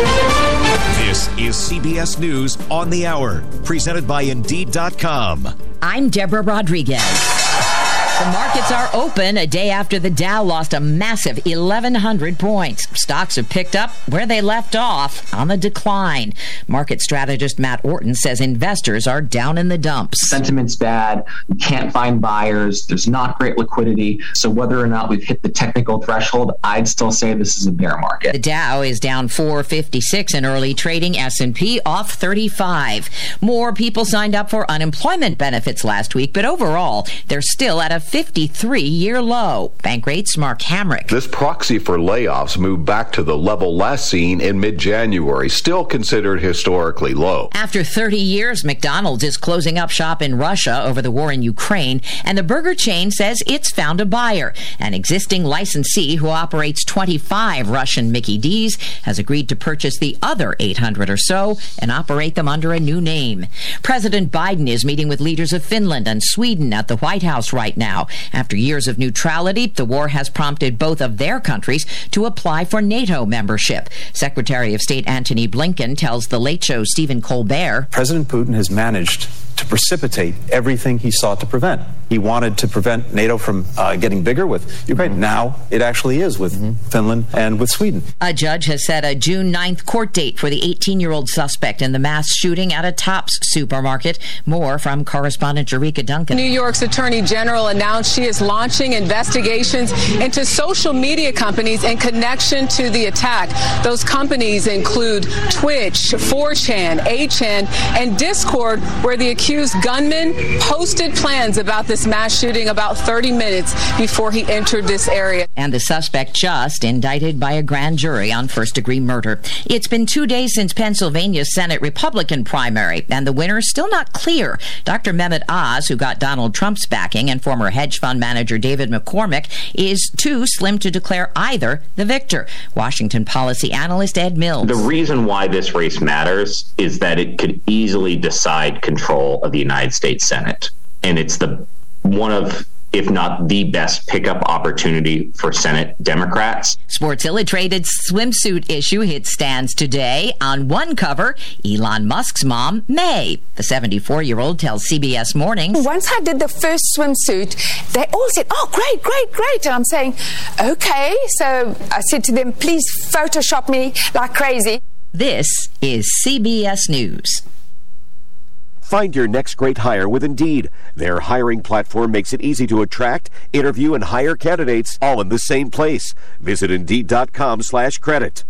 This is CBS News on the Hour, presented by Indeed.com. I'm Deborah Rodriguez. The markets are open a day after the Dow lost a massive 1,100 points. Stocks have picked up where they left off on the decline. Market strategist Matt Orton says investors are down in the dumps. Sentiment's bad. You can't find buyers. There's not great liquidity. So whether or not we've hit the technical threshold, I'd still say this is a bear market. The Dow is down 456 in early trading. S&P off 35. More people signed up for unemployment benefits last week, but overall, they're still at a 53 year low. Bankrate's Mark Hamrick. This proxy for layoffs moved back to the level last seen in mid January, still considered historically low. After 30 years, McDonald's is closing up shop in Russia over the war in Ukraine, and the burger chain says it's found a buyer. An existing licensee who operates 25 Russian Mickey D's has agreed to purchase the other 800 or so and operate them under a new name. President Biden is meeting with leaders of Finland and Sweden at the White House right now now. After years of neutrality, the war has prompted both of their countries to apply for NATO membership. Secretary of State Antony Blinken tells The Late Show Stephen Colbert President Putin has managed to precipitate everything he sought to prevent. He wanted to prevent NATO from uh, getting bigger with Ukraine. Mm-hmm. Now it actually is with mm-hmm. Finland and with Sweden. A judge has set a June 9th court date for the 18 year old suspect in the mass shooting at a Tops supermarket. More from correspondent Jerika Duncan. New York's Attorney General announced she is launching investigations into social media companies in connection to the attack. Those companies include Twitch, 4chan, 8chan, and Discord, where the accused gunman posted plans about this mass shooting about 30 minutes before he entered this area. And the suspect just indicted by a grand jury on first degree murder. It's been two days since Pennsylvania's Senate Republican primary, and the winner is still not clear. Dr. Mehmet Oz, who got Donald Trump's backing, and former hedge fund manager David McCormick, is too slim to declare either the victor. Washington policy analyst Ed Mills. The reason why this race matters is that it could easily decide control of the United States Senate. And it's the one of if not the best pickup opportunity for Senate Democrats. Sports Illustrated's swimsuit issue hits stands today. On one cover, Elon Musk's mom, May. The 74 year old tells CBS Mornings. Once I did the first swimsuit, they all said, Oh, great, great, great. And I'm saying, Okay. So I said to them, Please Photoshop me like crazy. This is CBS News. Find your next great hire with Indeed. Their hiring platform makes it easy to attract, interview, and hire candidates all in the same place. Visit Indeed.com slash credit.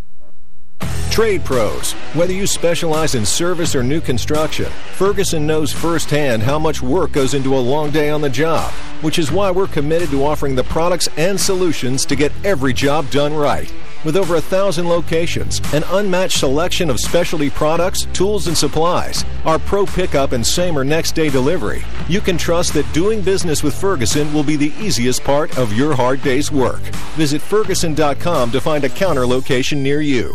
Trade pros. Whether you specialize in service or new construction, Ferguson knows firsthand how much work goes into a long day on the job, which is why we're committed to offering the products and solutions to get every job done right. With over a thousand locations, an unmatched selection of specialty products, tools, and supplies, our pro pickup and same or next day delivery, you can trust that doing business with Ferguson will be the easiest part of your hard day's work. Visit Ferguson.com to find a counter location near you.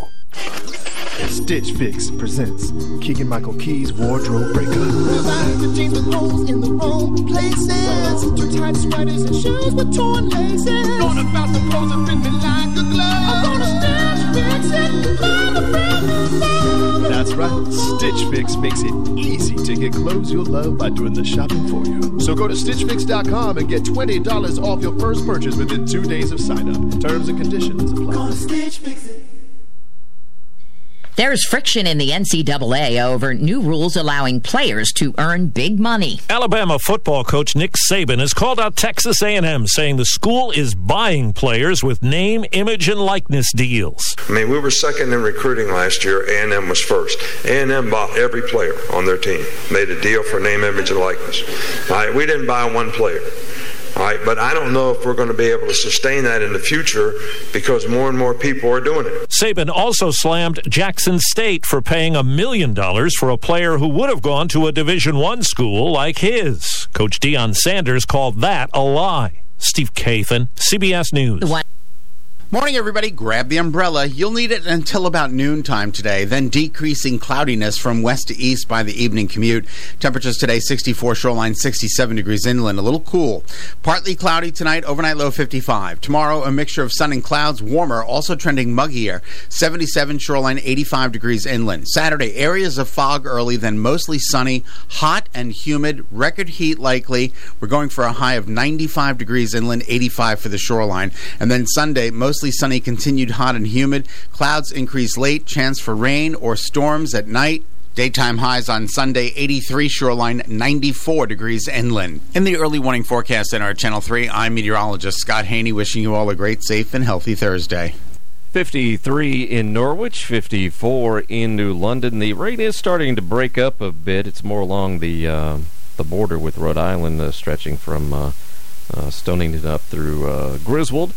Stitch Fix presents Keegan Michael Key's Wardrobe Breaker. jeans with holes in the wrong places. Too tight sweaters and shoes with torn laces. Going about the clothes that fit me like That's right. Stitch Fix makes it easy to get clothes you'll love by doing the shopping for you. So go to StitchFix.com and get $20 off your first purchase within two days of sign up. Terms and conditions apply. Go Stitch Fix it. There's friction in the NCAA over new rules allowing players to earn big money. Alabama football coach Nick Saban has called out Texas A&M, saying the school is buying players with name, image, and likeness deals. I mean, we were second in recruiting last year. A&M was first. A&M bought every player on their team, made a deal for name, image, and likeness. All right, we didn't buy one player. All right, but I don't know if we're going to be able to sustain that in the future because more and more people are doing it. Saban also slammed Jackson State for paying a million dollars for a player who would have gone to a Division One school like his. Coach Deion Sanders called that a lie. Steve Kathan, CBS News. Morning, everybody. Grab the umbrella. You'll need it until about noontime today, then decreasing cloudiness from west to east by the evening commute. Temperatures today 64 shoreline, 67 degrees inland, a little cool. Partly cloudy tonight, overnight low 55. Tomorrow, a mixture of sun and clouds, warmer, also trending muggier, 77 shoreline, 85 degrees inland. Saturday, areas of fog early, then mostly sunny, hot and humid, record heat likely. We're going for a high of 95 degrees inland, 85 for the shoreline. And then Sunday, mostly sunny, continued hot and humid. Clouds increase late, chance for rain or storms at night. Daytime highs on Sunday, 83 shoreline, 94 degrees inland. In the early morning forecast in our Channel 3, I'm meteorologist Scott Haney wishing you all a great, safe, and healthy Thursday. 53 in Norwich, 54 in New London. The rain is starting to break up a bit. It's more along the uh, the border with Rhode Island, uh, stretching from uh, uh Stonington up through uh, Griswold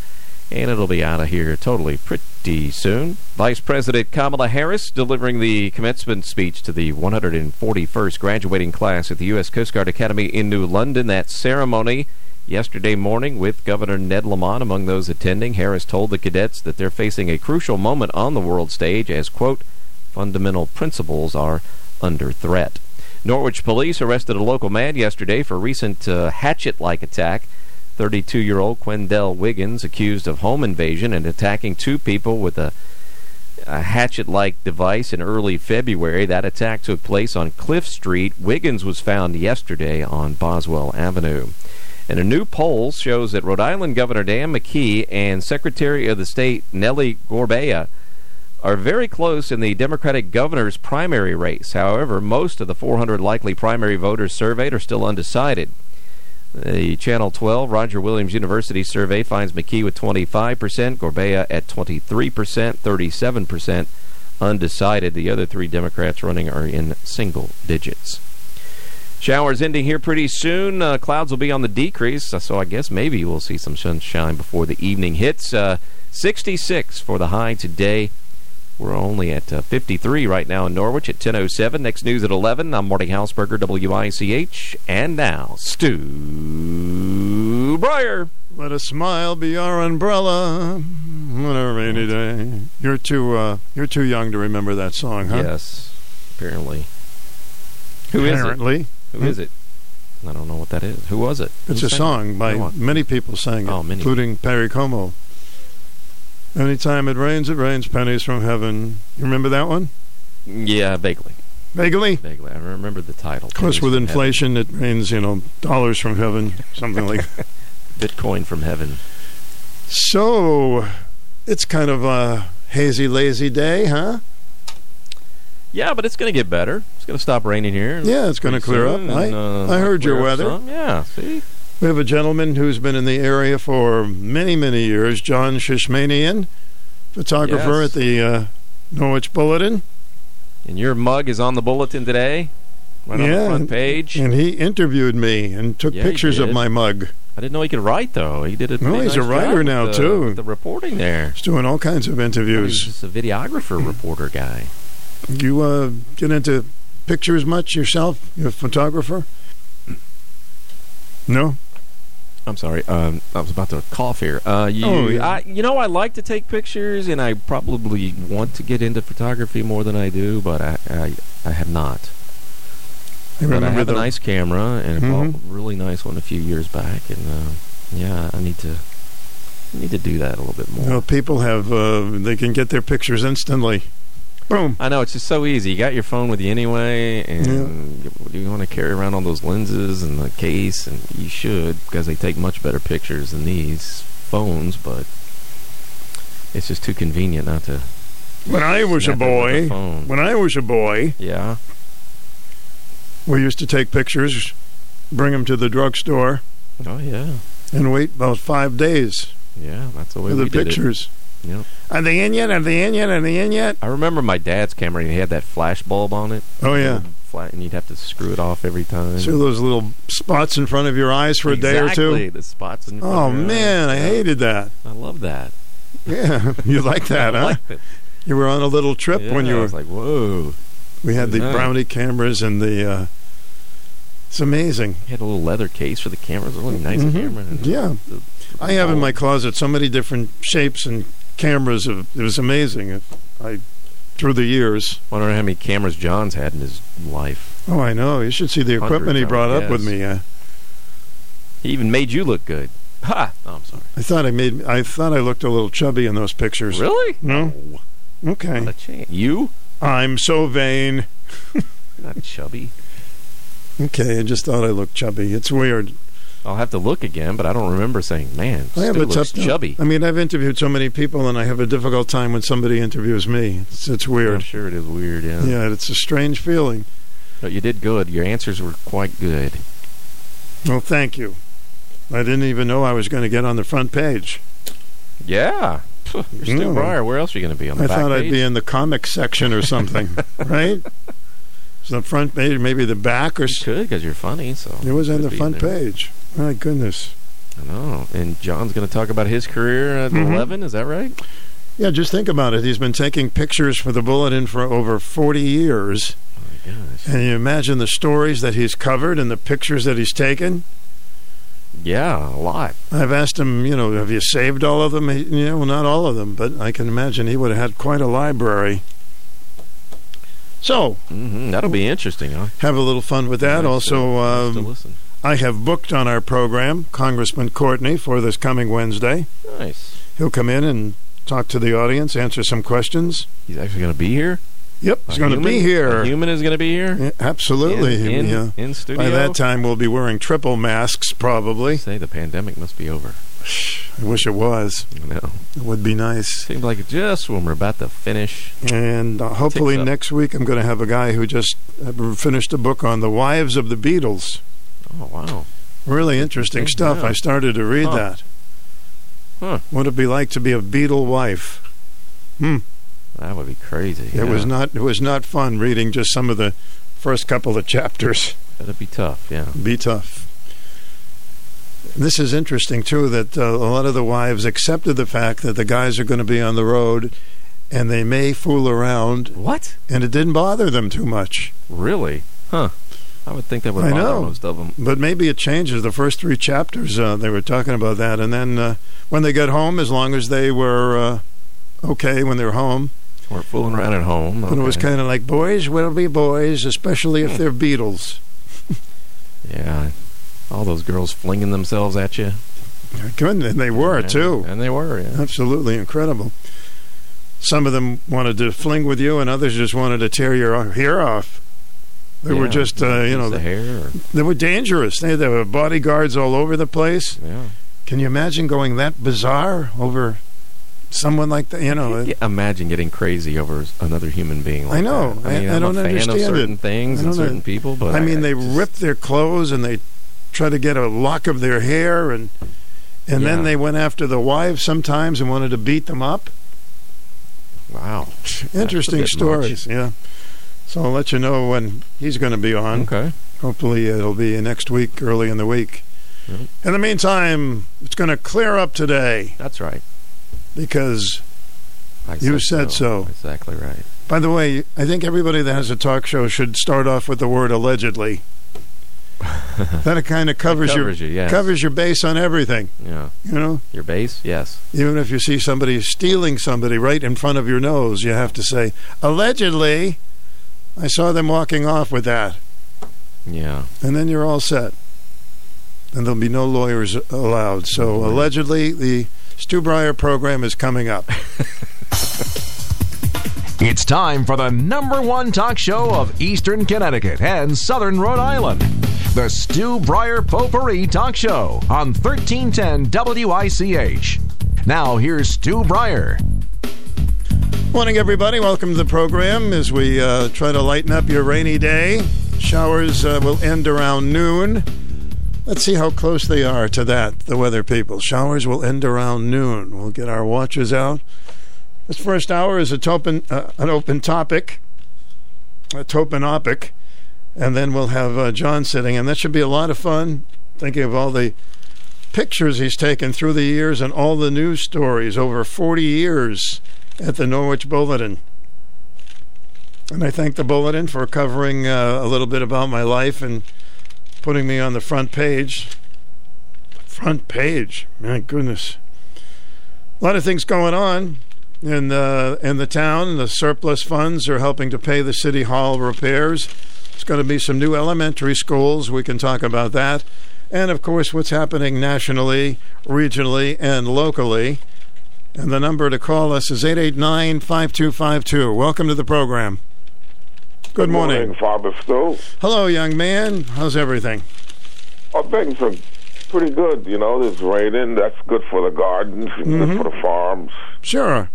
and it'll be out of here totally pretty soon. Vice President Kamala Harris delivering the commencement speech to the 141st graduating class at the U.S. Coast Guard Academy in New London. That ceremony yesterday morning with Governor Ned Lamont among those attending. Harris told the cadets that they're facing a crucial moment on the world stage as, quote, fundamental principles are under threat. Norwich police arrested a local man yesterday for a recent uh, hatchet-like attack 32 year old Quendell Wiggins accused of home invasion and attacking two people with a, a hatchet like device in early February. That attack took place on Cliff Street. Wiggins was found yesterday on Boswell Avenue. And a new poll shows that Rhode Island Governor Dan McKee and Secretary of the State Nellie Gorbea are very close in the Democratic governor's primary race. However, most of the 400 likely primary voters surveyed are still undecided. The Channel 12 Roger Williams University survey finds McKee with 25%, Gorbea at 23%, 37% undecided. The other three Democrats running are in single digits. Showers ending here pretty soon. Uh, clouds will be on the decrease, so I guess maybe we'll see some sunshine before the evening hits. Uh, 66 for the high today. We're only at uh, 53 right now in Norwich at 10.07. Next news at 11. I'm Marty Hausberger, WICH. And now, Stu Bryer. Let a smile be our umbrella on a rainy day. You're too uh, you're too young to remember that song, huh? Yes, apparently. Who apparently. is it? Who hmm? is it? I don't know what that is. Who was it? It's a song by many people sang it, oh, many. including Perry Como. Anytime it rains, it rains pennies from heaven. You remember that one? Yeah, vaguely. Vaguely? Vaguely. I remember the title. Of course, with inflation, heaven. it rains, you know, dollars from heaven, something like Bitcoin from heaven. So, it's kind of a hazy, lazy day, huh? Yeah, but it's going to get better. It's going to stop raining here. Yeah, it's going to clear up. I, uh, I heard your weather. Some. Yeah, see? We have a gentleman who's been in the area for many, many years, John Shishmanian, photographer yes. at the uh, Norwich Bulletin. And your mug is on the bulletin today, right yeah, on the front page. And he interviewed me and took yeah, pictures of my mug. I didn't know he could write though. He did it. No, he's nice a writer now the, too. The reporting there. He's doing all kinds of interviews. he's a videographer, reporter guy. You uh, get into pictures much yourself? You're a photographer? No. I'm sorry. Um, I was about to cough here. Uh, you, oh, yeah. I, you know, I like to take pictures, and I probably want to get into photography more than I do, but I, I, I have not. I but I have the, a nice camera, and mm-hmm. bought a really nice one a few years back, and uh, yeah, I need to I need to do that a little bit more. Well, people have uh, they can get their pictures instantly. Boom. I know it's just so easy. You got your phone with you anyway, and yeah. you, you want to carry around all those lenses and the case, and you should because they take much better pictures than these phones. But it's just too convenient not to. When I was a boy, when I was a boy, yeah, we used to take pictures, bring them to the drugstore. Oh yeah, and wait about five days. Yeah, that's the way for the pictures. Yep. Are they in yet? Are they in yet? Are they in yet? I remember my dad's camera. He had that flash bulb on it. Oh yeah. Flat, and you'd have to screw it off every time. So those little spots in front of your eyes for exactly, a day or two. The spots in. Front oh man, eyes. I hated that. I love that. Yeah, you like that, huh? You were on a little trip yeah, when you were. I was like, whoa. We had the nice. Brownie cameras and the. Uh, it's amazing. You had a little leather case for the cameras. A really nice mm-hmm. camera. Yeah. The, the I have in my closet so many different shapes and cameras. Of, it was amazing. I through the years. I Wonder how many cameras John's had in his life. Oh, I know. You should see the equipment he brought up with me. Uh, He even made you look good. Ha! Oh, I'm sorry. I thought I made. I thought I looked a little chubby in those pictures. Really? No. Okay. Not a chance. You? I'm so vain. Not chubby. Okay, I just thought I looked chubby. It's weird. I'll have to look again, but I don't remember saying, "Man, I have a tough chubby." I mean, I've interviewed so many people, and I have a difficult time when somebody interviews me. It's, it's I'm weird. sure it is weird. Yeah. Yeah, it's a strange feeling. But you did good. Your answers were quite good. Well, thank you. I didn't even know I was going to get on the front page. Yeah. You're Stu No. Mm. Bryer. Where else are you going to be on the I thought I'd be in the comic section or something, right? So the front page, maybe the back, or s- Could because you're funny. So it was on the front page. My goodness. I know. And John's going to talk about his career at Mhm. 11. Is that right? Yeah, just think about it. He's been taking pictures for the Bulletin for over 40 years. My gosh. And you imagine the stories that he's covered and the pictures that he's taken. Yeah, a lot. I've asked him, you know, have you saved all of them? He, you know, not all of them, but I can imagine he would have had quite a library. So, hmm That'll be interesting, huh? have a little fun with that. Nice also, to- nice to um, listen. I have booked on our program Congressman Courtney for this coming Wednesday. Nice. He'll come in and talk to the audience, answer some questions. He's actually going to be here. Yep, he's going to be here. A human is going to be here. Yeah, absolutely. In, in, yeah. in studio. By that time, we'll be wearing triple masks, probably. say the pandemic must be over. I wish it was. I know. It would be nice. Seems like just when we're about to finish. And uh, hopefully next week, I'm going to have a guy who just uh, finished a book on the wives of the Beatles. Oh wow. Really interesting stuff. yeah. I started to read Huh. that. Huh. What it'd be like to be a Beatle wife? Hmm. That would be crazy. It was not. It was not fun reading just some of the first couple of chapters. That'd be tough. Yeah. Be tough. This is interesting too. That uh, a lot of the wives accepted the fact that the guys are going to be on the road, and they may fool around, What? and it didn't bother them too much. Really? Huh. I would think that would I bother know. most of them. But maybe it changes. The first three chapters, uh, they were talking about that, and then uh, when they got home, as long as they were uh, okay when they were home, We're fooling around at home. and it was kind of like boys will be boys, especially if they're Beatles. Yeah. All those girls flinging themselves at you. Good, and they were Yeah, too. And they were, yeah. Absolutely incredible. Some of them wanted to fling with you, and others just wanted to tear your hair off. They were just, uh, you know, the hair. Or, they were dangerous. They, there were bodyguards all over the place. yeah. Can you imagine going that bizarre over someone like that? You know, Yeah, imagine getting crazy over another human being. Like I know. that. I, I, mean, I am don't a fan understand of certain it. things and certain know. people, but I mean, they just- rip their clothes and they try to get a lock of their hair, and and Yeah. then they went after the wives sometimes and wanted to beat them up. Wow. Interesting That's a bit stories. Yeah. So I'll let you know when he's going to be on. Okay. Hopefully, uh, it'll be next week, early in the week. In the meantime, it's going to clear up today That's right. because, I You said so. Exactly right. by the way, I think everybody that has a talk show should start off with the word allegedly. that kind of covers, covers your you, yes. covers your base on everything. Yeah. You know, Your base? Yes. even if you see somebody stealing somebody right in front of your nose, you have to say allegedly. I saw them walking off with that. Yeah. and then you're all set. And there'll be no lawyers allowed. So allegedly, the Stu Bryer program is coming up. It's time for the number one talk show of Eastern Connecticut and Southern Rhode Island. The Stu Bryer Potpourri Talk Show on 1310 WICH. Now, here's Stu Bryer. Morning, everybody. Welcome to the program as we uh, try to lighten up your rainy day. Showers uh, will end around noon. Let's see how close they are to that, the weather people. Showers will end around noon. We'll get our watches out. This first hour is a topen, uh, an open topic, a topanopic, and then we'll have uh, John sitting, and that should be a lot of fun. Thinking of all the pictures he's taken through the years and all the news stories over 40 years at the Norwich Bulletin. And I thank the Bulletin for covering uh, a little bit about my life and putting me on the front page. Front page, my goodness. A lot of things going on. in the in the town. The surplus funds are helping to pay the city hall repairs. It's going to be some new elementary schools. We can talk about that, and of course, what's happening nationally, regionally, and locally. And the number to call us is 889 5252. Welcome to the program. Good, morning. Father Stu. Hello, young man. How's everything? Oh, things are pretty good. You know, it's raining. That's good for the gardens, and Mhm. good for the farms. Sure.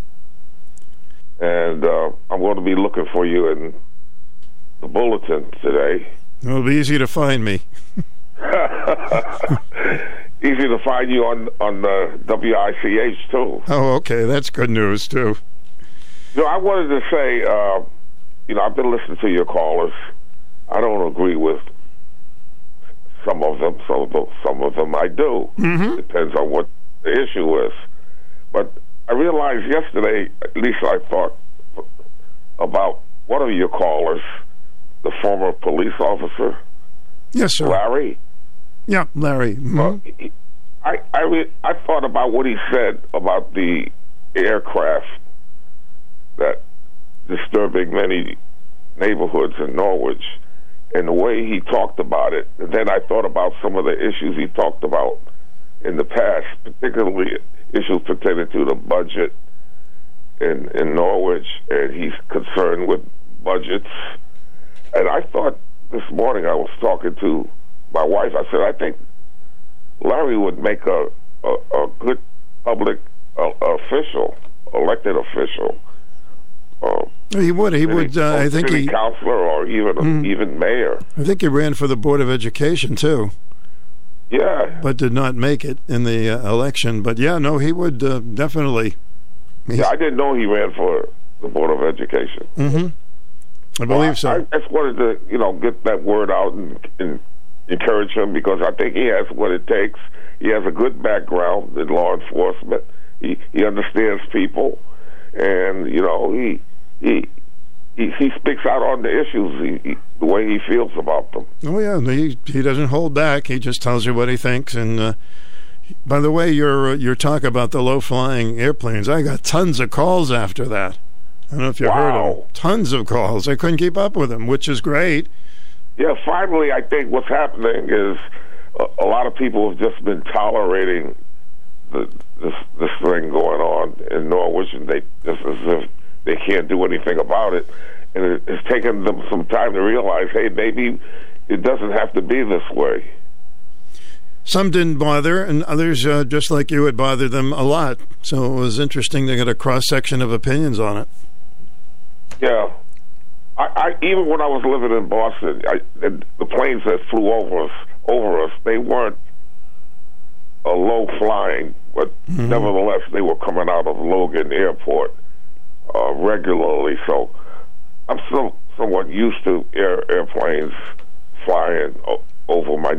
And uh, I'm going to be looking for you in the bulletin today. It'll be easy to find me. Easy to find you on on the WICH too. Oh, okay. That's good news, too. You know, I wanted to say, uh, you know, I've been listening to your callers. I don't agree with some of them. Some of them, some of them I do. Mm-hmm. Depends on what the issue is. But I realized yesterday, at least I thought about one of your callers, the former police officer, Yes, sir. Larry. Yeah, Larry. Mhm. I I re- I thought about what he said about the aircraft that disturbing many neighborhoods in Norwich, and the way he talked about it. And then I thought about some of the issues he talked about in the past, particularly issues pertaining to the budget in in Norwich, and he's concerned with budgets. And I thought this morning I was talking to my wife. I said I think Larry would make a a, a good public uh, official, elected official. Uh, He would. He would. Uh, I think he. councilor or even Mm. even mayor. I think he ran for the board of education too, Yeah, but did not make it in the uh, election. But yeah, no, he would uh, definitely. yeah. I didn't know he ran for the board of education. hmm I believe so. I, I just wanted to, you know, get that word out and, and encourage him because I think he has what it takes. He has a good background in law enforcement. He he understands people, and you know he he he, he speaks out on the issues he, he, the way he feels about them. Oh yeah, he he doesn't hold back. He just tells you what he thinks. And uh, by the way, your uh, your talk about the low flying airplanes, I got tons of calls after that. I don't know if you heard of them. Tons of calls. I couldn't keep up with them, which is great. Yeah, finally, I think what's happening is a, a lot of people have just been tolerating the, this this thing going on in Norwich, and they just as if they can't do anything about it. And it, it's taken them some time to realize, hey, maybe it doesn't have to be this way. Some didn't bother, and others, uh, just like you, it bothered them a lot. So it was interesting to get a cross section of opinions on it. Yeah. I, I even when I was living in Boston, I, the, the planes that flew over us, over us, they weren't a low flying, but nevertheless, they were coming out of Logan Airport uh, regularly. So I'm still somewhat used to air, airplanes flying o- over my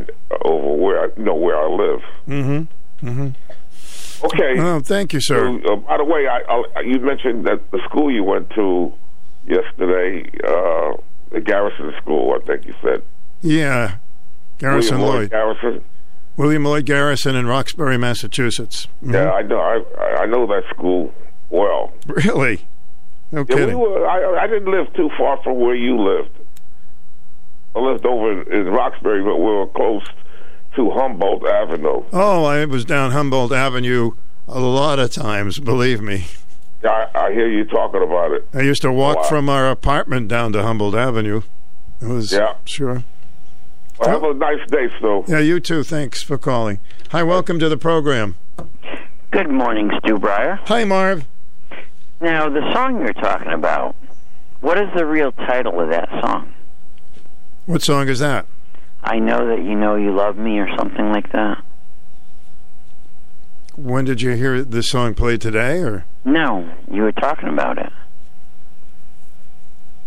over where I you know where I live. Mm-hmm. Mm-hmm. Okay. Oh, thank you, sir. So, uh, by the way, I, I, you mentioned that the school you went to yesterday, uh, the Garrison School, I think you said. Yeah, Garrison William Lloyd. Garrison. William Lloyd Garrison in Roxbury, Massachusetts. Mhm. Yeah, I know. I I know that school well. Really? No Yeah, we kidding. were. I, I didn't live too far from where you lived. I lived over in, in Roxbury, but we were close to Humboldt Avenue. Oh, I was down Humboldt Avenue a lot of times, believe me. I, I hear you talking about it. I used to walk from our apartment down to Humboldt Avenue. It was Yeah. sure. Well, have a nice day, Stu. Yeah, you too. Thanks for calling. Hi, welcome to the program. Good morning, Stu Bryer. Hi, Marv. Now, the song you're talking about, what is the real title of that song? What song is that? I know that you know you love me, or something like that. When did you hear this song played today? Or No, you were talking about it.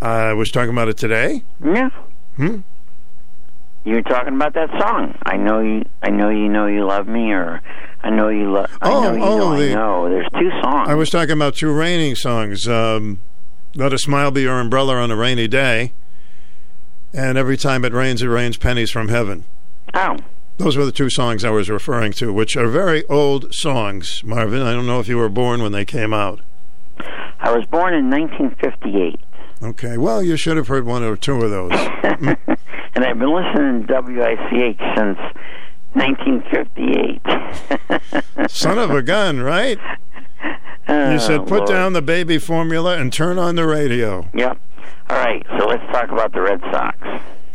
I was talking about it today. Yeah. Hmm. You were talking about that song. I know you. I know you know you love me, or I know you love. I Oh, know you oh, know. the- I know. There's two songs. I was talking about two raining songs. Um, Let a smile be your umbrella on a rainy day, and every time it rains, it rains pennies from heaven. Oh. Those were the two songs I was referring to, which are very old songs, Marvin. I don't know if you were born when they came out. I was born in 1958, Okay, well, you should have heard one or two of those. Mm. and I've been listening to WICH since 1958. Son of a gun, right? Oh, You said put Lord. down the baby formula and turn on the radio. Yep. All right, so let's talk about the Red Sox.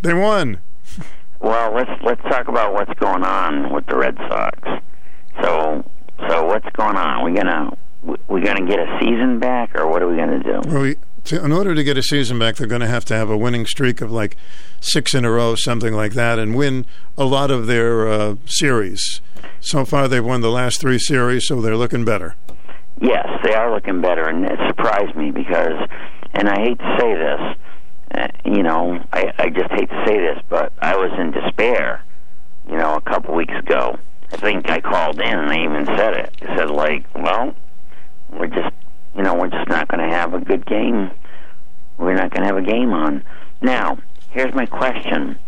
They won. Well, let's let's talk about what's going on with the Red Sox. So, so what's going on? We gonna we- we gonna get a season back, or what are we gonna do? Well, we, to, in order to get a season back, they're going to have to have a winning streak of like six in a row, something like that, and win a lot of their uh, series. So far, they've won the last three series, so they're looking better. Yes, they are looking better, and it surprised me because, and I hate to say this, Uh, you know, I, I just hate to say this, but I was in despair, you know, a couple weeks ago. I think I called in and I even said it. I said, like, well, we're just, you know, we're just not going to have a good game. We're not going to have a game on. Now, here's my question.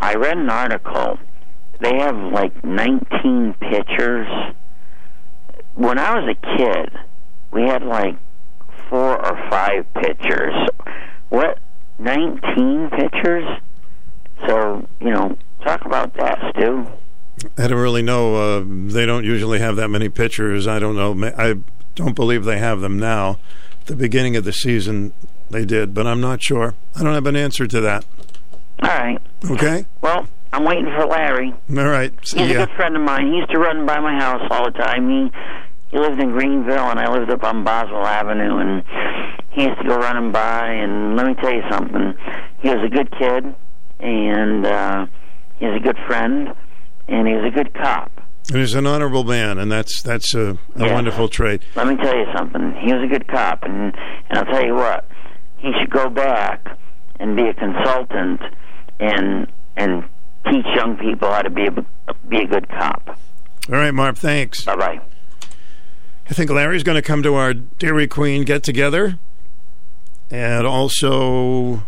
I read an article. They have like 19 pitchers when I was a kid, we had like four or five pitchers. What? 19 pitchers? So, you know, talk about that, Stu. I don't really know. Uh, they don't usually have that many pitchers. I don't know. I don't believe they have them now. At the beginning of the season, they did, but I'm not sure. I don't have an answer to that. All right. Okay? Well, I'm waiting for Larry. All right. See He's a good friend of mine. He used to run by my house all the time. He he lived in Greenville, and I lived up on Boswell Avenue, and he used to go running by. And let me tell you something. He was a good kid, and uh, he was a good friend, and he was a good cop. And he's an honorable man, and that's that's a, a Yeah. wonderful trait. Let me tell you something. He was a good cop, and and I'll tell you what. He should go back and be a consultant, and and teach young people how to be a be a good cop. All right, Marv, thanks. Bye bye. I think Larry's going to come to our Dairy Queen get together. And also,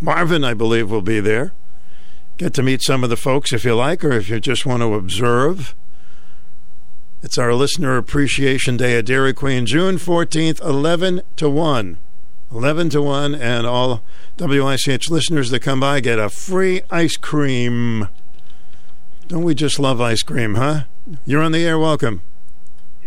Marvin, I believe, will be there. Get to meet some of the folks if you like, or if you just want to observe. It's our Listener Appreciation Day at Dairy Queen, June 14th, 11 to 1. 11 to 1, and all WICH listeners that come by get a free ice cream. Don't we just love ice cream, huh? You're on the air. Welcome.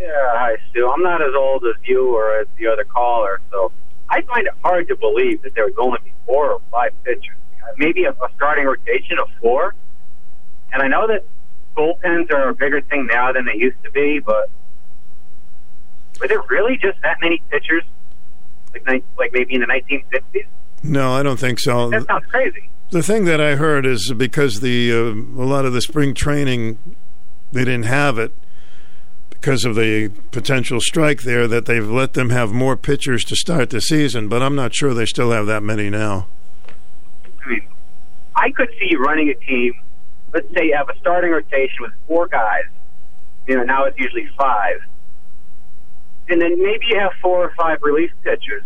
Yeah, hi, Stu. I'm not as old as you or as the other caller, so I find it hard to believe that there would only be four or five pitchers. Maybe a, a starting rotation of four. And I know that bullpens are a bigger thing now than they used to be, but were there really just that many pitchers? Like, like maybe in the 1950s? No, I don't think so. That sounds crazy. The thing that I heard is because the uh, a lot of the spring training they didn't have it because of the potential strike there that they've let them have more pitchers to start the season, but I'm not sure they still have that many now. I mean, I could see running a team. Let's say you have a starting rotation with four guys. You know, now it's usually five, and then maybe you have four or five relief pitchers.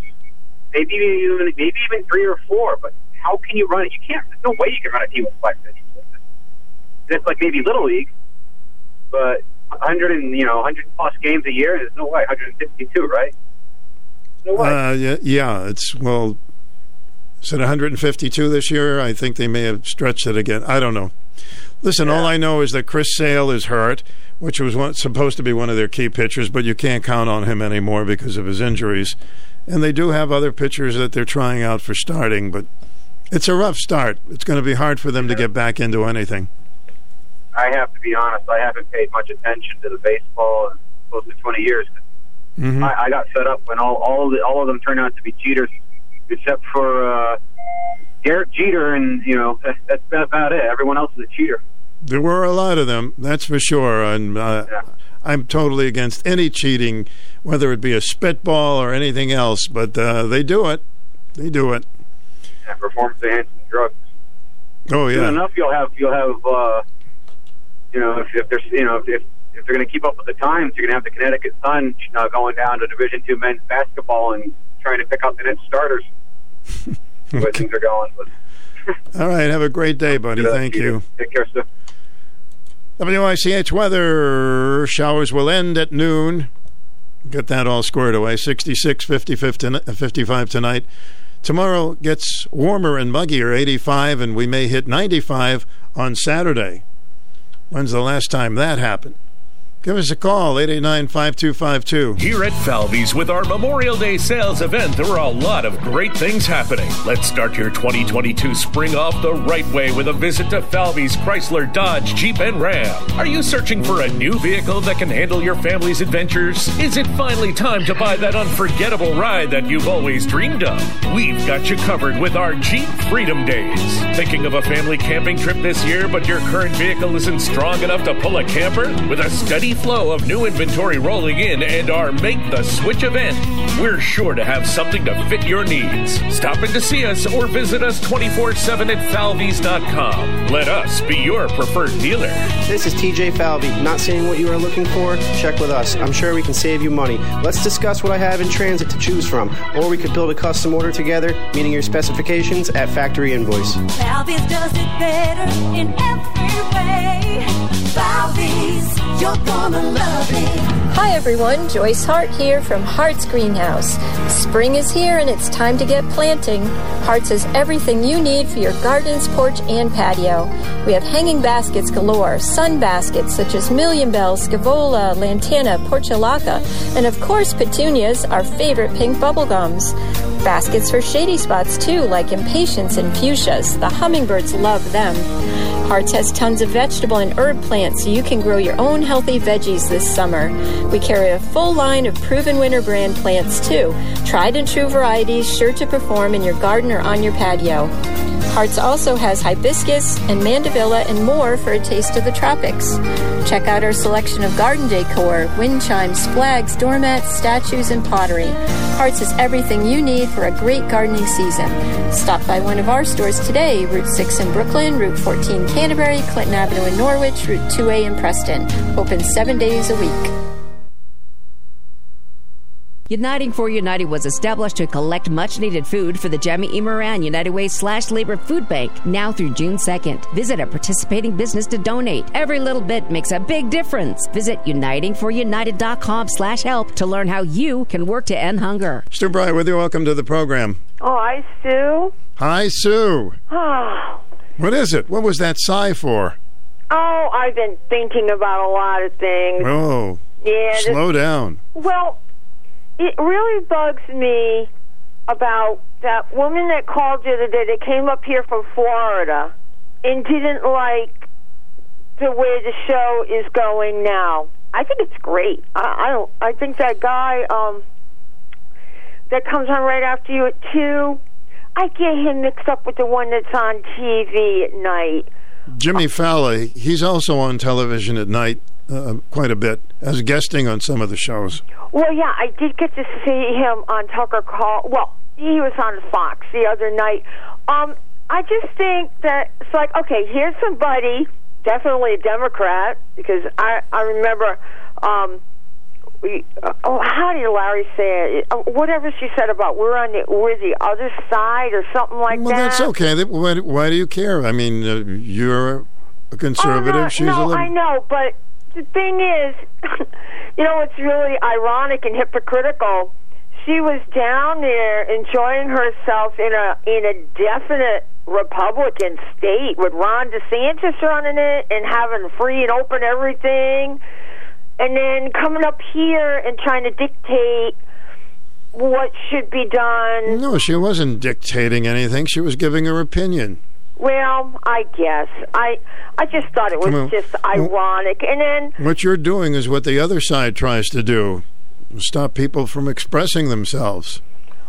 Maybe even maybe even three or four. But how can you run it? You can't. There's no way you can run a team with five pitchers. It's like maybe little league, but 100 and you know 100 plus games a year. There's no way. 152, right? No way. Uh, yeah, yeah, it's well. Is it 152 this year? I think they may have stretched it again. I don't know. Listen, all I know is that Chris Sale is hurt, which was one, supposed to be one of their key pitchers, but you can't count on him anymore because of his injuries. And they do have other pitchers that they're trying out for starting, but it's a rough start. It's going to be hard for them to get back into anything. I have to be honest. I haven't paid much attention to the baseball in close to 20 years. Mhm. I, I got fed up when all all of, the, all of them turned out to be cheaters, except for uh, Derek Jeter, and you know that's, that's about it. Everyone else is a cheater. There were a lot of them, that's for sure. And uh, I'm totally against any cheating, whether it be a spitball or anything else. But uh, they do it. They do it. Yeah, performance enhancing drugs. Oh Soon yeah. enough, you'll have you'll have uh, you know if, if there's you know if, if if they're going to keep up with the times, you're going to have the Connecticut Sun uh, going down to Division Two men's basketball and trying to pick up the next starters. The way things are going. But All right. Have a great day, buddy. Thank you. Take care, sir. WICH weather showers will end at noon. Get that all squared away. 66, 55 tonight. Tomorrow gets warmer and muggier, 85, and we may hit 95 on Saturday. When's the last time that happened? Give us a call, 889 5252. Here at Falvey's with our Memorial Day sales event, there are a lot of great things happening. Let's start your 2022 spring off the right way with a visit to Falvey's Chrysler, Dodge, Jeep, and Ram. Are you searching for a new vehicle that can handle your family's adventures? Is it finally time to buy that unforgettable ride that you've always dreamed of? We've got you covered with our Jeep Freedom Days. Thinking of a family camping trip this year, but your current vehicle isn't strong enough to pull a camper? With a steady flow of new inventory rolling in and our Make the Switch event, we're sure to have something to fit your needs. Stop in to see us or visit us 24 7 at falveys.com. Let us be your preferred dealer. This is TJ Falvey. Not seeing what you are looking for? Check with us. I'm sure we can save you money. Let's discuss what I have in transit to choose from, or we could build a custom order together, meeting your specifications at factory invoice. Falvey's does it better in every way. Falvey's, you're gonna love it. Hi everyone, Joyce Hart here from Hart's Greenhouse. Spring is here and it's time to get planting. Hart's has everything you need for your gardens, porch, and patio. We have hanging baskets galore, sun baskets such as Million Bell, Scaevola, Lantana, Portulaca, and of course petunias, our favorite pink bubblegums. Baskets for shady spots too, like impatiens and fuchsias. The hummingbirds love them. Hart's has tons of vegetable and herb plants so you can grow your own healthy veggies this summer. We carry a full line of proven winter brand plants too. Tried and true varieties sure to perform in your garden or on your patio. Hart's also has hibiscus and mandevilla and more for a taste of the tropics. Check out our selection of garden decor, wind chimes, flags, doormats, statues, and pottery. Hart's has everything you need for a great gardening season. Stop by one of our stores today, Route 6 in Brooklyn, Route 14 Canterbury, Clinton Avenue in Norwich, Route 2A in Preston. Open seven days a week. Uniting for United was established to collect much needed food for the Gemma E. Moran United Way slash Labor Food Bank now through June 2nd. Visit a participating business to donate. Every little bit makes a big difference. Visit unitingforunited.com slash help to learn how you can work to end hunger. Stu Bryer with you. Welcome to the program. Oh, hi, Sue. Hi, Sue. Oh, What is it? What was that sigh for? oh, I've been thinking about a lot of things. Oh, yeah. this- slow down. Well, it really bugs me about that woman that called you the day that came up here from Florida and didn't like the way the show is going now. I think it's great. I, I don't. I think that guy um, that comes on right after you at two. I get him mixed up with the one that's on TV at night. Jimmy Fallon, he's also on television at night uh, quite a bit as guesting on some of the shows. Well, yeah, I did get to see him on Tucker Call. Well, he was on Fox the other night. Um, I just think that it's like, okay, here's somebody, definitely a Democrat, because I I remember, um, we uh, oh, how did Larry say it? Uh, whatever she said about we're on the we're the other side or something like Well, that. Well, that's okay. Why, why do you care? I mean, uh, you're a conservative. Oh, no, She's no, a liberal. I know, but the thing is, you know, it's really ironic and hypocritical. She was down there enjoying herself in a in a definite Republican state with Ron DeSantis running it and having free and open everything, and then coming up here and trying to dictate what should be done. No, she wasn't dictating anything. She was giving her opinion. Well, I guess I I just thought it was on. just ironic, and then What you're doing is what the other side tries to do stop people from expressing themselves.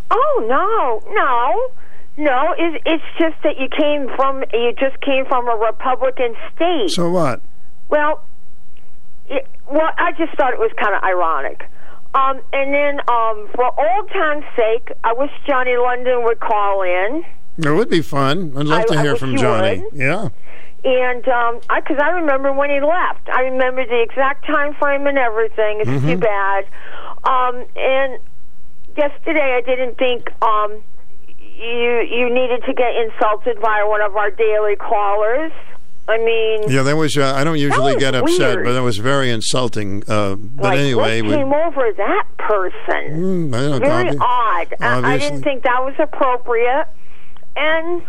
Oh no, no, no! It, it's just that you came from you just came from a Republican state. So what? Well, it, well, I just thought it was kind of ironic. Um, and then, um, for old time's sake, I wish Johnny London would call in. It would be fun. I'd love I- to hear from Johnny. would. Yeah. And um, I, because I remember when he left, I remember the exact time frame and everything. It's too Mhm. bad. Um, and yesterday, I didn't think um, you you needed to get insulted by one of our daily callers. I mean, Yeah, that was. Uh, I don't usually get upset, weird. but that was very insulting. Uh, but like anyway, what we, came over that person? Mm, I don't Very odd. I, I didn't think that was appropriate. And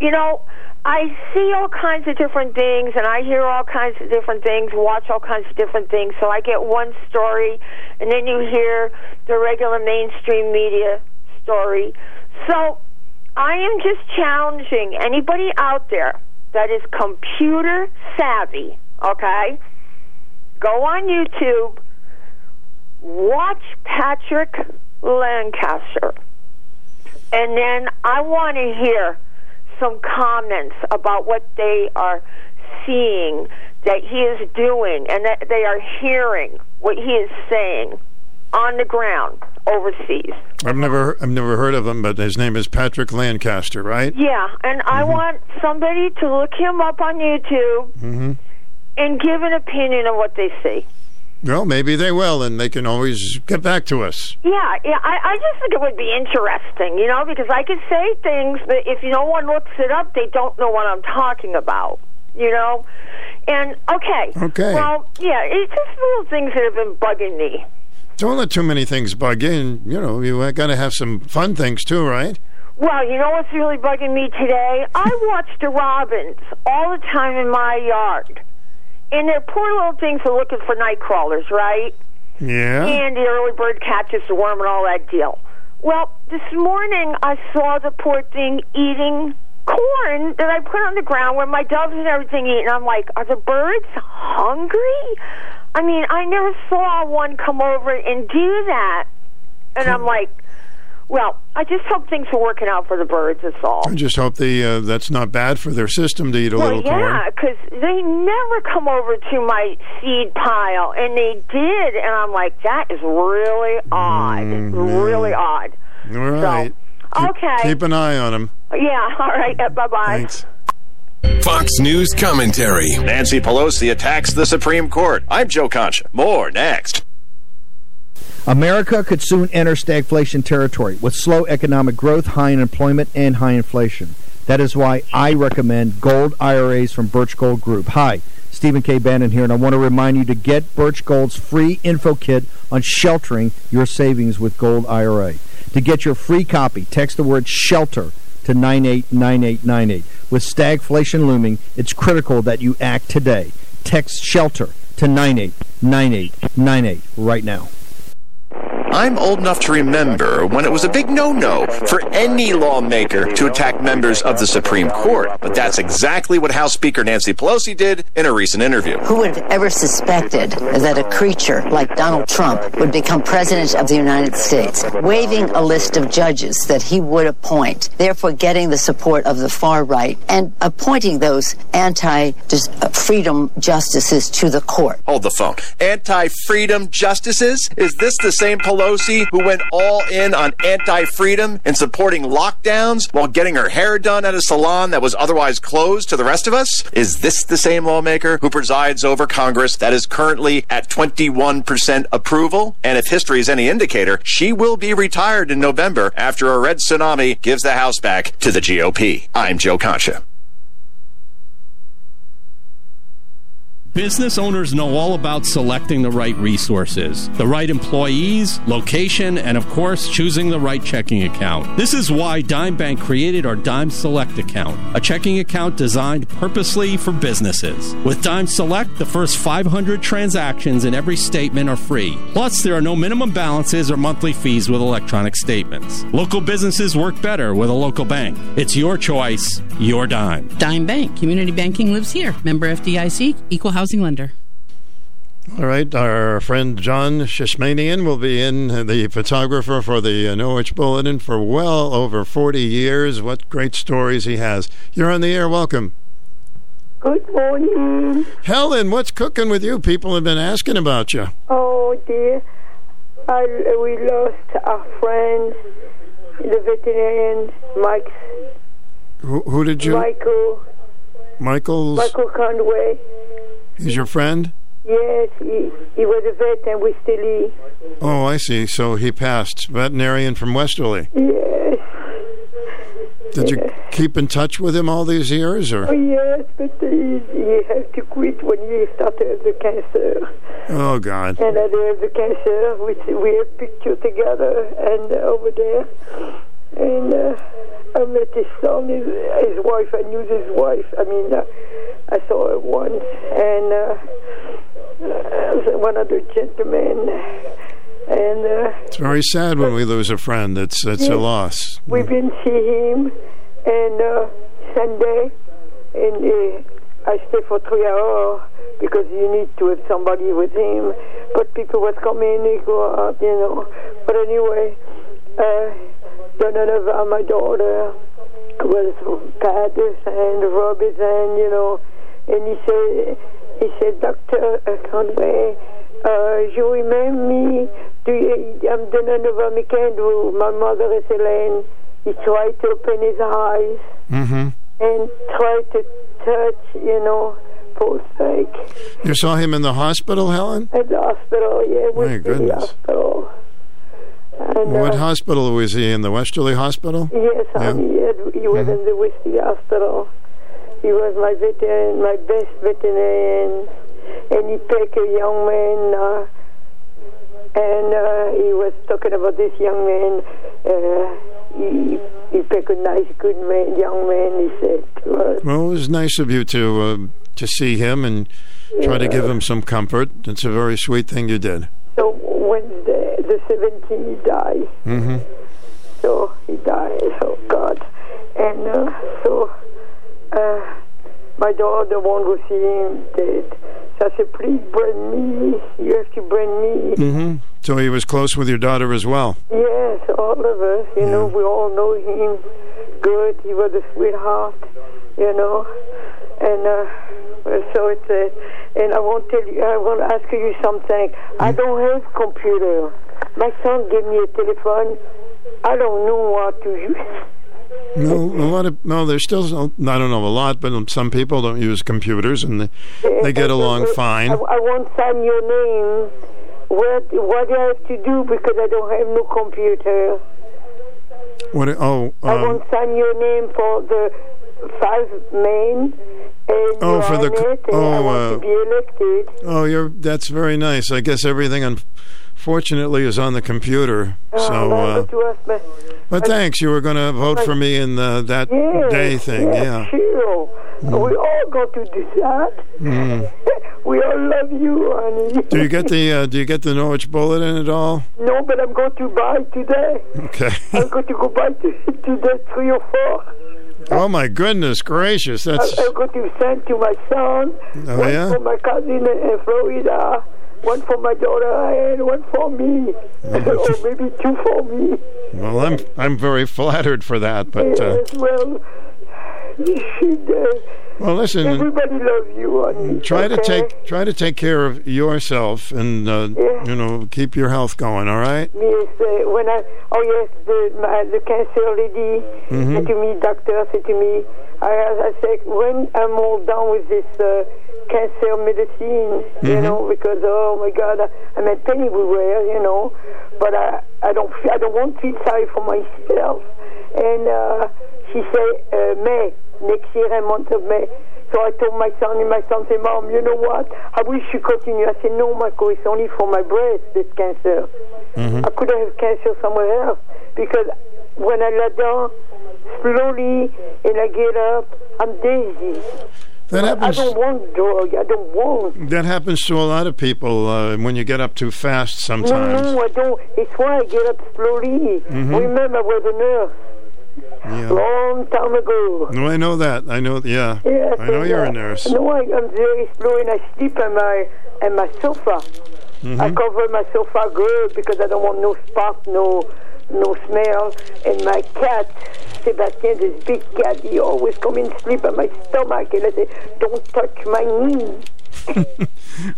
you know, I see all kinds of different things, and I hear all kinds of different things, watch all kinds of different things. So I get one story, and then you hear the regular mainstream media story. So I am just challenging anybody out there that is computer savvy, okay? Go on YouTube, watch Patrick Lancaster, and then I want to hear some comments about what they are seeing that he is doing and that they are hearing what he is saying on the ground overseas. I've never, I've never heard of him, but his name is Patrick Lancaster, right? Yeah, and I want somebody to look him up on YouTube Mm-hmm. and give an opinion of what they see. Well, maybe they will, and they can always get back to us. Yeah, yeah. I, I just think it would be interesting, you know, because I could say things but if no one looks it up, they don't know what I'm talking about, you know. And okay, Okay. Well, yeah, it's just little things that have been bugging me. Don't let too many things bug you. And, you know, you got to have some fun things too, right? Well, you know what's really bugging me today? I watch the robins all the time in my yard, and their poor little things are looking for night crawlers, right? Yeah. And the early bird catches the worm and all that deal. Well, this morning I saw the poor thing eating corn that I put on the ground where my doves and everything eat, and I'm like, are the birds hungry? I mean, I never saw one come over and do that, and I'm like, well, I just hope things are working out for the birds. That's all. I just hope the uh, that's not bad for their system to eat a well, little yeah, corn. because they never come over to my seed pile, and they did, and I'm like, that is really odd, really odd. All right. Okay. Keep an eye on them. Yeah. All right. Bye bye. Thanks. Fox News commentary. Nancy Pelosi attacks the Supreme Court. I'm Joe Concha. More next. America could soon enter stagflation territory with slow economic growth, high unemployment, and high inflation. That is why I recommend gold IRAs from Birch Gold Group. Hi, Stephen K. Bannon here, and I want to remind you to get Birch Gold's free info kit on sheltering your savings with Gold IRA. To get your free copy, text the word SHELTER to 989898. With stagflation looming, it's critical that you act today. Text SHELTER to 989898 right now. I'm old enough to remember when it was a big no-no for any lawmaker to attack members of the Supreme Court. But that's exactly what House Speaker Nancy Pelosi did in a recent interview. Who would have ever suspected that a creature like Donald Trump would become president of the United States, waiving a list of judges that he would appoint, therefore getting the support of the far right, and appointing those anti-freedom justices to the court? Hold the phone. Anti-freedom justices? Is this the same Pelosi who went all in on anti-freedom and supporting lockdowns while getting her hair done at a salon that was otherwise closed to the rest of us? Is this the same lawmaker who presides over Congress that is currently at 21% approval? And if history is any indicator, she will be retired in November after a red tsunami gives the House back to the GOP. I'm Joe Concha. Business owners know all about selecting the right resources, the right employees, location, and of course, choosing the right checking account. This is why Dime Bank created our Dime Select account, a checking account designed purposely for businesses. With Dime Select, the first 500 transactions in every statement are free. Plus, there are no minimum balances or monthly fees with electronic statements. Local businesses work better with a local bank. It's your choice, your dime. Dime Bank. Community banking lives here. Member FDIC, equal housing lender. All right, our friend John Shishmanian will be in, the photographer for the uh, Norwich Bulletin for well over 40 years. What great stories he has. You're on the air. Welcome. Good morning. Helen, what's cooking with you? People have been asking about you. Oh dear, I, we lost our friend, the veterinarian, Mike. Who, who did you? Michael. Michael's. Michael Conway. He's your friend? Yes, he, he was a vet and we still Oh, I see. So he passed. Veterinarian from Westerly. Yes. Did you keep in touch with him all these years, Oh or? yes, but he, he had to quit when he started the cancer. Oh God. And I have the cancer. We we have picture together and over there. And uh, I met his son, his, his wife. I knew his wife. I mean, uh, I saw her once, and uh, uh, one other gentleman. And uh, It's very sad when we lose a friend. It's it's a loss. We've been see him and uh, Sunday, and uh, I stay for three hours because you need to have somebody with him. But people was coming, they go out, you know. But anyway, uh, Donovan, my daughter, was bad and and you know, and he said, he said, Doctor uh, Conway, uh, you remember me? Do you, I'm Donovan McAndrew. My mother is Elaine. He tried to open his eyes Mm-hmm. and tried to touch, you know, poor sake. You saw him in the hospital, Helen? At the hospital, yeah, My with the goodness. hospital. And, What uh, hospital was he in? The Westerly Hospital? Yes, Yeah. honey, he, had, he was in the Westerly Hospital. He was my veteran, my best veterinarian, and he picked a young man, uh, and uh, he was talking about this young man. Uh, he, he picked a nice, good man, young man. He said to us, Well, it was nice of you to uh, to see him and try to give him some comfort. It's a very sweet thing you did. so Wednesday, the 17th, he died. Mm-hmm. So he died. Oh God! And uh, so uh, my daughter won't go see him dead. So I said, please bring me. You have to bring me. Mm-hmm. So he was close with your daughter as well. Yes, all of us. You know, we all know him good. He was a sweetheart. You know, and uh, so it's uh, and I want to tell you. I want to ask you something. I don't have computer. My son gave me a telephone. I don't know what to use. No, a lot of no. There's still I don't know a lot, but some people don't use computers and they, they get along fine. I want to sign your name. What what do I have to do because I don't have no computer? What? Oh, I um, want to sign your name for the five men. And Oh, for the on I oh, uh, to be elected. oh, you're that's very nice. I guess everything, unfortunately, is on the computer. So, Oh, uh, but you ask me. but thanks. You were going to vote for me in the, that Yes, day thing. yes, Yeah. Sure. We all go to do that. Mm. we all love you, honey. Do you get the uh, Do you get the Norwich Bulletin at all? No, but I'm going to buy today. Okay. I'm going to go buy to, today three or four. Oh my goodness gracious! That's I'm going to send to my son. Oh, yeah? for my cousin in Florida. One for my daughter and one for me. or maybe two for me. well. I'm I'm very flattered for that. But uh, yes, well, you should. Uh, well, listen. everybody loves you, honey. Try to take try to take care of yourself and uh, you know keep your health going. All right. Yes, uh, when I oh yes, the my, the cancer lady Mhm. said to me, doctor said to me, I I said when I'm all done with this uh, cancer medicine, you Mhm. know, because oh my God, I, I'm in pain everywhere, you know, but I I don't feel, I don't want to feel sorry for myself, and uh, she said uh, May next year, a month of May. So I told my son, and my son said, Mom, you know what? I wish you continue. I said, No, Michael, it's only for my breast, this cancer. Mm-hmm. I could have cancer somewhere else because when I lie down slowly and I get up, I'm dizzy. That happens. I don't want drug. I don't want. That happens to a lot of people uh, when you get up too fast. Sometimes. no, no, I don't. It's why I get up slowly. Mhm. Remember, I was a nurse Yeah. long time ago. No, I know that. I know. Yeah. Yes, I know you're uh, a nurse. No, I, I'm very slow and I sleep on my on my sofa. Mhm. I cover my sofa good because I don't want no spark, no no smell. And my cat, Sebastian, this big cat, he always come and sleep on my stomach and I say, "Don't touch my knee."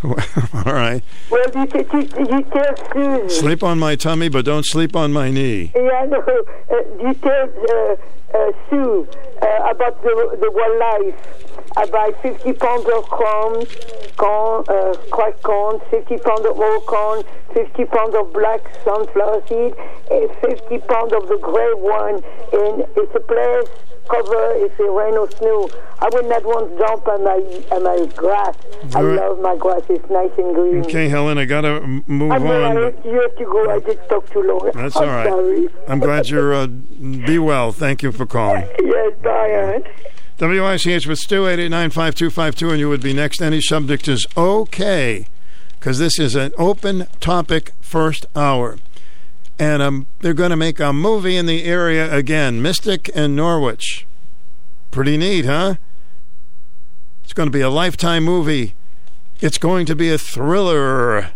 All right. Well, you, t- you, you tell Susan. Sleep on my tummy, but don't sleep on my knee. Yeah, no. Uh, you tell uh, uh, Sue uh, about the the wildlife. I buy 50 pounds of corn, corn, uh, cracked corn, 50 pounds of old corn, 50 pounds of black sunflower seed, and 50 pounds of the gray one. And it's a place cover if it rain or snow. I would not want to jump on my on my grass. I love my grass. It's nice and green. Okay, Helen, I gotta move I'm on. sorry, you have to go. I just talked too long. That's I'm all right. Sorry. I'm glad you're. Uh, be well. Thank you for calling. Yes, bye, WICH with Stu, 8895252, and you would be next. Any subject is okay, because this is an open topic first hour. And um, they're going to make a movie in the area again Mystic and Norwich. Pretty neat, huh? It's going to be a lifetime movie. It's going to be a thriller.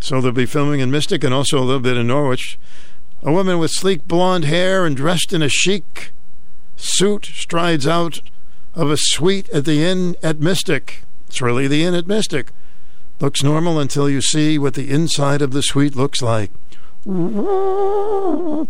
So they'll be filming in Mystic and also a little bit in Norwich. A woman with sleek blonde hair and dressed in a chic suit strides out of a suite at the inn at Mystic. It's really the inn at Mystic. Looks normal until you see what the inside of the suite looks like. One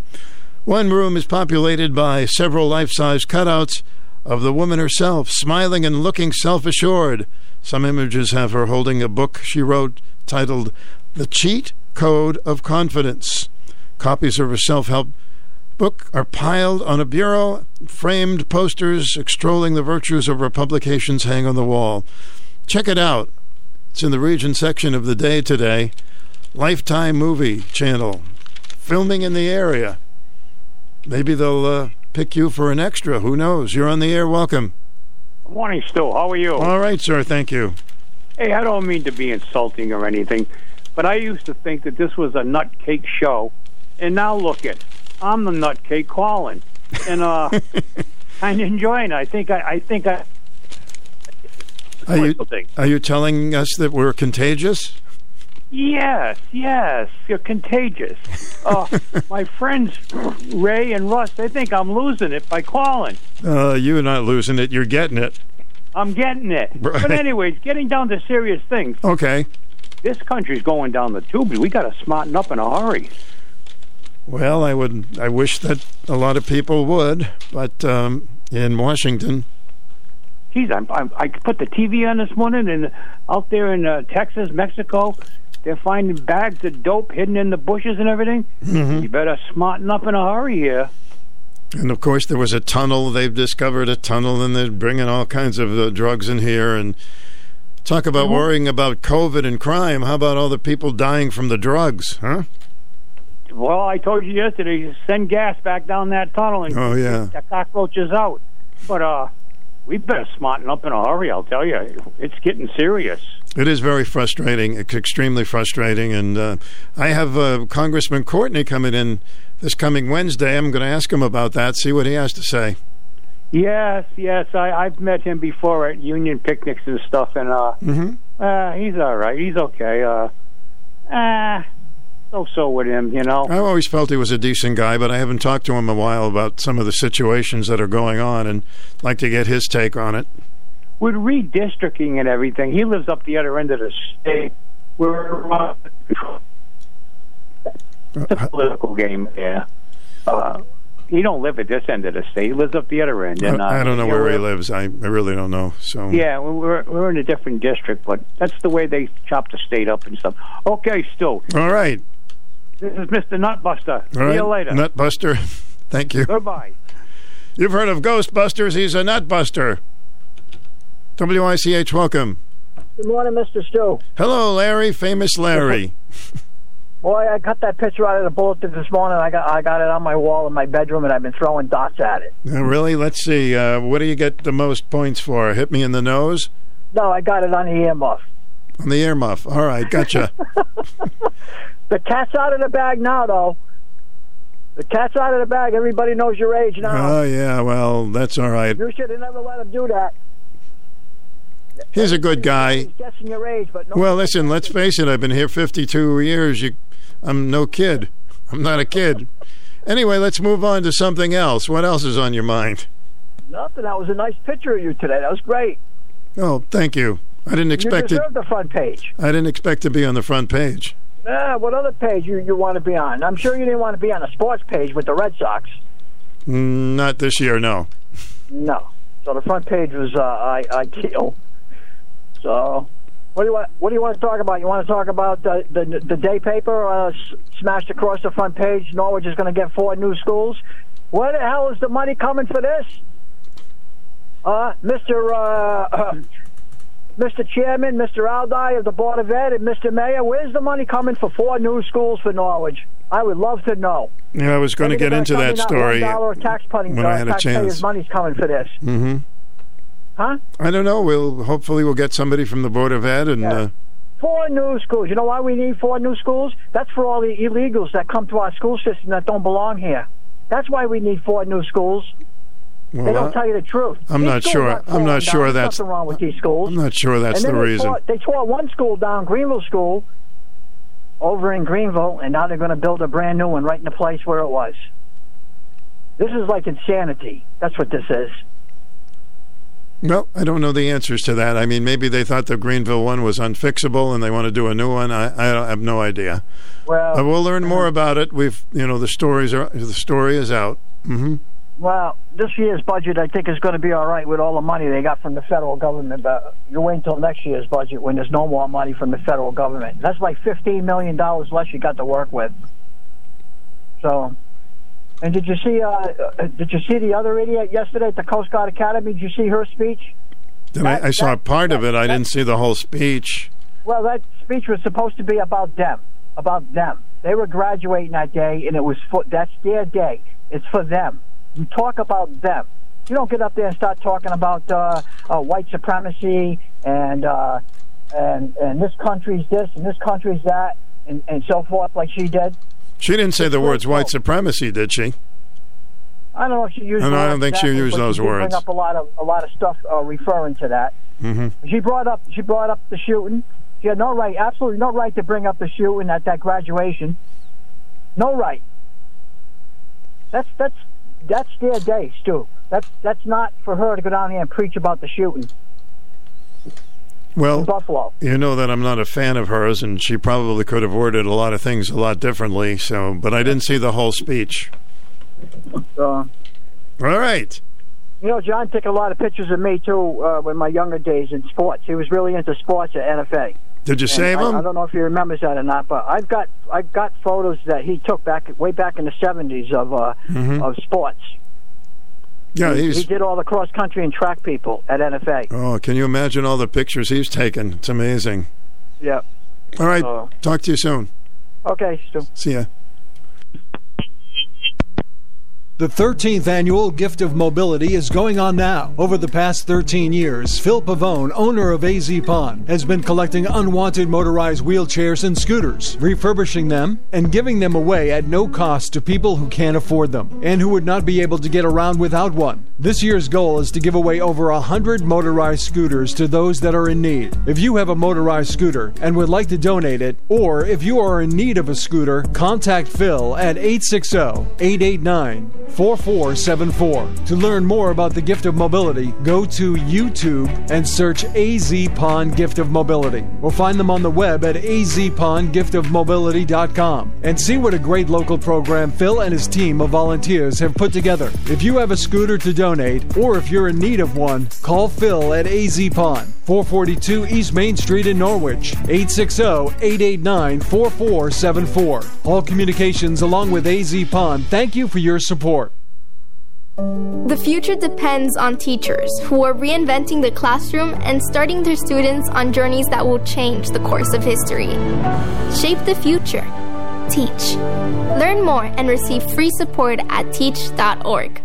room is populated by several life size cutouts of the woman herself, smiling and looking self assured. Some images have her holding a book she wrote titled The Cheat Code of Confidence. Copies of her self help book are piled on a bureau. Framed posters extolling the virtues of her publications hang on the wall. Check it out. It's in the region section of the day today. Lifetime Movie Channel. Filming in the area. Maybe they'll uh, pick you for an extra. Who knows? You're on the air. Welcome. Good morning, Stu. How are you? All right, sir. Thank you. Hey, I don't mean to be insulting or anything, but I used to think that this was a nutcake show, and now look it, I'm the nutcake calling, and uh, I'm enjoying it. I think I, I think I. Are you, are you telling us that we're contagious? Yes, yes, you're contagious. Uh, my friends Ray and Russ, they think I'm losing it by calling. Uh, you're not losing it. You're getting it. I'm getting it. Right. But anyways, getting down to serious things. Okay. This country's going down the tubes. We got to smarten up in a hurry. Well, I would. I wish that a lot of people would, but um, in Washington, Geez, I'm, I'm, I put the TV on this morning, and out there in uh, Texas, Mexico, they're finding bags of dope hidden in the bushes and everything. Mhm. You better smarten up in a hurry here. and of course there was a tunnel. They've discovered a tunnel, and they're bringing all kinds of uh, drugs in here. And talk about worrying about COVID and crime. How about all the people dying from the drugs? Huh? Well, I told you yesterday, send gas back down that tunnel and Oh, yeah. get the cockroaches out. But uh, we better smarten up in a hurry. I'll tell you, it's getting serious. It is very frustrating. It's extremely frustrating. And uh, I have uh, Congressman Courtney coming in this coming Wednesday. I'm going to ask him about that, see what he has to say. Yes, yes, I, I've met him before at union picnics and stuff, and uh, Mhm. uh, he's all right. He's okay. Uh, ah, so so with him, you know. I've always felt he was a decent guy, but I haven't talked to him in a while about some of the situations that are going on, and like to get his take on it. With redistricting and everything, he lives up the other end of the state. We're uh, it's a political game yeah. Uh, he don't live at this end of the state. He lives up the other end. And, uh, I don't know where he lives. I, I really don't know. So Yeah, we're we're in a different district, but that's the way they chop the state up and stuff. Okay, Stu. All right. This is Mr. Nutbuster. All See right. you later. Nutbuster. Thank you. Goodbye. You've heard of Ghostbusters. He's a nutbuster. WICH, welcome. Good morning, Mr. Stu. Hello, Larry, famous Larry. Boy, I got that picture out of the bulletin this morning. I got I got it on my wall in my bedroom, and I've been throwing dots at it. Uh, really? Let's see. Uh, what do you get the most points for? Hit me in the nose? No, I got it on the earmuff. On the earmuff. All right, gotcha. The cat's out of the bag now, though. The cat's out of the bag. Everybody knows your age now. oh, yeah, well, that's all right. you should have never let him do that. He's a good guy. He's guessing your age, but no. Well, listen, let's face it. I've been here 52 years. You, I'm no kid. I'm not a kid. Anyway, let's move on to something else. What else is on your mind? Nothing. That was a nice picture of you today. That was great. Oh, thank you. I didn't expect you it. the front page. I didn't expect to be on the front page. Ah, what other page you, you want to be on? I'm sure you didn't want to be on a sports page with the Red Sox. Mm, Not this year, no. No. So the front page was uh, I- ideal. So, what do you want? What do you want to talk about? You want to talk about the the, the day paper uh, s- smashed across the front page? Norwich is going to get four new schools. Where the hell is the money coming for this? Uh, Mr. Uh, Mr. Chairman, Mr. Aldi of the Board of Ed, and Mr. Mayor, where's the money coming for four new schools for Norwich? I would love to know. Yeah, I was going to get into that tell me not story One dollar of tax putting, when I had a chance. money's coming for this, hmm huh? I don't know. We'll hopefully we'll get somebody from the Board of Ed and. Uh, Four new schools. You know why we need four new schools? That's for all the illegals that come to our school system that don't belong here. That's why we need four new schools. They don't I- tell you the truth. I'm These not sure. I'm not down. sure There's that's- nothing wrong with these schools. I'm not sure that's the they reason. Tore, they tore one school down, Greenville School, over in Greenville, and now they're going to build a brand new one right in the place where it was. This is like insanity. That's what this is. Well, I don't know the answers to that. I mean, maybe they thought the Greenville one was unfixable and they want to do a new one. I, I have no idea. Well, Uh, we'll learn more about it. We've, you know, the stories are the story is out. hmm Well, this year's budget, I think, is going to be all right with all the money they got from the federal government. But you wait until next year's budget when there's no more money from the federal government. That's like fifteen million dollars less you got to work with. So, and did you see? Uh, uh, did you see the other idiot yesterday at the Coast Guard Academy? Did you see her speech? Then I, I saw part of it. I didn't see the whole speech. Well, that speech was supposed to be about them, about them. They were graduating that day, and it was for that's their day. It's for them. You talk about them. You don't get up there and start talking about uh, uh, white supremacy and uh, and and this country's this and this country's that and, and so forth, like she did. She didn't say the words white supremacy, did she? I don't know if she used. No, I don't think she used those she words. Bring up a lot of a lot of stuff uh, referring to that. hmm She brought up she brought up the shooting. She had no right, absolutely no right to bring up the shooting at that graduation. No right. That's that's that's their day, Stu. That's that's not for her to go down there and preach about the shooting. Well, Buffalo. you know that I'm not a fan of hers, and she probably could have worded a lot of things a lot differently. So, but I didn't see the whole speech. Uh, All right. you know, John took a lot of pictures of me too uh, in my younger days in sports. He was really into sports at NFA. Did you And save I, him? I don't know if he remembers that or not, but I've got I've got photos that he took back way back in the seventies of uh, Mhm. of sports. Yeah, he, he's. he did all the cross country and track people at NFA. Oh, can you imagine all the pictures he's taken? It's amazing. Yeah. All right. Uh, Talk to you soon. Okay, Stu. See ya. The 13th annual Gift of Mobility is going on now. Over the past 13 years, Phil Pavone, owner of AZ Pawn, has been collecting unwanted motorized wheelchairs and scooters, refurbishing them, and giving them away at no cost to people who can't afford them and who would not be able to get around without one. This year's goal is to give away over 100 motorized scooters to those that are in need. If you have a motorized scooter and would like to donate it, or if you are in need of a scooter, contact Phil at 860 889 4474. To learn more about the gift of mobility, go to YouTube and search AZ Pawn Gift of Mobility or find them on the web at azpawngiftofmobility.com and see what a great local program Phil and his team of volunteers have put together. If you have a scooter to donate or if you're in need of one, call Phil at AZ Pawn, 442 East Main Street in Norwich, 860-889-4474. Hall communications along with AZ Pawn, thank you for your support. The future depends on teachers who are reinventing the classroom and starting their students on journeys that will change the course of history. Shape the future. Teach. Learn more and receive free support at teach.org.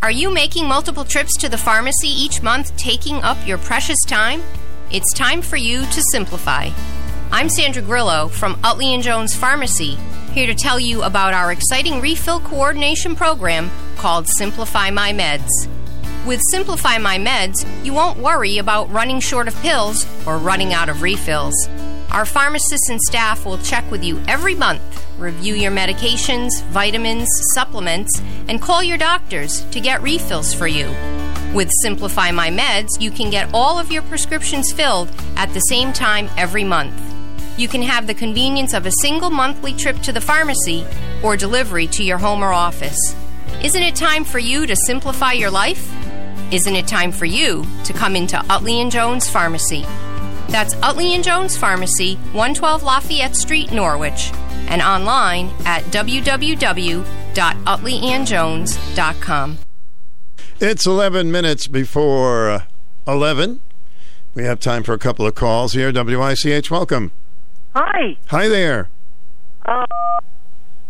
Are you making multiple trips to the pharmacy each month, taking up your precious time? It's time for you to simplify. I'm Sandra Grillo from Utley and Jones Pharmacy, here to tell you about our exciting refill coordination program called Simplify My Meds. With Simplify My Meds, you won't worry about running short of pills or running out of refills. Our pharmacists and staff will check with you every month, review your medications, vitamins, supplements, and call your doctors to get refills for you. With Simplify My Meds, you can get all of your prescriptions filled at the same time every month. You can have the convenience of a single monthly trip to the pharmacy or delivery to your home or office. Isn't it time for you to simplify your life? Isn't it time for you to come into Utley and Jones Pharmacy? That's Utley and Jones Pharmacy, 112 Lafayette Street, Norwich, and online at www.utleyandjones.com. It's 11 minutes before uh, 11. We have time for a couple of calls here. WICH, welcome. Hi. Hi there. Uh,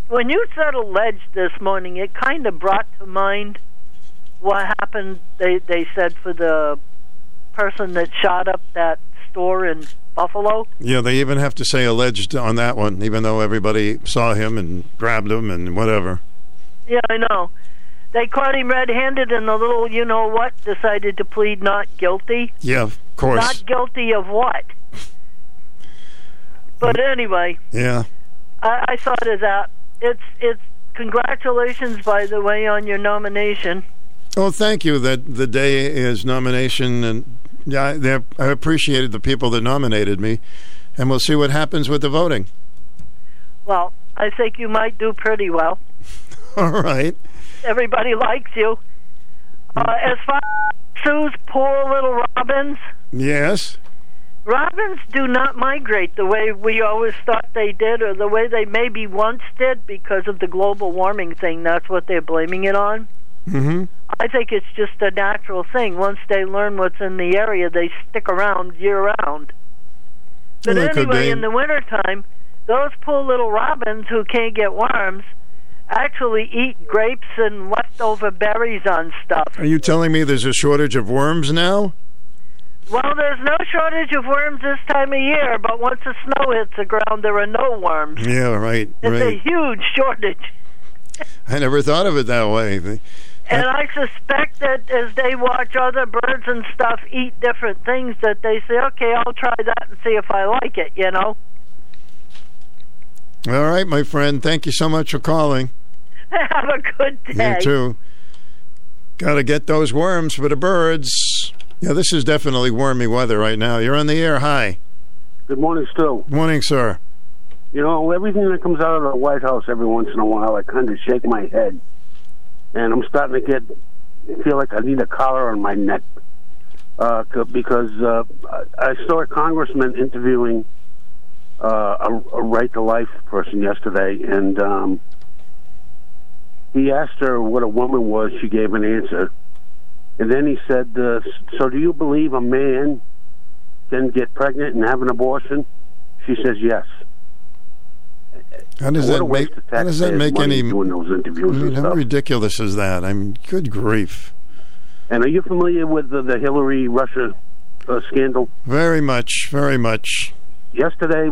when you said alleged this morning, it kind of brought to mind what happened. They they said for the person that shot up that store in Buffalo. Yeah, they even have to say alleged on that one, even though everybody saw him and grabbed him and whatever. Yeah, I know. They caught him red-handed, and the little, you know what, decided to plead not guilty. Yeah, of course. Not guilty of what? But anyway, yeah. I, I thought of that. It's it's congratulations, by the way, on your nomination. Oh, thank you. That the day is nomination, and yeah, they're- I appreciated the people that nominated me, and we'll see what happens with the voting. Well, I think you might do pretty well. All right. Everybody likes you. Uh, as far as Sue's poor little robins, Yes. Robins do not migrate the way we always thought they did, or the way they maybe once did because of the global warming thing. That's what they're blaming it on. Mm-hmm. I think it's just a natural thing. Once they learn what's in the area, they stick around year round. But Well, anyway, in the wintertime, those poor little robins who can't get worms actually eat grapes and leftover berries on stuff. Are you telling me there's a shortage of worms now? Well, there's no shortage of worms this time of year, but once the snow hits the ground, there are no worms. Yeah, right. It's a huge shortage. I never thought of it that way. And I suspect that as they watch other birds and stuff eat different things, that they say, okay, I'll try that and see if I like it, you know? All right, my friend. Thank you so much for calling. Have a good day. You too. Got to get those worms for the birds. Yeah, this is definitely wormy weather right now. You're on the air. Hi. Good morning, Stu. Morning, sir. You know, everything that comes out of the White House every once in a while, I kind of shake my head. And I'm starting to get, feel like I need a collar on my neck. Uh, because uh, I saw a congressman interviewing uh, a, a right to life person yesterday, and um, he asked her what a woman was. She gave an answer. And then he said, uh, So do you believe a man can get pregnant and have an abortion? She says, Yes. How does that make? How does that make any? doing those interviews I mean, how stuff. ridiculous is that? I mean, good grief. And are you familiar with the, the Hillary Russia uh, scandal? Very much, very much. Yesterday,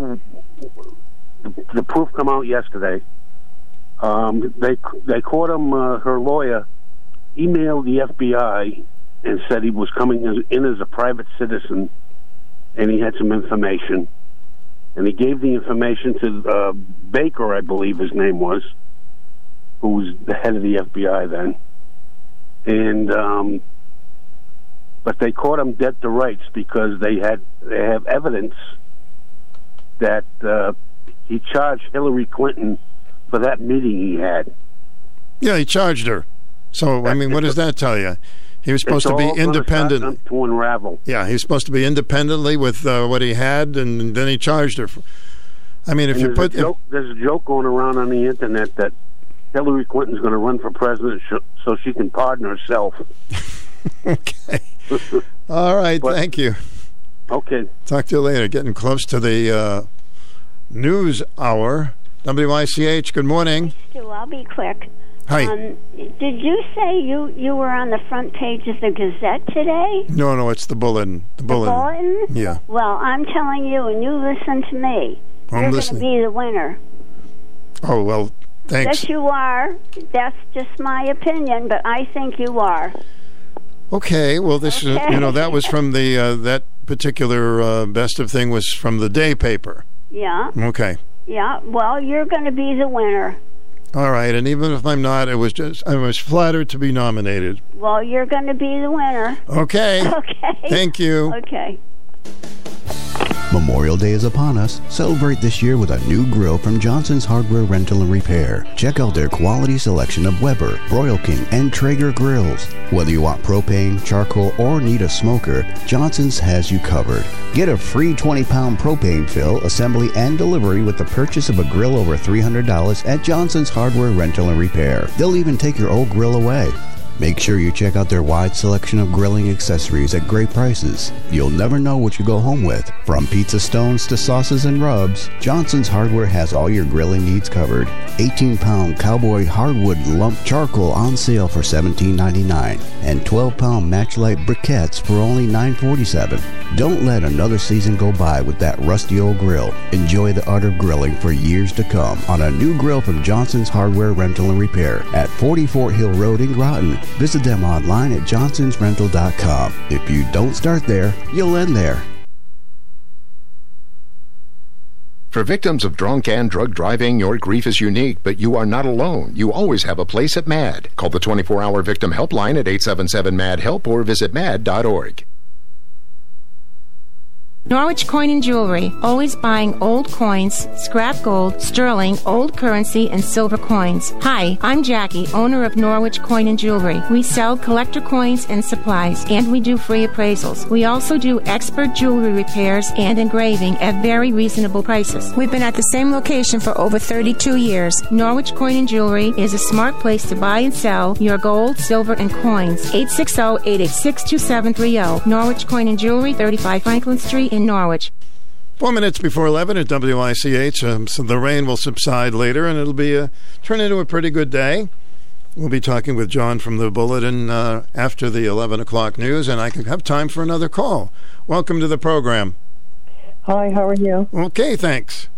the, the proof come out yesterday. Um, they they caught him. Uh, her lawyer emailed the FBI and said he was coming in as a private citizen, and he had some information. And he gave the information to uh, Baker, I believe his name was, who was the head of the FBI then. And um, but they caught him dead to rights because they had they have evidence that uh, he charged Hillary Clinton for that meeting he had. Yeah, he charged her. So I mean, what does that tell you? He was supposed It's to be independent. to unravel. Yeah, he was supposed to be independently with uh, what he had, and then he charged her. For, I mean, if And you put a if, there's a joke going around on the internet that Hillary Clinton's going to run for president sh- so she can pardon herself. okay. All right, thank you. Okay. Talk to you later. Getting close to the uh, news hour. WICH. good morning. Stu, I'll be quick. Hi. Um, did you say you, you were on the front page of the Gazette today? No, no, it's the bulletin. The bulletin. Bulletin? Yeah. Well, I'm telling you, and you listen to me. I'm You're listening. going to be the winner. Oh well, thanks. Yes, you are. That's just my opinion, but I think you are. Okay, well, this is Okay. you know that was from the uh, that particular uh, best of thing was from the day paper. Yeah. Okay. Yeah. Well, you're going to be the winner. All right, and even if I'm not, it was just I was flattered to be nominated. Well, you're going to be the winner. Okay. Okay. Thank you. Okay. Memorial Day is upon us. Celebrate this year with a new grill from Johnson's Hardware Rental and Repair. Check out their quality selection of Weber, Broil King, and Traeger grills. Whether you want propane, charcoal, or need a smoker, Johnson's has you covered. Get a free 20 pound propane fill, assembly, and delivery with the purchase of a grill over $300 at Johnson's Hardware Rental and Repair. They'll even take your old grill away. Make sure you check out their wide selection of grilling accessories at great prices. You'll never know what you go home with. From pizza stones to sauces and rubs, Johnson's Hardware has all your grilling needs covered. 18 pound cowboy hardwood lump charcoal on sale for $17.99 and 12 pound matchlight briquettes for only $9.47. Don't let another season go by with that rusty old grill. Enjoy the art of grilling for years to come on a new grill from Johnson's Hardware Rental and Repair at 44 Hill Road in Groton. Visit them online at johnsonsrental.com. If you don't start there, you'll end there. For victims of drunk and drug driving, your grief is unique, but you are not alone. You always have a place at MADD. Call the 24 hour victim helpline at 877 MADD HELP or visit MADD.org. Norwich Coin and Jewelry, always buying old coins, scrap gold, sterling, old currency, and silver coins. Hi, I'm Jackie, owner of Norwich Coin and Jewelry. We sell collector coins and supplies, and we do free appraisals. We also do expert jewelry repairs and engraving at very reasonable prices. We've been at the same location for over 32 years. Norwich Coin and Jewelry is a smart place to buy and sell your gold, silver, and coins. 860-886-2730. Norwich Coin and Jewelry, 35 Franklin Street in Norwich. Four minutes before 11 at WICH. Um, so the rain will subside later, and it'll be a, turn into a pretty good day. We'll be talking with John from the Bulletin uh, after the 11 o'clock news, and I can have time for another call. Welcome to the program. Hi, how are you? Okay, thanks.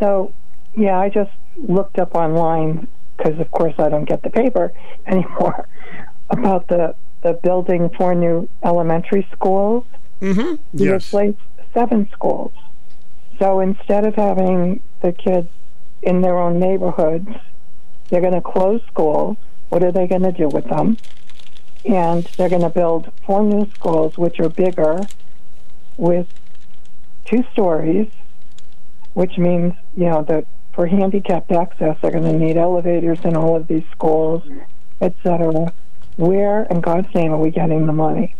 So, yeah, I just looked up online because, of course, I don't get the paper anymore about the the building four new elementary schools. Mm-hmm. You Yes. replace seven schools. So instead of having the kids in their own neighborhoods, they're going to close schools. What are they going to do with them? And they're going to build four new schools, which are bigger, with two stories, which means, you know, that for handicapped access, they're going to need elevators in all of these schools, etc. Where, in God's name, are we getting the money?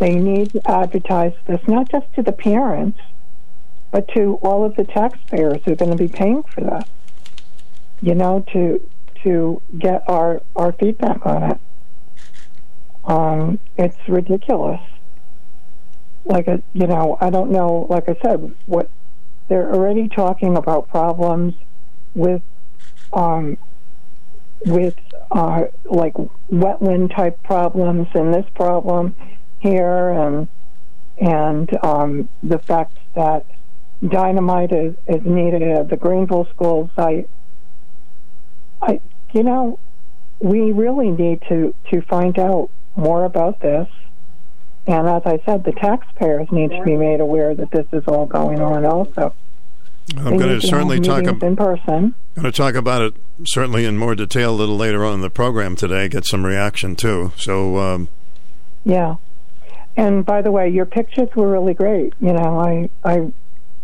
They need to advertise this not just to the parents, but to all of the taxpayers who are going to be paying for this. You know, to to get our our feedback on it. Um, it's ridiculous. Like a, you know, I don't know. Like I said, what they're already talking about problems with um, with uh, like wetland type problems and this problem here and and um, the fact that dynamite is, is needed at the Greenville school site. I, you know, we really need to to find out more about this. And as I said, the taxpayers need to be made aware that this is all going on. Also, I'm going to certainly talk ab- in person. going to talk about it certainly in more detail a little later on in the program today. Get some reaction too. So um, Yeah. And by the way, your pictures were really great. You know, I I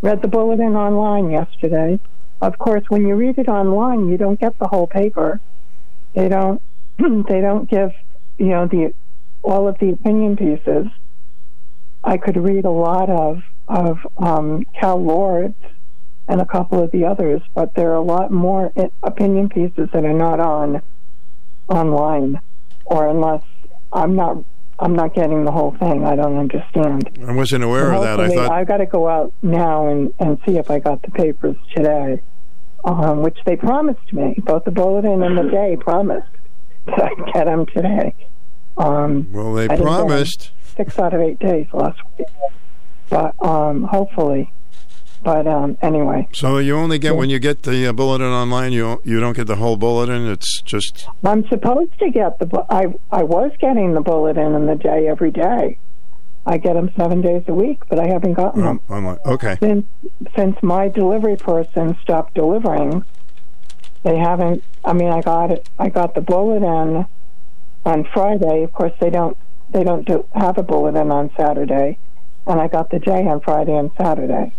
read the bulletin online yesterday. Of course, when you read it online, you don't get the whole paper. They don't they don't give, you know, the all of the opinion pieces. I could read a lot of of um, Cal Lords and a couple of the others, but there are a lot more opinion pieces that are not on online, or unless I'm not I'm not getting the whole thing. I don't understand. I wasn't aware of that. I thought I've got to go out now and, and see if I got the papers today, um, which they promised me. Both the bulletin and the day promised that I'd get them today. Um, well, they I didn't get 'em promised. six out of eight days last week, but um, hopefully. But um, anyway, So you only get when you get the uh, bulletin online. You you don't get the whole bulletin. It's just I'm supposed to get the. I I was getting the bulletin in the day every day. I get them seven days a week, but I haven't gotten them. Okay. since since my delivery person stopped delivering they haven't. I mean, I got it. I got the bulletin on Friday. Of course, they don't. They don't do, have a bulletin on Saturday, and I got the J on Friday and Saturday.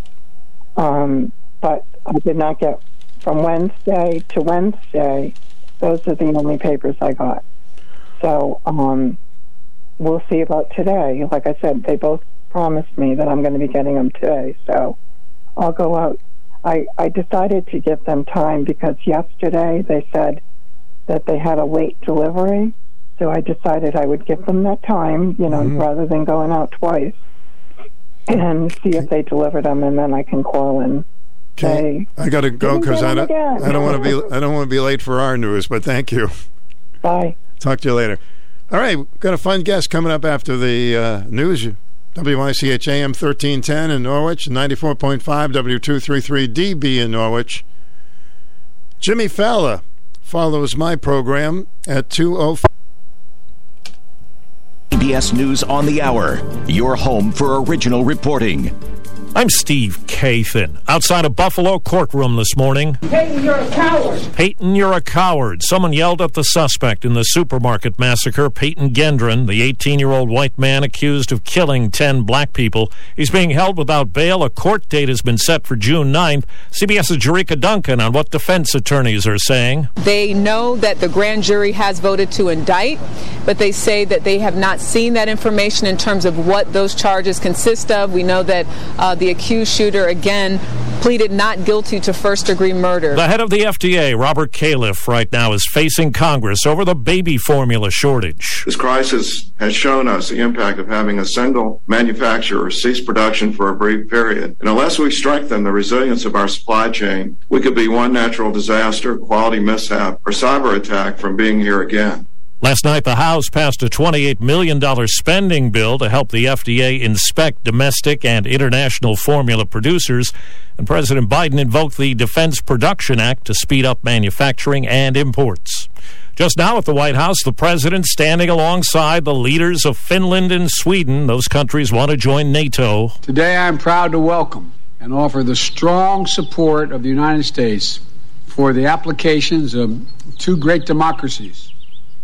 Um, but I did not get from Wednesday to Wednesday. Those are the only papers I got. So um, we'll see about today. Like I said, they both promised me that I'm going to be getting them today. So I'll go out. I, I decided to give them time because yesterday they said that they had a late delivery. So I decided I would give them that time, you know, Mhm. rather than going out twice and see if they delivered them, and then I can call and say, I got to go because I don't. I don't want to be. I don't want to be late for our news. But thank you. Bye. Talk to you later. All right, got a fun guest coming up after the uh, news. WICH AM 1310 in Norwich, 94.5 W233DB in Norwich. Jimmy Fowler follows my program at 205. CBS News on the Hour, your home for original reporting. I'm Steve Kathan. Outside a Buffalo courtroom this morning. Peyton, you're a coward. Peyton, you're a coward. Someone yelled at the suspect in the supermarket massacre, Peyton Gendron, the 18 year old white man accused of killing 10 black people. He's being held without bail. A court date has been set for June 9th. CBS's Jerika Duncan on what defense attorneys are saying. They know that the grand jury has voted to indict, but they say that they have not seen that information in terms of what those charges consist of. We know that uh, the accused shooter, again, pleaded not guilty to first degree murder. The head of the FDA, Robert Califf, right now is facing Congress over the baby formula shortage. This crisis has shown us the impact of having a single manufacturer cease production for a brief period. And unless we strengthen the resilience of our supply chain, we could be one natural disaster, quality mishap, or cyber attack from being here again. Last night, the House passed a $28 million spending bill to help the FDA inspect domestic and international formula producers. And President Biden invoked the Defense Production Act to speed up manufacturing and imports. Just now at the White House, the president standing alongside the leaders of Finland and Sweden. Those countries want to join NATO. Today, I'm proud to welcome and offer the strong support of the United States for the applications of two great democracies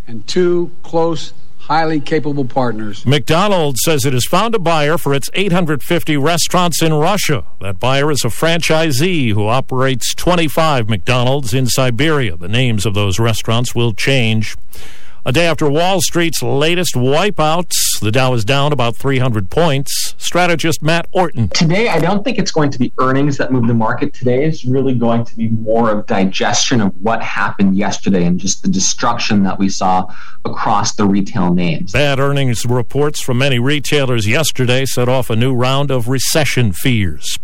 and two close, highly capable partners. McDonald's says it has found a buyer for its 850 restaurants in Russia. That buyer is a franchisee who operates 25 McDonald's in Siberia. The names of those restaurants will change. A day after Wall Street's latest wipeouts, the Dow is down about 300 points. Strategist Matt Orton. Today, I don't think it's going to be earnings that move the market. Today is really going to be more of digestion of what happened yesterday and just the destruction that we saw across the retail names. Bad earnings reports from many retailers yesterday set off a new round of recession fears.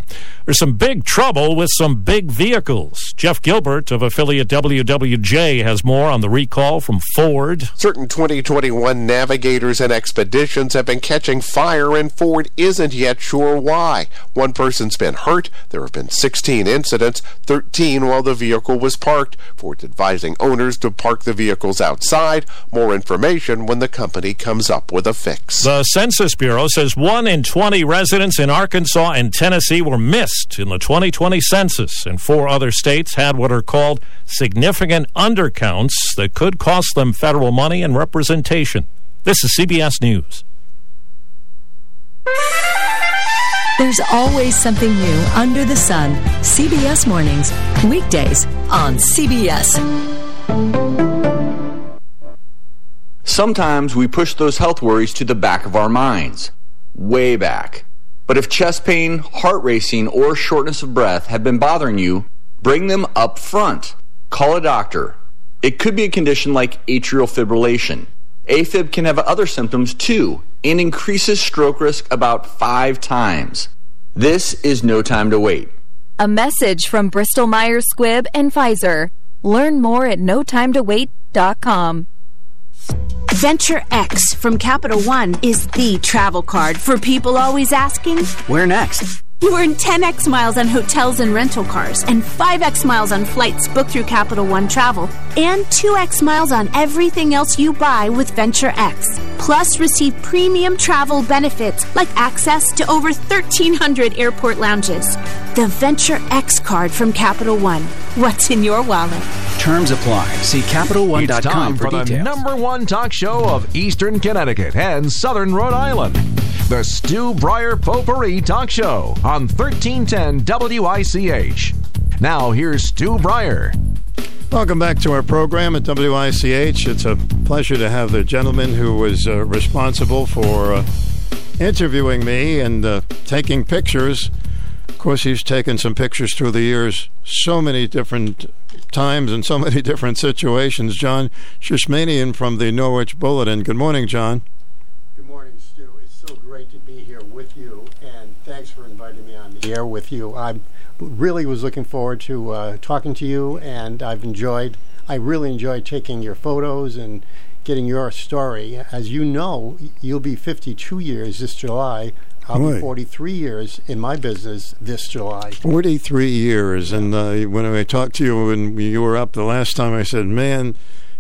There's some big trouble with some big vehicles. Jeff Gilbert of affiliate WWJ has more on the recall from Ford. Certain 2021 navigators and expeditions have been catching fire, and Ford isn't yet sure why. One person's been hurt. There have been 16 incidents, 13 while the vehicle was parked. Ford's advising owners to park the vehicles outside. More information when the company comes up with a fix. The Census Bureau says one in 20 residents in Arkansas and Tennessee were missed in the 2020 census, and four other states had what are called significant undercounts that could cost them federal money and representation. This is CBS News. There's always something new under the sun. CBS Mornings, weekdays on CBS. Sometimes we push those health worries to the back of our minds, way back. But if chest pain, heart racing, or shortness of breath have been bothering you, bring them up front. Call a doctor. It could be a condition like atrial fibrillation. AFib can have other symptoms too and increases stroke risk about five times. This is no time to wait. A message from Bristol Myers Squibb and Pfizer. Learn more at notimetowait.com. Venture X from Capital One is the travel card for people always asking, Where next? You earn 10x miles on hotels and rental cars, and 5x miles on flights booked through Capital One Travel, and 2x miles on everything else you buy with Venture X. Plus, receive premium travel benefits like access to over 1,300 airport lounges. The Venture X card from Capital One. What's in your wallet? Terms apply. See It's CapitalOne.com time for for the details. number one talk show of Eastern Connecticut and Southern Rhode Island. The Stu Bryer Potpourri Talk Show on 1310 WICH. Now here's Stu Bryer. Welcome back to our program at WICH. It's a pleasure to have the gentleman who was uh, responsible for uh, interviewing me and uh, taking pictures. Of course, he's taken some pictures through the years, so many different times and so many different situations. John Shishmanian from the Norwich Bulletin. Good morning, John. Good morning, Stu. It's so great to be here with you, and thanks for inviting me on the air with you. I really was looking forward to uh, talking to you, and I've enjoyed. I really enjoyed taking your photos and getting your story. As you know, you'll be 52 years this July. I'll Right. be 43 years in my business this July. 43 years. And uh, when I talked to you when you were up the last time, I said, man,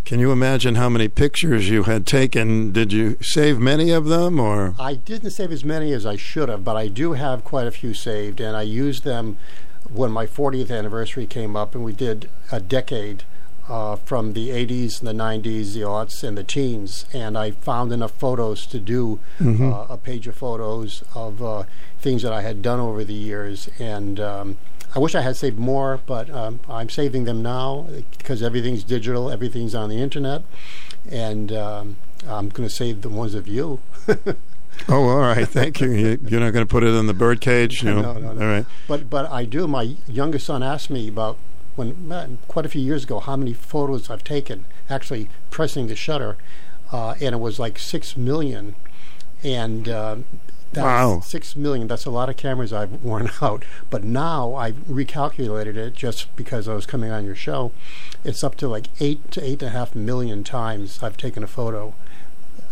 can you imagine how many pictures you had taken? Did you save many of them or? I didn't save as many as I should have, but I do have quite a few saved, and I used them when my 40th anniversary came up, and we did a decade uh, from the 80s and the 90s, the aughts, and the teens, and I found enough photos to do Mhm. uh, a page of photos of uh, things that I had done over the years, and um, I wish I had saved more, but um, I'm saving them now because everything's digital, everything's on the internet, and um, I'm going to save the ones of you. Oh, all right. Thank you. You- You're not going to put it in the birdcage? You know? No, no, no. All right. But but I do. My youngest son asked me about when quite a few years ago how many photos I've taken. Actually, pressing the shutter, uh, and it was like six million. And um, that's Wow. six million. That's a lot of cameras I've worn out. But now I've recalculated it just because I was coming on your show. It's up to like eight to eight and a half million times I've taken a photo,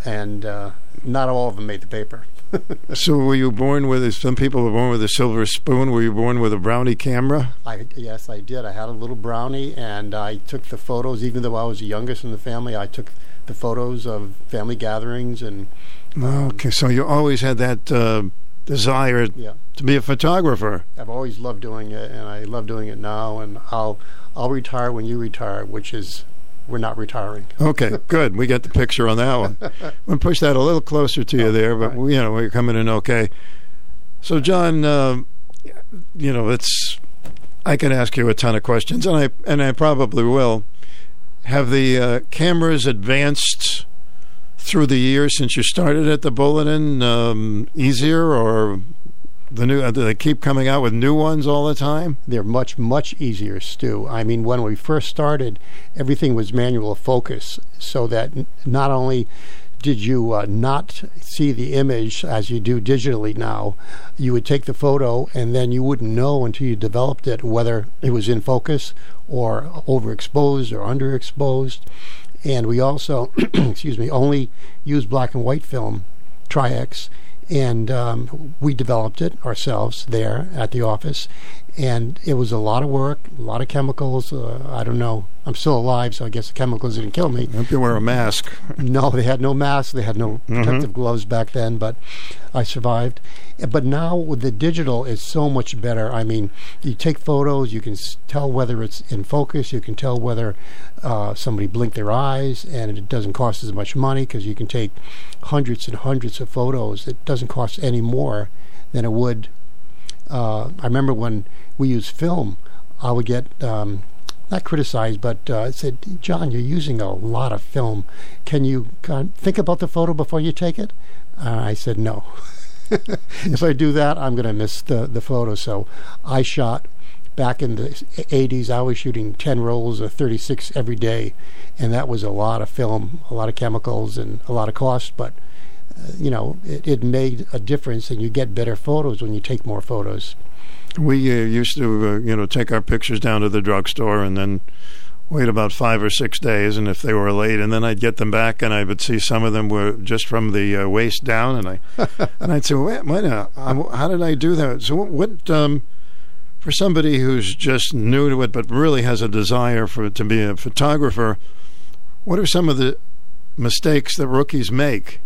and uh, not all of them made the paper. So were you born with, some people were born with a silver spoon. Were you born with a brownie camera? I yes, I did. I had a little brownie, and I took the photos. Even though I was the youngest in the family, I took the photos of family gatherings and okay. So you always had that uh, desire Yeah. to be a photographer. I've always loved doing it, and I love doing it now. And I'll I'll retire when you retire, which is we're not retiring. Okay, good. We get the picture on that one. We'll push that a little closer to you there, but we, you know we're coming in okay. So, John, uh, you know it's. I can ask you a ton of questions, and I and I probably will. Have the uh, cameras advanced through the years since you started at the Bulletin um, easier, or the new? uh, they keep coming out with new ones all the time? They're much much easier, Stu. I mean, when we first started, everything was manual focus, so that n- not only did you uh, not see the image as you do digitally now, you would take the photo and then you wouldn't know until you developed it whether it was in focus or overexposed or underexposed. And we also, excuse me, only use black and white film, Tri-X, and um, we developed it ourselves there at the office. And it was a lot of work, a lot of chemicals. Uh, I don't know. I'm still alive, so I guess the chemicals didn't kill me. Hope you wear a mask. No, they had no masks. They had no Mhm. protective gloves back then, but I survived. But now with the digital, it's so much better. I mean, you take photos, you can tell whether it's in focus, you can tell whether uh, somebody blinked their eyes, and it doesn't cost as much money because you can take hundreds and hundreds of photos. It doesn't cost any more than it would. Uh, I remember when we used film, I would get. Um, not criticized, but uh, said, John, you're using a lot of film. Can you think about the photo before you take it? Uh, I said, no. if I do that, I'm going to miss the, the photo. So I shot back in the 80s, I was shooting 10 rolls of 36 every day. And that was a lot of film, a lot of chemicals, and a lot of cost. But, you know, it, it made a difference, and you get better photos when you take more photos. We uh, used to, uh, you know, take our pictures down to the drugstore and then wait about five or six days, and if they were late, and then I'd get them back, and I would see some of them were just from the uh, waist down, and I and I'd say, wait, wait minute, how did I do that? So what? what um, for somebody who's just new to it, but really has a desire for to be a photographer, what are some of the mistakes that rookies make?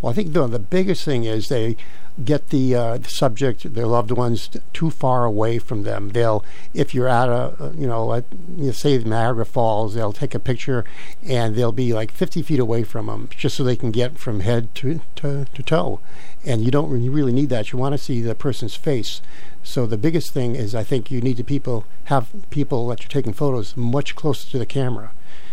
Well, I think the, the biggest thing is they get the, uh, the subject, their loved ones, t- too far away from them. They'll, if you're at a, uh, you know, at, you say Niagara Falls, they'll take a picture and they'll be like 50 feet away from them just so they can get from head to, to, to toe. And you don't really, really need that. You want to see the person's face. So the biggest thing is I think you need to people have people that you're taking photos much closer to the camera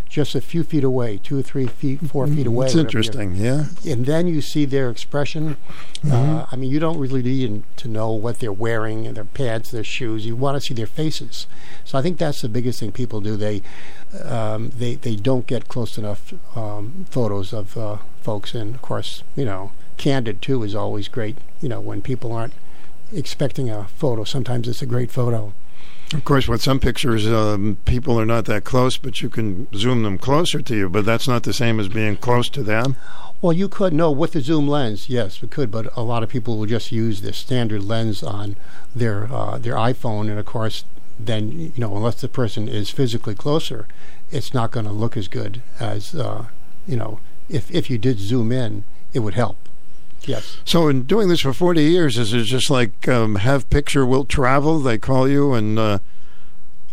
just a few feet away, two or three feet, four feet away. It's interesting, yeah. And then you see their expression. Uh, Mhm. I mean, you don't really need to know what they're wearing and their pants, their shoes. You want to see their faces. So I think that's the biggest thing people do. They um, they they don't get close enough um, photos of uh, folks, and of course, you know, candid too is always great. You know, when people aren't expecting a photo, sometimes it's a great photo. Of course, with some pictures, um, people are not that close, but you can zoom them closer to you. But that's not the same as being close to them. Well, you could no with the zoom lens. Yes, we could, but a lot of people will just use the standard lens on their uh, their iPhone, and of course, then you know, unless the person is physically closer, it's not going to look as good as uh, you know. If if you did zoom in, it would help. Yes. So, in doing this for 40 years, is it just like um, have picture will travel? They call you, and uh,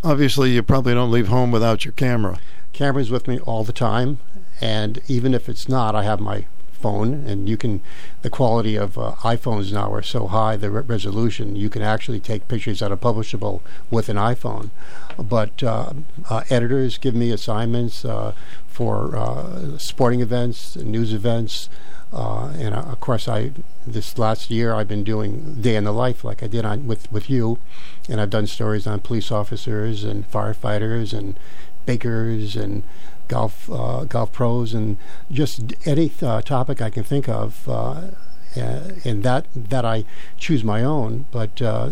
obviously, you probably don't leave home without your camera. Camera's with me all the time, and even if it's not, I have my phone, and you can. The quality of uh, iPhones now are so high, the re- resolution you can actually take pictures that are publishable with an iPhone. But uh, uh, editors give me assignments uh, for uh, sporting events, news events. Uh, and uh, of course, I this last year I've been doing day in the life like I did on with with you, and I've done stories on police officers and firefighters and bakers and golf uh, golf pros and just any uh, topic I can think of. Uh, and that that I choose my own, but uh,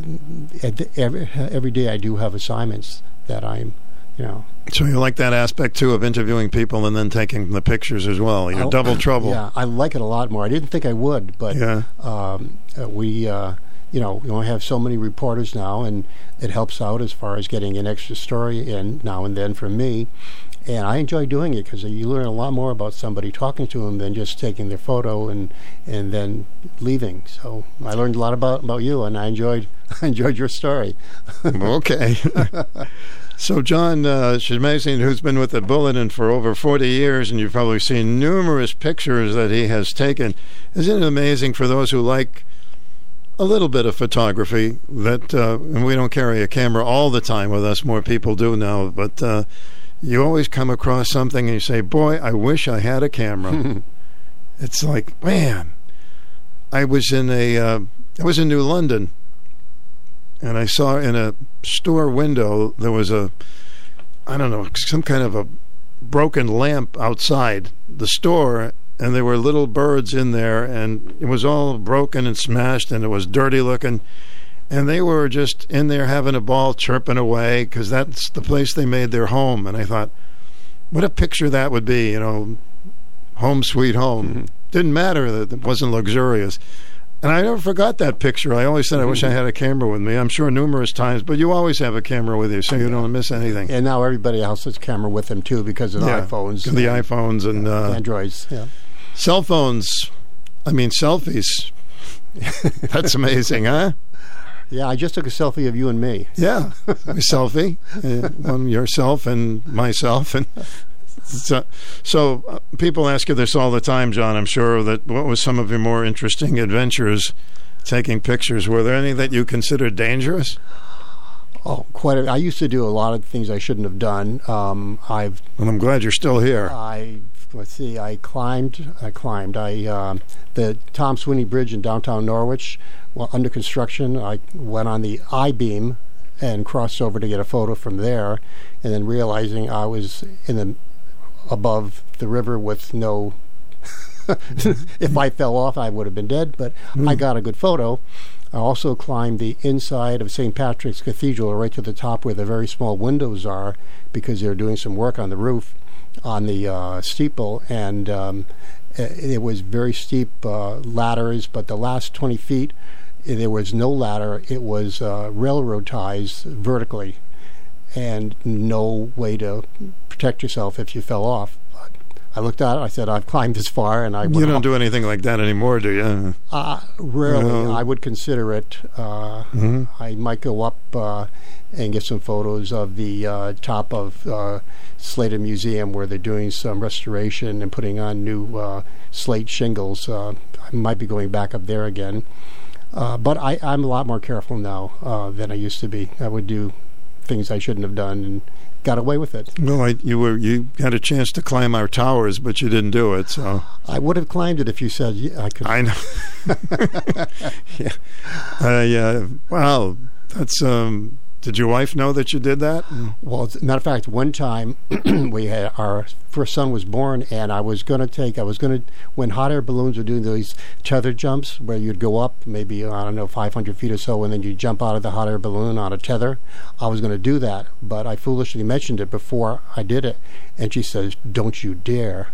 every every day I do have assignments that I'm, you know, So, you like that aspect too of interviewing people and then taking the pictures as well. You're I'll- double trouble. Yeah, I like it a lot more. I didn't think I would, but Yeah. um, uh, we, uh, you know, we only have so many reporters now, and it helps out as far as getting an extra story in now and then from me. And I enjoy doing it because you learn a lot more about somebody talking to them than just taking their photo and and then leaving. So I learned a lot about about you, and I enjoyed I enjoyed your story. okay. So, John uh, Shemazin, who's been with the Bulletin for over 40 years, and you've probably seen numerous pictures that he has taken. Isn't it amazing for those who like a little bit of photography that, uh, and we don't carry a camera all the time with us, more people do now, but uh, you always come across something and you say, Boy, I wish I had a camera. it's like, man, I was in a, uh, I was in New London and I saw in a store window there was a I don't know some kind of a broken lamp outside the store and there were little birds in there and it was all broken and smashed and it was dirty looking. And they were just in there having a ball chirping away because that's the place they made their home. And I thought what a picture that would be you know home sweet home. Mm-hmm. Didn't matter that it wasn't luxurious and I never forgot that picture. I always said I wish I had a camera with me. I'm sure numerous times, but you always have a camera with you, so you don't miss anything. And now everybody else has a camera with them too because of the Yeah, iPhones, the iPhones and uh, Androids. Yeah. cell phones. I mean selfies. That's amazing, huh? Yeah, I just took a selfie of you and me. Yeah, a selfie, uh, one yourself and myself, and so, so uh, people ask you this all the time, John. I'm sure that what was some of your more interesting adventures taking pictures? Were there any that you considered dangerous? Oh, quite. A, I used to do a lot of things I shouldn't have done. Um, I've. And I'm glad you're still here. I let's see. I climbed. I climbed. I um the Tom Sweeney Bridge in downtown Norwich, well, under construction. I went on the I beam and crossed over to get a photo from there, and then realizing I was in the above the river with no. if I fell off, I would have been dead. But I got a good photo. I also climbed the inside of St. Patrick's Cathedral, right to the top where the very small windows are, because they're doing some work on the roof, on the uh, steeple, and um, it, it was very steep uh, ladders. But the last 20 feet, there was no ladder. It was uh, railroad ties vertically, and no way to protect yourself if you fell off. But I looked at it. I said, "I've climbed this far," and I You don't do anything like that anymore, do you? Uh, rarely. No. I would consider it. Uh, Mhm. I might go up uh, and get some photos of the uh, top of uh, Slater Museum where they're doing some restoration and putting on new uh, slate shingles. Uh, I might be going back up there again. Uh, but I, I'm a lot more careful now uh, than I used to be. I would do things I shouldn't have done and got away with it. Well, I, you were you had a chance to climb our towers, but you didn't do it. So I would have climbed it if you said yeah, I could. I know. yeah. Uh, yeah. Wow. That's. Um, did your wife know that you did that? Well, as a matter of fact, one time we had our first son was born, and I was going to take, I was going to, when hot air balloons were doing these tether jumps where you'd go up maybe, I don't know, 500 feet or so, and then you jump out of the hot air balloon on a tether, I was going to do that. But I foolishly mentioned it before I did it. And she says, Don't you dare.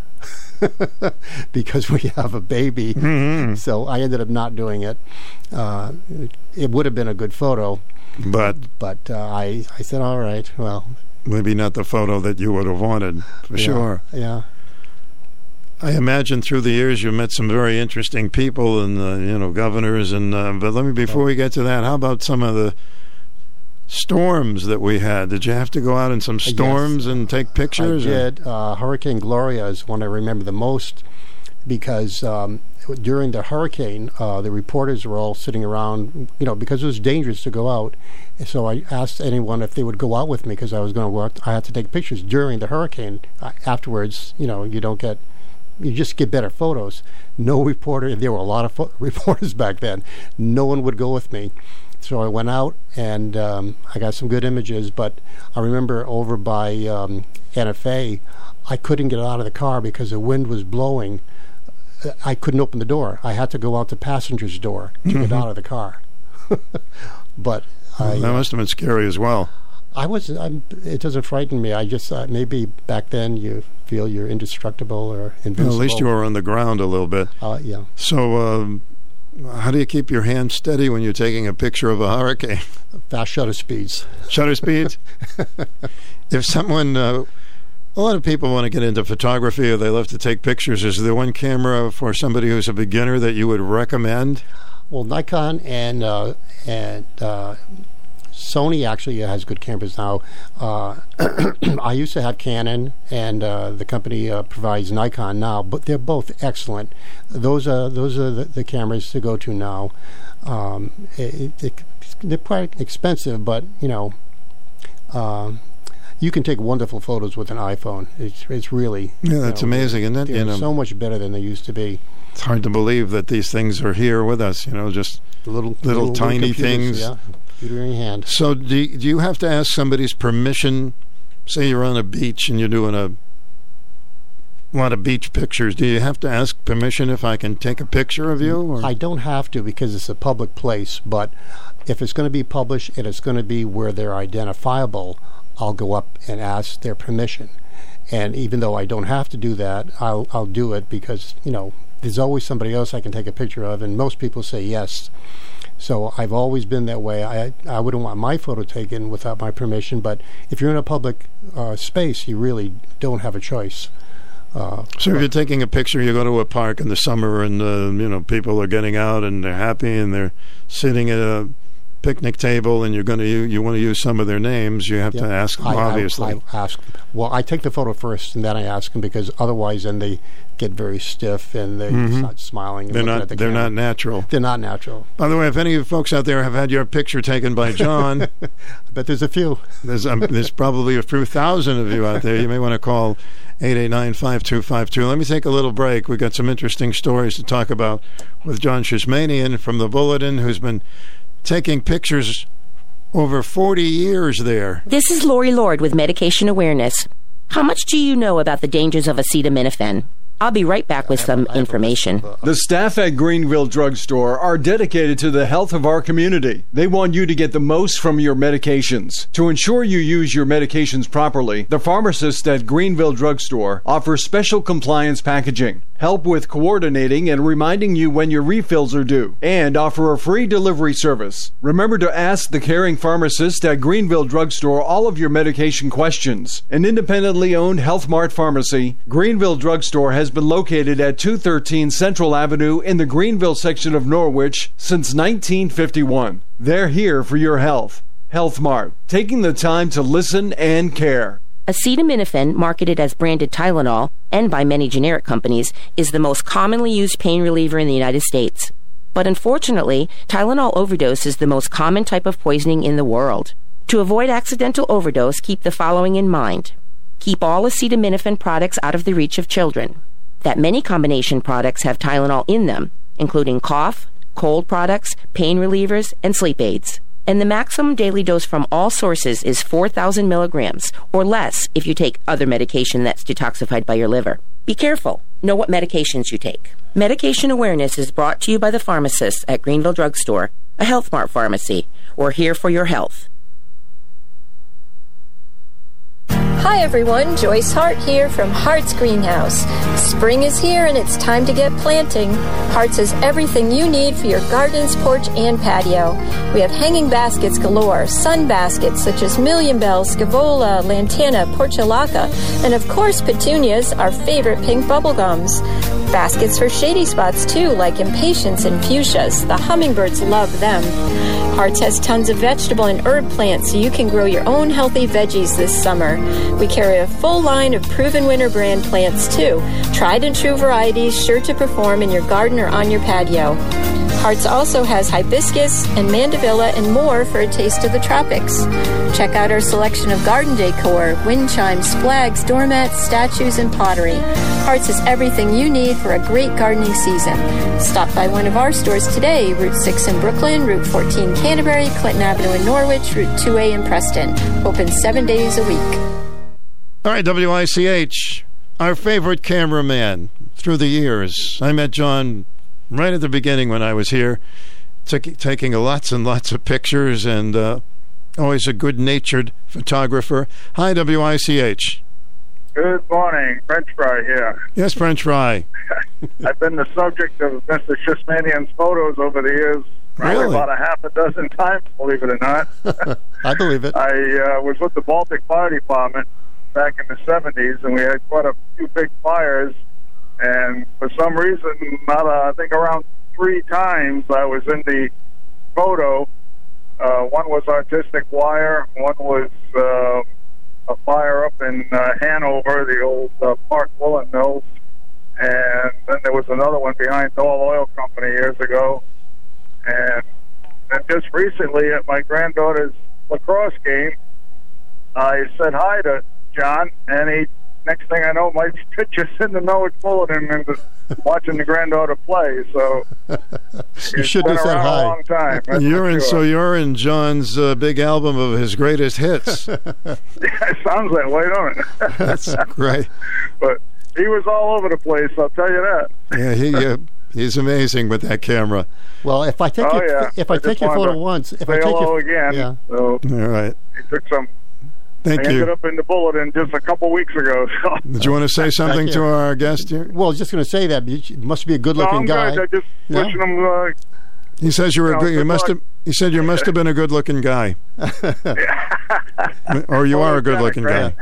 because we have a baby. Mm-hmm. So I ended up not doing it. Uh, it would have been a good photo. But but uh, I I said all right. Well, maybe not the photo that you would have wanted for yeah, sure. Yeah. I imagine through the years you met some very interesting people and uh, you know governors and uh, but let me before we get to that how about some of the storms that we had did you have to go out in some storms and take pictures I did. Uh, Hurricane Gloria is one I remember the most because um, during the hurricane, uh, the reporters were all sitting around, you know, because it was dangerous to go out. So I asked anyone if they would go out with me because I was going to work. I had to take pictures during the hurricane. Uh, afterwards, you know, you don't get, you just get better photos. No reporter, there were a lot of pho- reporters back then. No one would go with me. So I went out and um, I got some good images. But I remember over by um, NFA, I couldn't get out of the car because the wind was blowing. I couldn't open the door. I had to go out the passenger's door to get Mhm. out of the car. but I, that must have been scary as well I was. I'm, it doesn't frighten me. I just uh, maybe back then you feel you're indestructible or Well, invincible. at least you were on the ground a little bit Uh, yeah. so um, how do you keep your hand steady when you're taking a picture of a hurricane? Fast shutter speeds. shutter speeds? If someone uh, a lot of people want to get into photography or they love to take pictures. Is there one camera for somebody who's a beginner that you would recommend? Well, Nikon and uh, and uh, Sony actually has good cameras now. Uh, I used to have Canon, and uh, the company uh, provides Nikon now, but they're both excellent. Those are those are the, the cameras to go to now. Um, it, it, they're quite expensive, but you know. Um, you can take wonderful photos with an iPhone. It's it's really Yeah, that's know, amazing, it? They're You know. so much better than they used to be. it's hard to believe that these things are here with us you know just little little, tiny computers, things Yeah, computer in your hand. so do you, do you have to ask somebody's permission say you're on a beach and you're doing a lot of beach pictures do you have to ask permission if i can take a picture of you mm, or? I don't have to because it's a public place, but if it's going to be published and it's going to be where they're identifiable, I'll go up and ask their permission. And even though I don't have to do that, I'll I'll do it because you know there's always somebody else I can take a picture of, and most people say yes. So I've always been that way. I I wouldn't want my photo taken without my permission, but if you're in a public uh, space, you really don't have a choice. Uh, So if you're taking a picture, you go to a park in the summer, and uh, you know people are getting out and they're happy, and they're sitting at a picnic table, and you're going to you, you want to use some of their names. You have to ask them, I- I- obviously. I, ask. Well, I take the photo first, and then I ask them because otherwise, then they get very stiff and they Mhm. start smiling. And they're not the they're camera. not natural. They're not natural. By the way, if any of you folks out there have had your picture taken by John, I bet there's a few. There's um, there's probably a few thousand of you out there. You may want to call 889-5252. Let me take a little break. We've got some interesting stories to talk about with John Shishmanian from the Bulletin, who's been taking pictures over 40 years there. This is Lori Lord with Medication Awareness. How much do you know about the dangers of acetaminophen? I'll be right back with some information. The staff at Greenville Drugstore are dedicated to the health of our community. They want you to get the most from your medications. To ensure you use your medications properly, the pharmacists at Greenville Drugstore offer special compliance packaging, help with coordinating and reminding you when your refills are due, and offer a free delivery service. Remember to ask the caring pharmacist at Greenville Drugstore all of your medication questions. An independently owned Health Mart pharmacy, Greenville Drugstore has been located at 213 Central Avenue in the Greenville section of Norwich since 1951. They're here for your health. Health Mart, taking the time to listen and care. Acetaminophen, marketed as branded Tylenol and by many generic companies, is the most commonly used pain reliever in the United States. But unfortunately, Tylenol overdose is the most common type of poisoning in the world. To avoid accidental overdose, keep the following in mind. Keep all acetaminophen products out of the reach of children. That many combination products have Tylenol in them, including cough, cold products, pain relievers, and sleep aids. And the maximum daily dose from all sources is 4,000 milligrams, or less if you take other medication that's detoxified by your liver. Be careful. Know what medications you take. Medication awareness is brought to you by the pharmacists at Greenville Drugstore, a Health Mart pharmacy. We're here for your health. Hi everyone, Joyce Hart here from Hart's Greenhouse. Spring is here and it's time to get planting. Hart's has everything you need for your gardens, porch, and patio. We have hanging baskets galore, sun baskets such as Million Bells, Scaevola, Lantana, Portulaca, and of course petunias, our favorite pink bubblegums. Baskets for shady spots too, like impatiens and fuchsias. The hummingbirds love them. Hart's has tons of vegetable and herb plants so you can grow your own healthy veggies this summer. We carry a full line of Proven Winners brand plants too, tried and true varieties sure to perform in your garden or on your patio. Hart's also has hibiscus and mandevilla and more for a taste of the tropics. Check out our selection of garden decor, wind chimes, flags, doormats, statues, and pottery. Hart's has everything you need for a great gardening season. Stop by one of our stores today, Route 6 in Brooklyn, Route 14 Canterbury, Clinton Avenue in Norwich, Route 2A in Preston. Open seven days a week. All right, WICH, our favorite cameraman through the years. I met John right at the beginning when I was here, t- taking lots and lots of pictures and uh, always a good natured photographer. Hi, WICH. Good morning. French fry here. Yes, French fry. I've been the subject of Mr. Shishmanian's photos over the years. Probably Really? about a half a dozen times, believe it or not. I believe it. I uh, was with the Baltic Fire Department back in the 70s, and we had quite a few big fires. And for some reason, not uh, I think around three times, I was in the photo. Uh, one was artistic wire. One was uh, a fire up in uh, Hanover, the old uh, Park Woolen Mills, and then there was another one behind Doyle Oil Company years ago. And and just recently at my granddaughter's lacrosse game, I said hi to John, and he. Next thing I know, my picture's in the Norwich Bulletin and the, watching the granddaughter play. So You it's should been have said around hi. a long time. that's You're in, sure. so you're in John's uh, big album of his greatest hits. yeah, it sounds that way, don't it? That's great. But he was all over the place. I'll tell you that. Yeah, he uh, he's amazing with that camera. Well, if I take oh your, yeah. if I, just take your photo once, if say I take hello your again. yeah. So All right. he took some. Thank you. I ended up in the bulletin just a couple weeks ago. So. Did you want to say something to our guest here? Well, just going to say that you must be a good-looking I'm guy. good. I just Yeah. wishing him. Uh, He says you were. No, a good, you must luck. have. He said you must have been a good-looking guy, or you are a good-looking guy.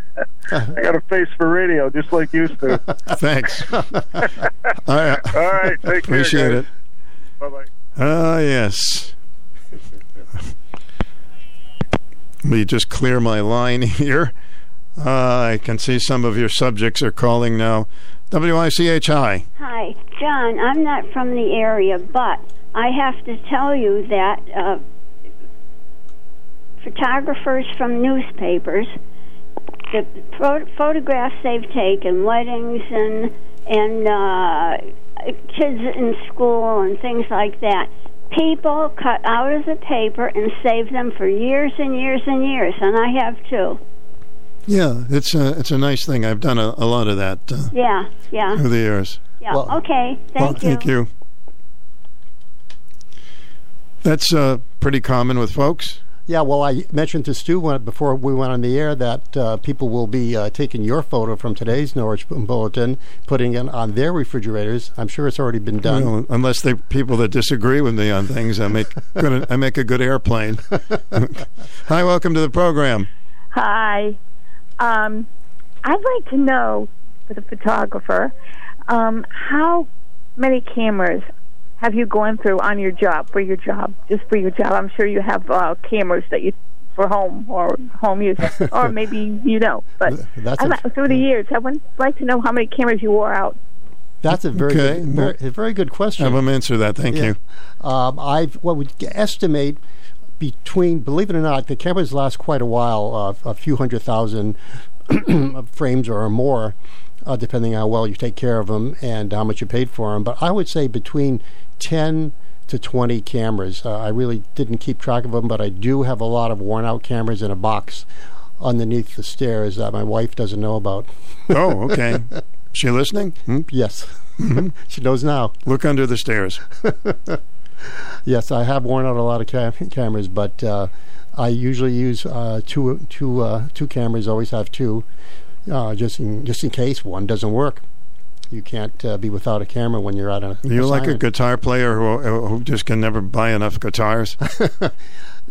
I got a face for radio, just like you used to. Thanks. All right. All right, take care. Appreciate guys. it. Bye bye. Ah, yes. Let me just clear my line here. Uh, I can see some of your subjects are calling now. WICH, hi. John. I'm not from the area, but I have to tell you that uh, photographers from newspapers, the pho- photographs they've taken, weddings and and uh, kids in school and things like that. People cut out of the paper and save them for years and years and years, and I have too. Yeah, it's a it's a nice thing. I've done a, a lot of that uh, Yeah, yeah. through the years. Yeah. okay. Thank well, you. thank you. That's uh, pretty common with folks. Yeah, well, I mentioned to Stu when, before we went on the air that uh, people will be uh, taking your photo from today's Norwich Bulletin, putting it on their refrigerators. I'm sure it's already been done. Well, unless they're people that disagree with me on things, I make good, I make a good airplane. Hi, welcome to the program. Hi. Um, I'd like to know, for the photographer, um, how many cameras have you gone through on your job, for your job, just for your job? I'm sure you have uh, cameras that you for home or home use, or maybe you know. But That's I'm, a- through the years, I would like to know how many cameras you wore out. That's a very Okay. good, very, a very good question. Have them answer that. Thank Yeah. you. Um, I what would estimate between, believe it or not, the cameras last quite a while, uh, a few hundred thousand frames or more, uh, depending on how well you take care of them and how much you paid for them. But I would say between ten to 20 cameras. Uh, I really didn't keep track of them, but I do have a lot of worn out cameras in a box underneath the stairs that my wife doesn't know about. Oh, okay. she listening? Hmm? Yes. Mhm. she knows now. Look under the stairs. Yes, I have worn out a lot of cam- cameras, but uh, I usually use uh, two two uh, two cameras. Always have two, uh, just in just in case one doesn't work. You can't uh, be without a camera when you're out on. A You're like a guitar player who who just can never buy enough guitars.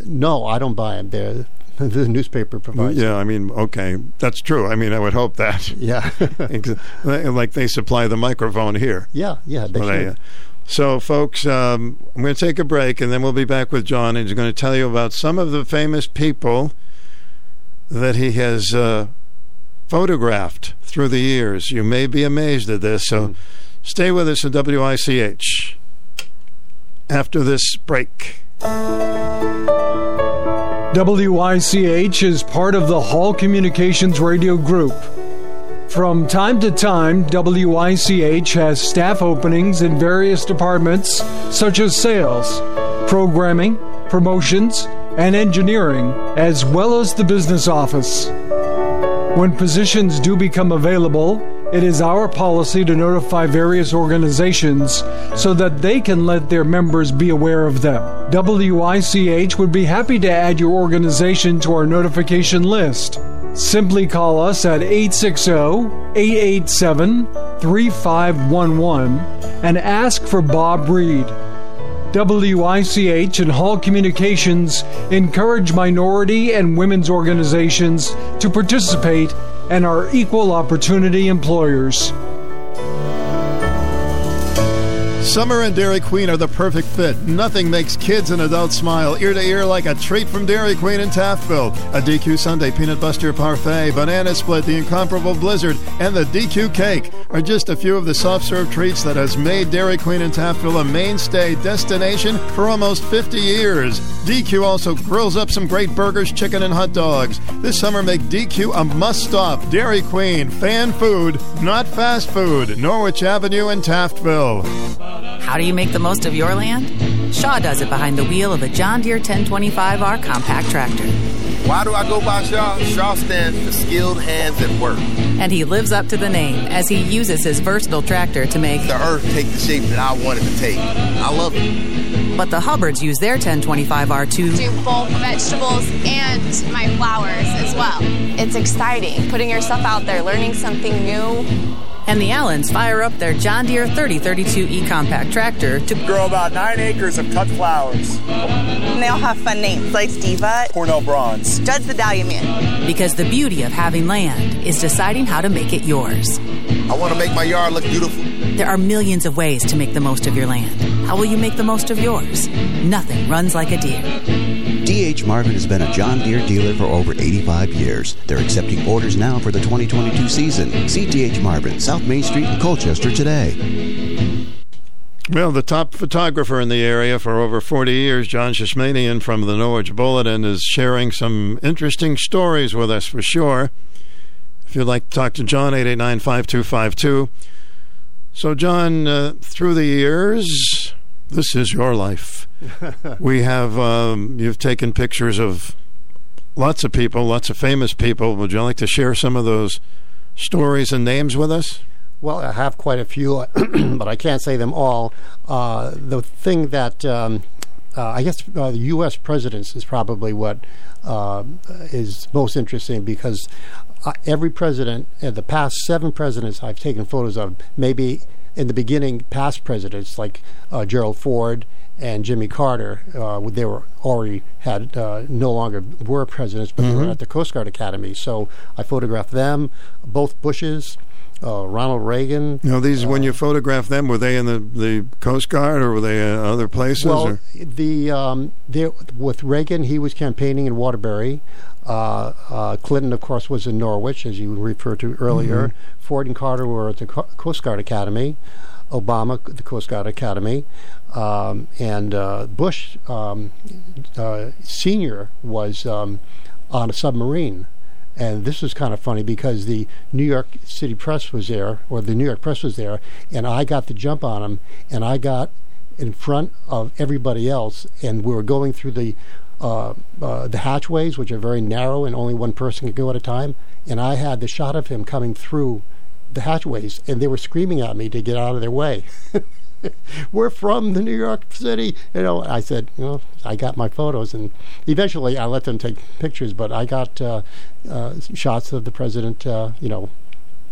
No, I don't buy them. They're the newspaper provides. Yeah, I mean, okay, that's true. I mean, I would hope that. Yeah. Like they supply the microphone here. Yeah, yeah, they uh, so, folks, um, I'm going to take a break, and then we'll be back with John, and he's going to tell you about some of the famous people that he has uh, photographed through the years. You may be amazed at this, so stay with us at WICH after this break. WICH is part of the Hall Communications Radio Group. From time to time, WICH has staff openings in various departments such as sales, programming, promotions, and engineering, as well as the business office. When positions do become available, it is our policy to notify various organizations so that they can let their members be aware of them. WICH would be happy to add your organization to our notification list. Simply call us at 860 887 3511 and ask for Bob Reed. WICH and Hall Communications encourage minority and women's organizations to participate and are equal opportunity employers. Summer and Dairy Queen are the perfect fit. Nothing makes kids and adults smile ear to ear like a treat from Dairy Queen in Taftville. A DQ sundae peanut buster parfait, banana split, the incomparable blizzard, and the DQ cake are just a few of the soft serve treats that has made Dairy Queen in Taftville a mainstay destination for almost 50 years. DQ also grills up some great burgers, chicken, and hot dogs. This summer, make DQ a must stop. Dairy Queen, fan food, not fast food. Norwich Avenue in Taftville. How do you make the most of your land? Shaw does it behind the wheel of a John Deere 1025R compact tractor. Why do I go by Shaw? Shaw stands for skilled hands at work. And he lives up to the name as he uses his versatile tractor to make The earth take the shape that I want it to take. I love it. But the Hubbards use their 1025R to do both vegetables and my flowers as well. It's exciting putting yourself out there, learning something new. And the Allens fire up their John Deere 3032E compact tractor to grow about nine acres of cut flowers. And they all have fun names like Diva, Cornell Bronze, Judd's the Dahlia Man. because the beauty of having land is deciding how to make it yours. I want to make my yard look beautiful. There are millions of ways to make the most of your land. How will you make the most of yours? Nothing runs like a Deere. DH Marvin has been a John Deere dealer for over 85 years. They're accepting orders now for the 2022 season. See DH Marvin, South Main Street in Colchester today. Well, the top photographer in the area for over 40 years, John Shishmanian from the Norwich Bulletin, is sharing some interesting stories with us for sure. If you'd like to talk to John, 889 5252. So, John, uh, through the years, this is your life. we have, um, you've taken pictures of lots of people, lots of famous people. Would you like to share some of those stories and names with us? Well, I have quite a few, but I can't say them all. Uh, the thing that um, uh, I guess uh, the U.S. presidents is probably what uh, is most interesting because uh, every president, uh, the past seven presidents I've taken photos of, maybe in the beginning, past presidents like uh, Gerald Ford and Jimmy Carter, they were already had no longer were presidents, but mm-hmm. they were at the Coast Guard Academy. So I photographed them, both Bushes uh, Ronald Reagan. You know, these uh, when you photograph them, were they in the, the Coast Guard or were they in other places? Well, or? the um, with Reagan, he was campaigning in Waterbury. Uh, uh, Clinton, of course, was in Norwich, as you referred to earlier. Mm-hmm. Ford and Carter were at the Co- Coast Guard Academy. Obama, the Coast Guard Academy, um, and uh, Bush um, uh, Senior was um, on a submarine and this was kind of funny because the New York City Press was there, or the New York Press was there, and I got the jump on him, and I got in front of everybody else, and we were going through the uh, uh, the hatchways, which are very narrow and only one person can go at a time, and I had the shot of him coming through the hatchways, and they were screaming at me to get out of their way. we're from the New York City. You know, I said, you know, I got my photos, and eventually I let them take pictures. But I got uh, uh, shots of the president, uh, you know,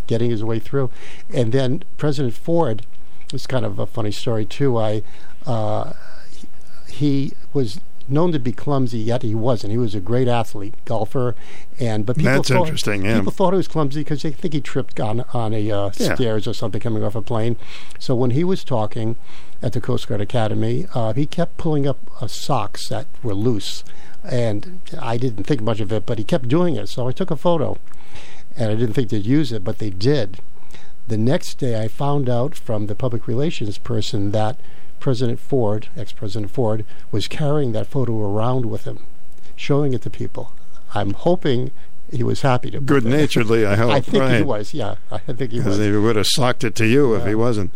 getting his way through, and then President Ford. It's kind of a funny story too. I uh, he was known to be clumsy, yet he wasn't. He was a great athlete, golfer, and but people that's thought, interesting. Yeah. People thought he was clumsy because they think he tripped on on a uh, yeah. stairs or something coming off a plane. So when he was talking at the Coast Guard Academy, uh, he kept pulling up uh, socks that were loose, and I didn't think much of it, but he kept doing it. So I took a photo, and I didn't think they'd use it, but they did. The next day, I found out from the public relations person that President Ford, ex President Ford, was carrying that photo around with him, showing it to people. I'm hoping he was happy to. Good naturedly, I hope. I think right. he was. Yeah, I think he was. They would have socked it to you if he wasn't.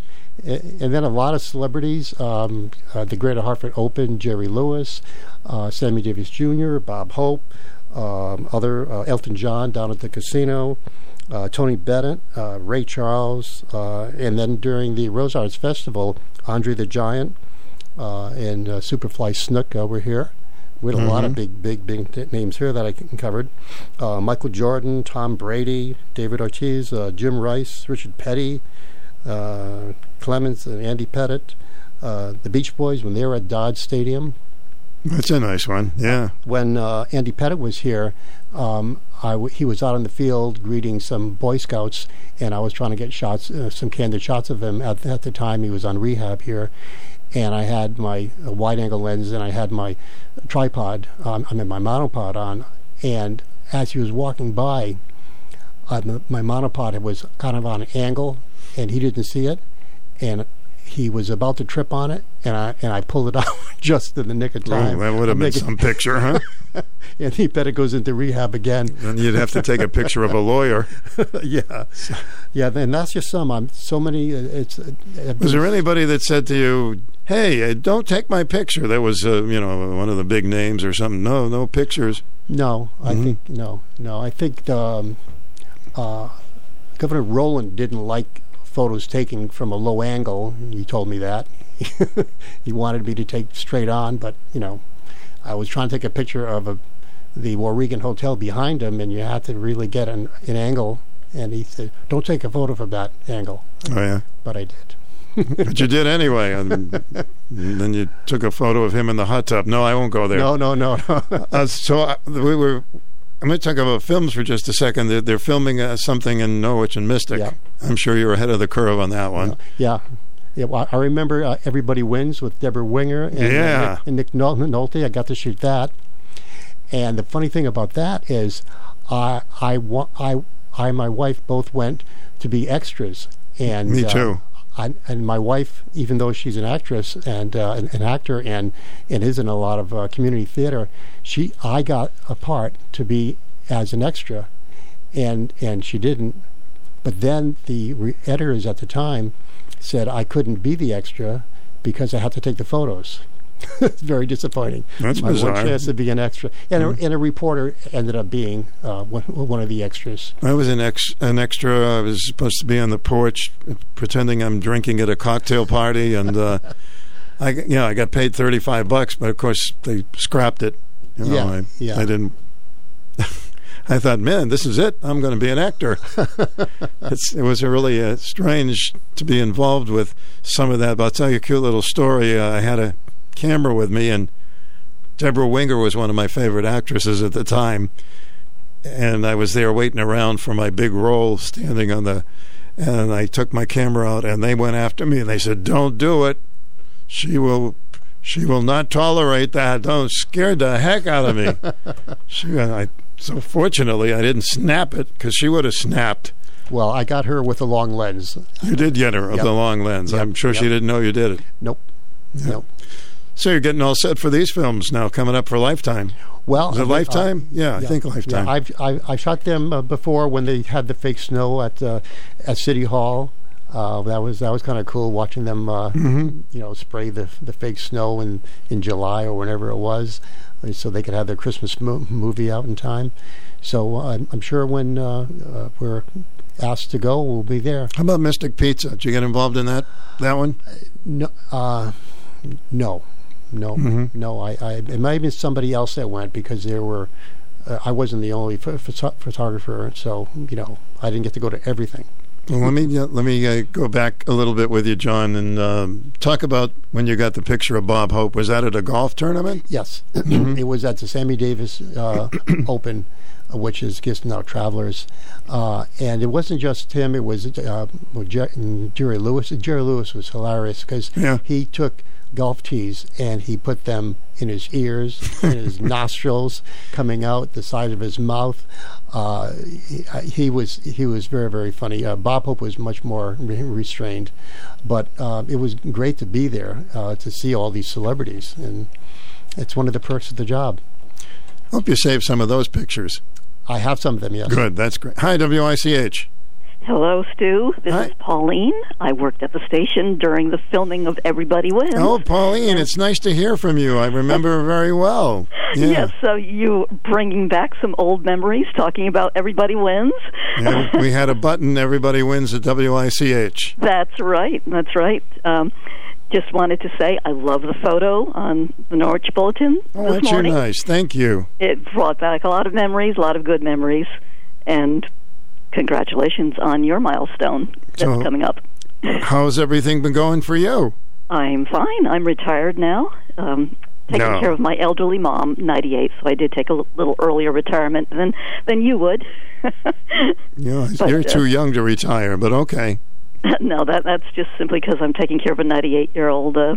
And then a lot of celebrities, um, uh, the Greater Hartford Open, Jerry Lewis, uh, Sammy Davis Jr., Bob Hope, um, other uh, Elton John down at the casino, uh, Tony Bennett, uh, Ray Charles, uh, and then during the Rose Arts Festival, Andre the Giant uh, and uh, Superfly Snuka were here. We had a mm-hmm. lot of mm-hmm. big, big, big names here that I covered. Uh, Michael Jordan, Tom Brady, David Ortiz, Jim Rice, Richard Petty, Clemens and Andy Pettitte, the Beach Boys when they were at Dodd Stadium. That's a nice one. Yeah. When Andy Pettitte was here, um, he was out in the field greeting some Boy Scouts, and I was trying to get shots, uh, some candid shots of him. At, at the time, he was on rehab here, and I had my uh, wide-angle lens and I had my tripod, um, I mean my monopod on, and as he was walking by, uh, my monopod was kind of on an angle, and he didn't see it, and he was about to trip on it, and I and I pulled it out just in the nick of time. Oh, that would have been some picture, huh? and he better goes into rehab again. Then you'd have to take a picture of a lawyer. yeah, yeah. And that's just some. I'm so many. Uh, it's. Uh, was there anybody that said to you, "Hey, uh, don't take my picture"? That was, uh, you know, one of the big names or something. No, no pictures. No, I mm-hmm. think no, no. I think um, uh, Governor Rowland didn't like photos taken from a low angle. He told me that. he wanted me to take straight on, but you know, I was trying to take a picture of a, the Wauregan Hotel behind him, and you have to really get an, an angle. And he said, "Don't take a photo from that angle." Oh yeah, but I did. but you did anyway, and then you took a photo of him in the hot tub. No, I won't go there. No, no, no, no. uh, so uh, we were I'm going to talk about films for just a second. They're, they're filming uh, something in Norwich and Mystic. Yeah. I'm sure you're ahead of the curve on that one. Yeah. yeah. well, I remember uh, Everybody Wins with Debra Winger and, yeah. uh, Nick, and Nick Nolte. I got to shoot that. And the funny thing about that is, I, I, I, I and my wife both went to be extras. And me uh, too. I, and my wife, even though she's an actress and uh, an, an, actor and, and is in a lot of uh, community theater, she I got a part to be as an extra, and and she didn't. But then the re- editors at the time said I couldn't be the extra because I had to take the photos. It's very disappointing. That's My bizarre. one chance to be an extra, and, Mm. a, and a reporter ended up being uh, one, one of the extras. I was an ex an extra. I was supposed to be on the porch pretending I'm drinking at a cocktail party, and uh, I g- yeah I got paid thirty five bucks, but of course they scrapped it. You know, Yeah, I, yeah. I didn't. I thought, man, this is it. I'm going to be an actor. it's, it was really uh, strange to be involved with some of that. But I'll tell you a cute little story. Uh, I had a camera with me, and Debra Winger was one of my favorite actresses at the time and I was there waiting around for my big role, standing on the, and I took my camera out, and they went after me, and they said, "Don't do it. She will, she will not tolerate that. Don't scared the heck out of me." she, I, so fortunately, I didn't snap it because she would have snapped. Well, I got her with a long lens. You did get her with Yep. the long lens. Yep. I'm sure she didn't know you did it. Nope. Nope. So you're getting all set for these films now, coming up for Lifetime. Well, Is it uh, Lifetime? yeah, I think Lifetime. Yeah, I've I, I shot them uh, before when they had the fake snow at uh, at City Hall. Uh, that was that was kind of cool watching them, uh, Mhm. you know, spray the the fake snow in in July or whenever it was, uh, so they could have their Christmas mo- movie out in time. So I'm, I'm sure when uh, uh, we're asked to go, we'll be there. How about Mystic Pizza? Did you get involved in that? That one? No, uh, no, no, Mhm. no. I, I it might have been somebody else that went because there were. Uh, I wasn't the only ph- photo- photographer, so you know I didn't get to go to everything. Well, let me uh, let me uh, go back a little bit with you, John, and um, talk about when you got the picture of Bob Hope. Was that at a golf tournament? Yes, Mm-hmm. it was at the Sammy Davis uh, Open, which is just now Travelers, uh, and it wasn't just him. It was uh, Jerry Lewis. Jerry Lewis was hilarious because Yeah. he took golf tees and he put them in his ears, in his nostrils, coming out the side of his mouth. Uh, he, he was he was very very funny. Uh, Bob Hope was much more re- restrained, but uh, it was great to be there uh, to see all these celebrities, and it's one of the perks of the job. Hope you saved some of those pictures. I have some of them. Yes. Good, that's great. Hi, WICH. Hello, Stu. This Hi. is Pauline. I worked at the station during the filming of Everybody Wins. Oh, Pauline, it's nice to hear from you. I remember very well. Yeah. Yes, so you bringing back some old memories, talking about Everybody Wins. Yeah, we had a button. Everybody wins at WICH. That's right. That's right. Um, just wanted to say I love the photo on the Norwich Bulletin Oh, this that's morning. nice. Thank you. It brought back a lot of memories, a lot of good memories, and congratulations on your milestone that's So- coming up. How's everything been going for you? I'm fine. I'm retired now. Um, taking No. care of my elderly mom, 98. So I did take a l- little earlier retirement than than you would. Yeah, But, you're uh, too young to retire, but okay. no, that that's just simply because I'm taking care of a 98 year old. Uh,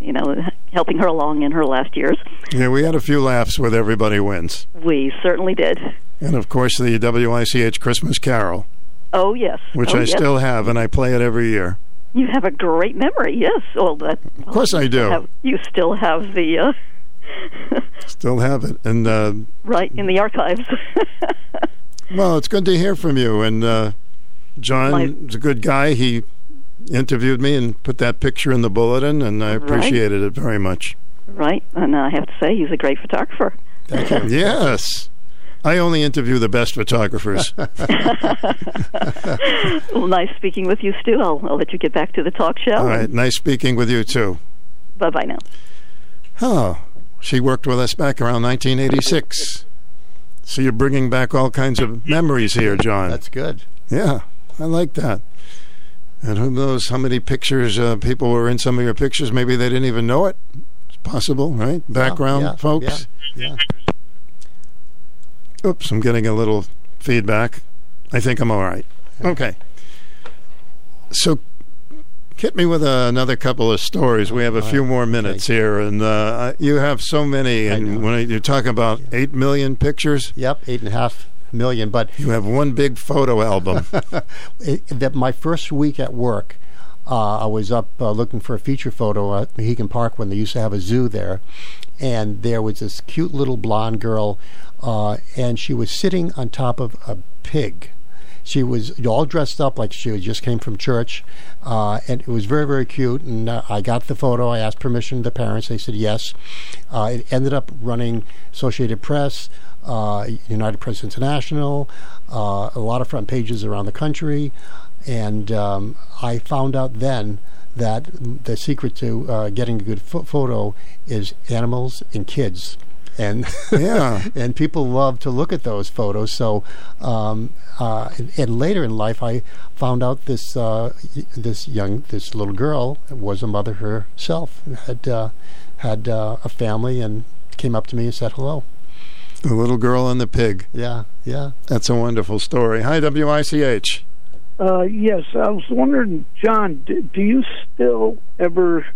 you know, helping her along in her last years. Yeah, we had a few laughs with Everybody Wins. We certainly did. And of course, the WICH Christmas Carol, Oh yes, which oh, I yes. still have, and I play it every year. You have a great memory. Yes. Well, that. Of course I do. Have, you still have the uh, Still have it. And, uh, right in the archives. well, it's good to hear from you. And uh, John is a good guy. He interviewed me and put that picture in the bulletin, and I Right. appreciated it very much. right, and I have to say he's a great photographer. Thank you. Yes. I only interview the best photographers. well, nice speaking with you, Stu. I'll, I'll let you get back to the talk show. All right. Nice speaking with you, too. Bye bye now. Oh, she worked with us back around 1986. So you're bringing back all kinds of memories here, John. That's good. Yeah, I like that. And who knows how many pictures uh, people were in some of your pictures? Maybe they didn't even know it. It's possible, right? Background, yeah, folks. Yeah. Oops, I'm getting a little feedback. I think I'm all right. Okay. So, hit me with uh, another couple of stories. We have a few more minutes here, and uh, you have so many. And when you talk about eight million pictures, Yep, eight and a half million. But you have one big photo album. it, that my first week at work, uh, I was up uh, looking for a feature photo at Mohegan Park when they used to have a zoo there, and there was this cute little blonde girl, uh, and she was sitting on top of a pig, she was all dressed up like she just came from church, uh, and it was very very cute. And uh, I got the photo. I asked permission to the parents. They said yes. Uh, it ended up running Associated Press. Uh, United Press International, uh, a lot of front pages around the country, and um, I found out then that the secret to getting a good ph- photo is animals and kids. And Yeah. and people love to look at those photos. So, um, uh, and, and later in life, I found out this uh, y- this young this little girl was a mother herself, had uh, had uh, a family, and came up to me and said hello. The little girl and the pig. Yeah, yeah. That's a wonderful story. Hi, WICH. Uh, yes, I was wondering, John, do, do you still ever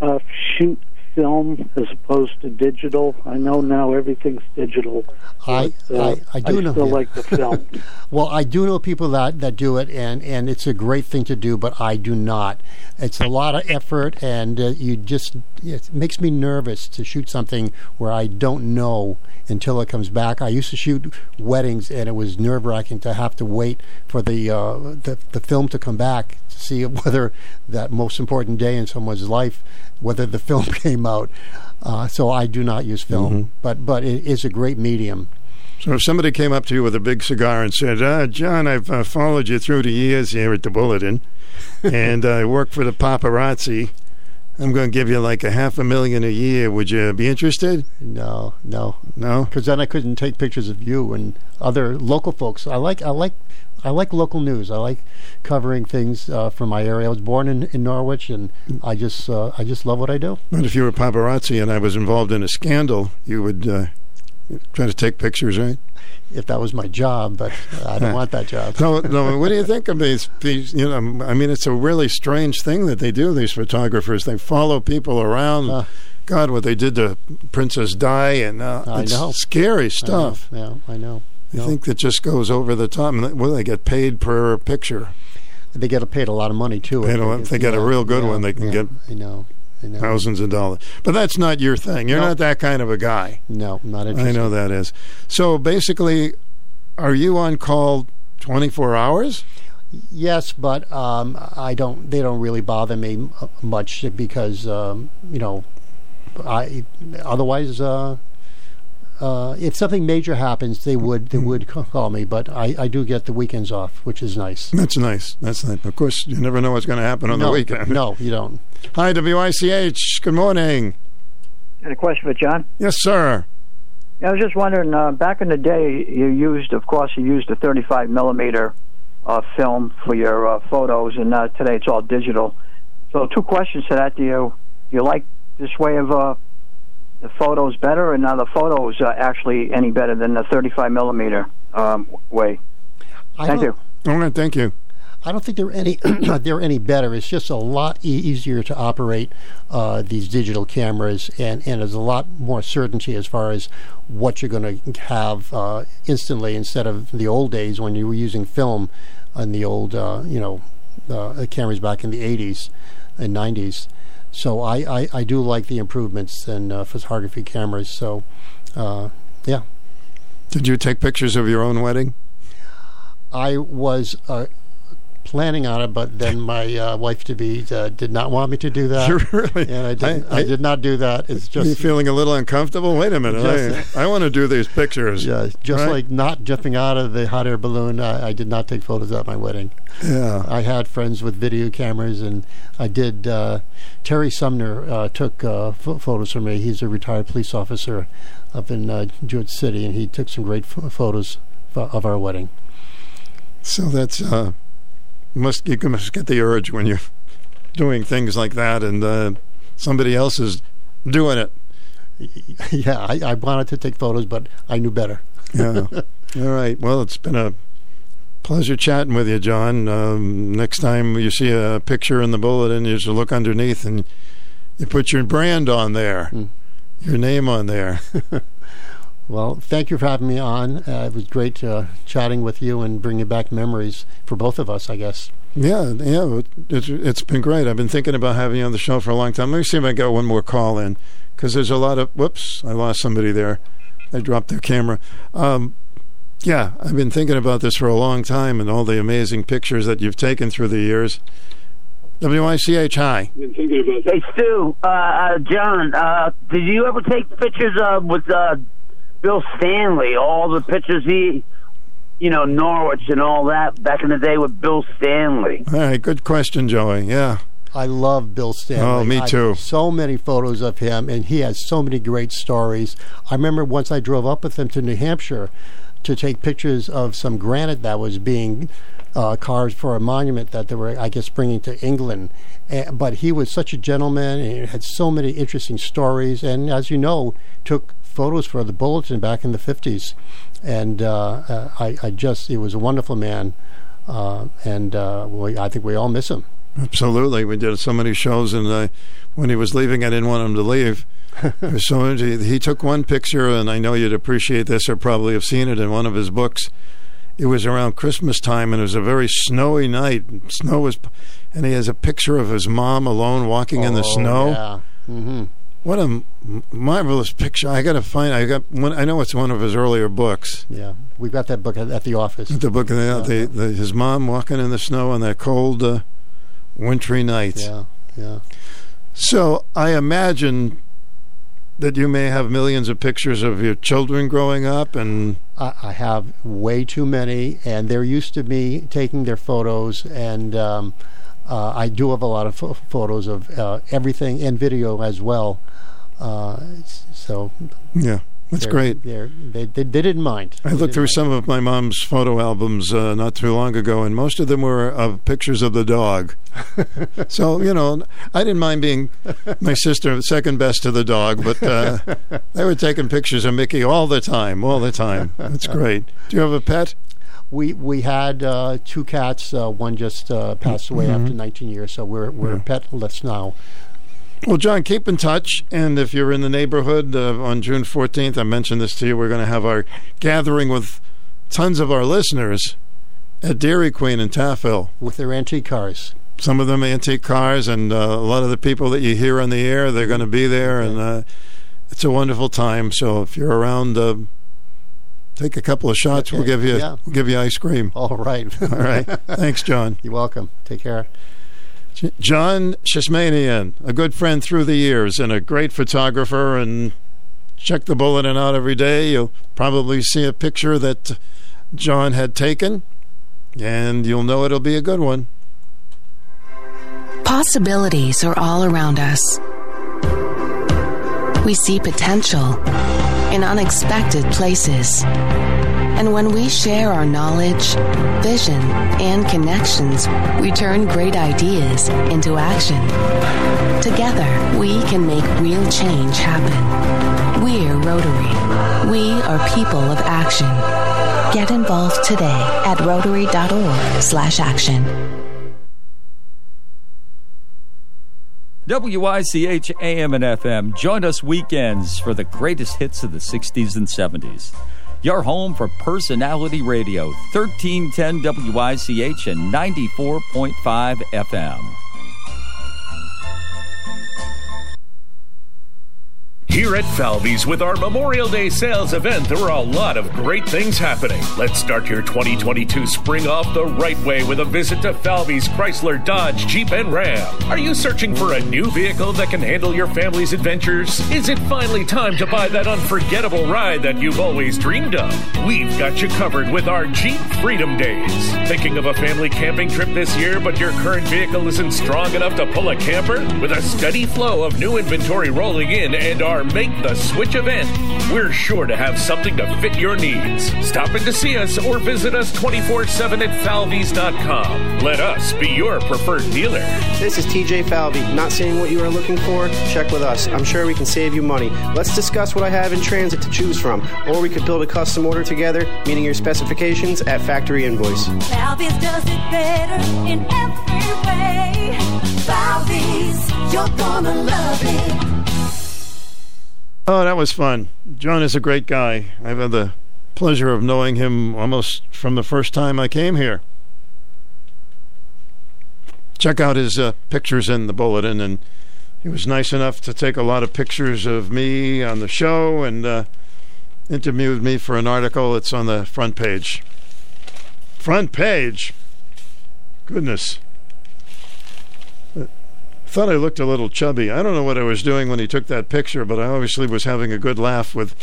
uh, shoot film as opposed to digital? I know now everything's digital. I, but, uh, I, I do know. still yeah. like the film. well, I do know people that, that do it, and, and it's a great thing to do, but I do not. It's a lot of effort, and uh, you just it makes me nervous to shoot something where I don't know until it comes back. I used to shoot weddings, and it was nerve wracking to have to wait for the, uh, the the film to come back to see whether that most important day in someone's life, whether the film came out. Uh, so I do not use film, Mhm. but but it is a great medium. So if somebody came up to you with a big cigar and said, uh, "John, I've uh, followed you through the years here at the Bulletin, and I work for the paparazzi. I'm going to give you like a half a million a year. Would you be interested?" No, no, no. Because then I couldn't take pictures of you and other local folks. I like, I like, I like local news. I like covering things uh, from my area. I was born in, in Norwich, and I just, uh, I just love what I do. And if you were paparazzi and I was involved in a scandal, you would uh, try to take pictures, right? If that was my job, but I don't want that job. No, no. What do you think of these? These, you know, I mean, it's a really strange thing that they do. These photographers, they follow people around. God, what they did to Princess Di, and uh, I it's know. scary stuff. I know, yeah, I know. You No. think that just goes over the top? And Well, they get paid per picture. They get paid a lot of money too. Paid a they get a real good yeah, one, they can yeah, get I know, I know. thousands of dollars. But that's not your thing. You're No. not that kind of a guy. No, not interested. I know that is. So basically, are you on call 24 hours? Yes, but um, I don't. They don't really bother me much because um, you know, I otherwise. Uh, uh, if something major happens, they would they would call me, but I, I do get the weekends off, which is nice. That's nice. That's nice. Of course, you never know what's going to happen on no, the weekend. No, you don't. Hi, WICH. Good morning. And a question for John. Yes, sir. Yeah, I was just wondering. Uh, back in the day, you used, of course, you used a 35 millimeter uh, film for your uh, photos, and uh, today it's all digital. So, two questions to that: Do you do you like this way of uh, the photos better, and are the photos uh, actually any better than the 35 millimeter um, way? I Thank you. All right, thank you. I don't think they're any they're any better. It's just a lot e- easier to operate uh, these digital cameras, and and there's a lot more certainty as far as what you're going to have uh, instantly instead of the old days when you were using film on the old uh, you know uh, cameras back in the 80s and 90s. So I, I, I do like the improvements in uh, photography cameras. So uh, yeah. Did you take pictures of your own wedding? I was uh, planning on it, but then my uh, wife to be uh, did not want me to do that. Really? And I did. I- I, I- did not do that. It's Are you just feeling a little uncomfortable? Wait a minute. Just- I, I want to do these pictures. yeah, just Right? like not jumping out of the hot air balloon. I, I did not take photos at my wedding. Yeah. I had friends with video cameras, and I did. Uh, Terry Sumner uh, took uh, ph- photos for me. He's a retired police officer up in uh, Jewett City, and he took some great ph- photos f- of our wedding. So that's uh, must you must get the urge when you're doing things like that, and uh, somebody else is doing it. yeah, I, I wanted to take photos, but I knew better. Yeah. All right. Well, it's been a pleasure chatting with you, John. Um, next time you see a picture in the bulletin, you should look underneath and you put your brand on there, your name on there. Well, thank you for having me on. Uh, it was great uh, chatting with you and bringing back memories for both of us, I guess. Yeah, yeah, it's it's been great. I've been thinking about having you on the show for a long time. Let me see if I got one more call in because there's a lot of whoops. I lost somebody there. They dropped their camera. Um, Yeah, I've been thinking about this for a long time and all the amazing pictures that you've taken through the years. WICH, hi. Hey, Stu, uh, uh, John, uh, did you ever take pictures uh, with uh, Bill Stanley? All the pictures he, you know, Norwich and all that back in the day with Bill Stanley. All right, good question, Joey. Yeah. I love Bill Stanley. Oh, me I- too. so many photos of him, and he has so many great stories. I remember once I drove up with him to New Hampshire to take pictures of some granite that was being uh, carved for a monument that they were, I guess, bringing to England. Eh, but he was such a gentleman, and he had so many interesting stories. And as you know, took photos for the Bulletin back in the fifties. And uh, uh, I, I just, he was a wonderful man, uh, and uh, we, I think we all miss him. Absolutely. We did so many shows, and uh, when he was leaving, I didn't want him to leave. So he took one picture, and I know you'd appreciate this or probably have seen it in one of his books. It was around Christmas time, and it was a very snowy night. Snow was, and he has a picture of his mom alone walking in the Oh, snow. Yeah. Mm-hmm. What a marvelous picture! I got to find. I got. One, I know it's one of his earlier books. Yeah, we've got that book at, at the office. The book of the, the, the his mom walking in the snow on that cold, uh, wintry night. Yeah, yeah. So I imagine that you may have millions of pictures of your children growing up, and I, I have way too many, and they're used to me taking their photos, and um, uh, I do have a lot of pho- photos of uh, everything and video as well. Uh, so yeah, that's they're- great. They're, they, they they didn't mind. I looked through some of my mom's photo albums uh, not too long ago, and most of them were of pictures of the dog. so you know, I didn't mind being my sister, second best to the dog, but uh, they were taking pictures of Mickey all the time, all the time. That's great. Do you have a pet? We we had uh, two cats. Uh, one just uh, passed away Mhm. after 19 years, so we're we're Yeah. petless now. Well, John, keep in touch. And if you're in the neighborhood uh, on June 14th, I mentioned this to you, we're going to have our gathering with tons of our listeners at Dairy Queen in Taftville. With their antique cars. Some of them antique cars, and uh, a lot of the people that you hear on the air, they're going to be there. And uh, it's a wonderful time. So if you're around, uh, take a couple of shots. We'll give you yeah. we'll give you ice cream. All right. All right. Thanks, John. You're welcome. Take care. John Shishmanian, a good friend through the years and a great photographer, and check the bulletin out every day. You'll probably see a picture that John had taken, and you'll know it'll be a good one. Possibilities are all around us. We see potential in unexpected places. And when we share our knowledge, vision, and connections, we turn great ideas into action. Together, we can make real change happen. We're Rotary. We are people of action. Get involved today at rotary.org/action. WICH AM and FM. Join us weekends for the greatest hits of the 60s and 70s. Your home for personality radio, 1310 WICH and 94.5 FM. Here at Falvey's with our Memorial Day sales event, there are a lot of great things happening. Let's start your 2022 spring off the right way with a visit to Falvey's Chrysler, Dodge, Jeep, and Ram. Are you searching for a new vehicle that can handle your family's adventures? Is it finally time to buy that unforgettable ride that you've always dreamed of? We've got you covered with our Jeep Freedom Days. Thinking of a family camping trip this year, but your current vehicle isn't strong enough to pull a camper? With a steady flow of new inventory rolling in and our Make the Switch event, we're sure to have something to fit your needs. Stop in to see us or visit us 24 7 at falveys.com. Let us be your preferred dealer. This is TJ Falvey. Not seeing what you are looking for? Check with us. I'm sure we can save you money. Let's discuss what I have in transit to choose from, or we could build a custom order together, meeting your specifications at factory invoice. Falvey's does it better in every way. Falvey's, you're gonna love it. Oh, that was fun. John is a great guy. I've had the pleasure of knowing him almost from the first time I came here. Check out his uh, pictures in the bulletin, and he was nice enough to take a lot of pictures of me on the show, and uh, interviewed me for an article. It's on the front page. Front page. Goodness. Thought I looked a little chubby. I don't know what I was doing when he took that picture, but I obviously was having a good laugh with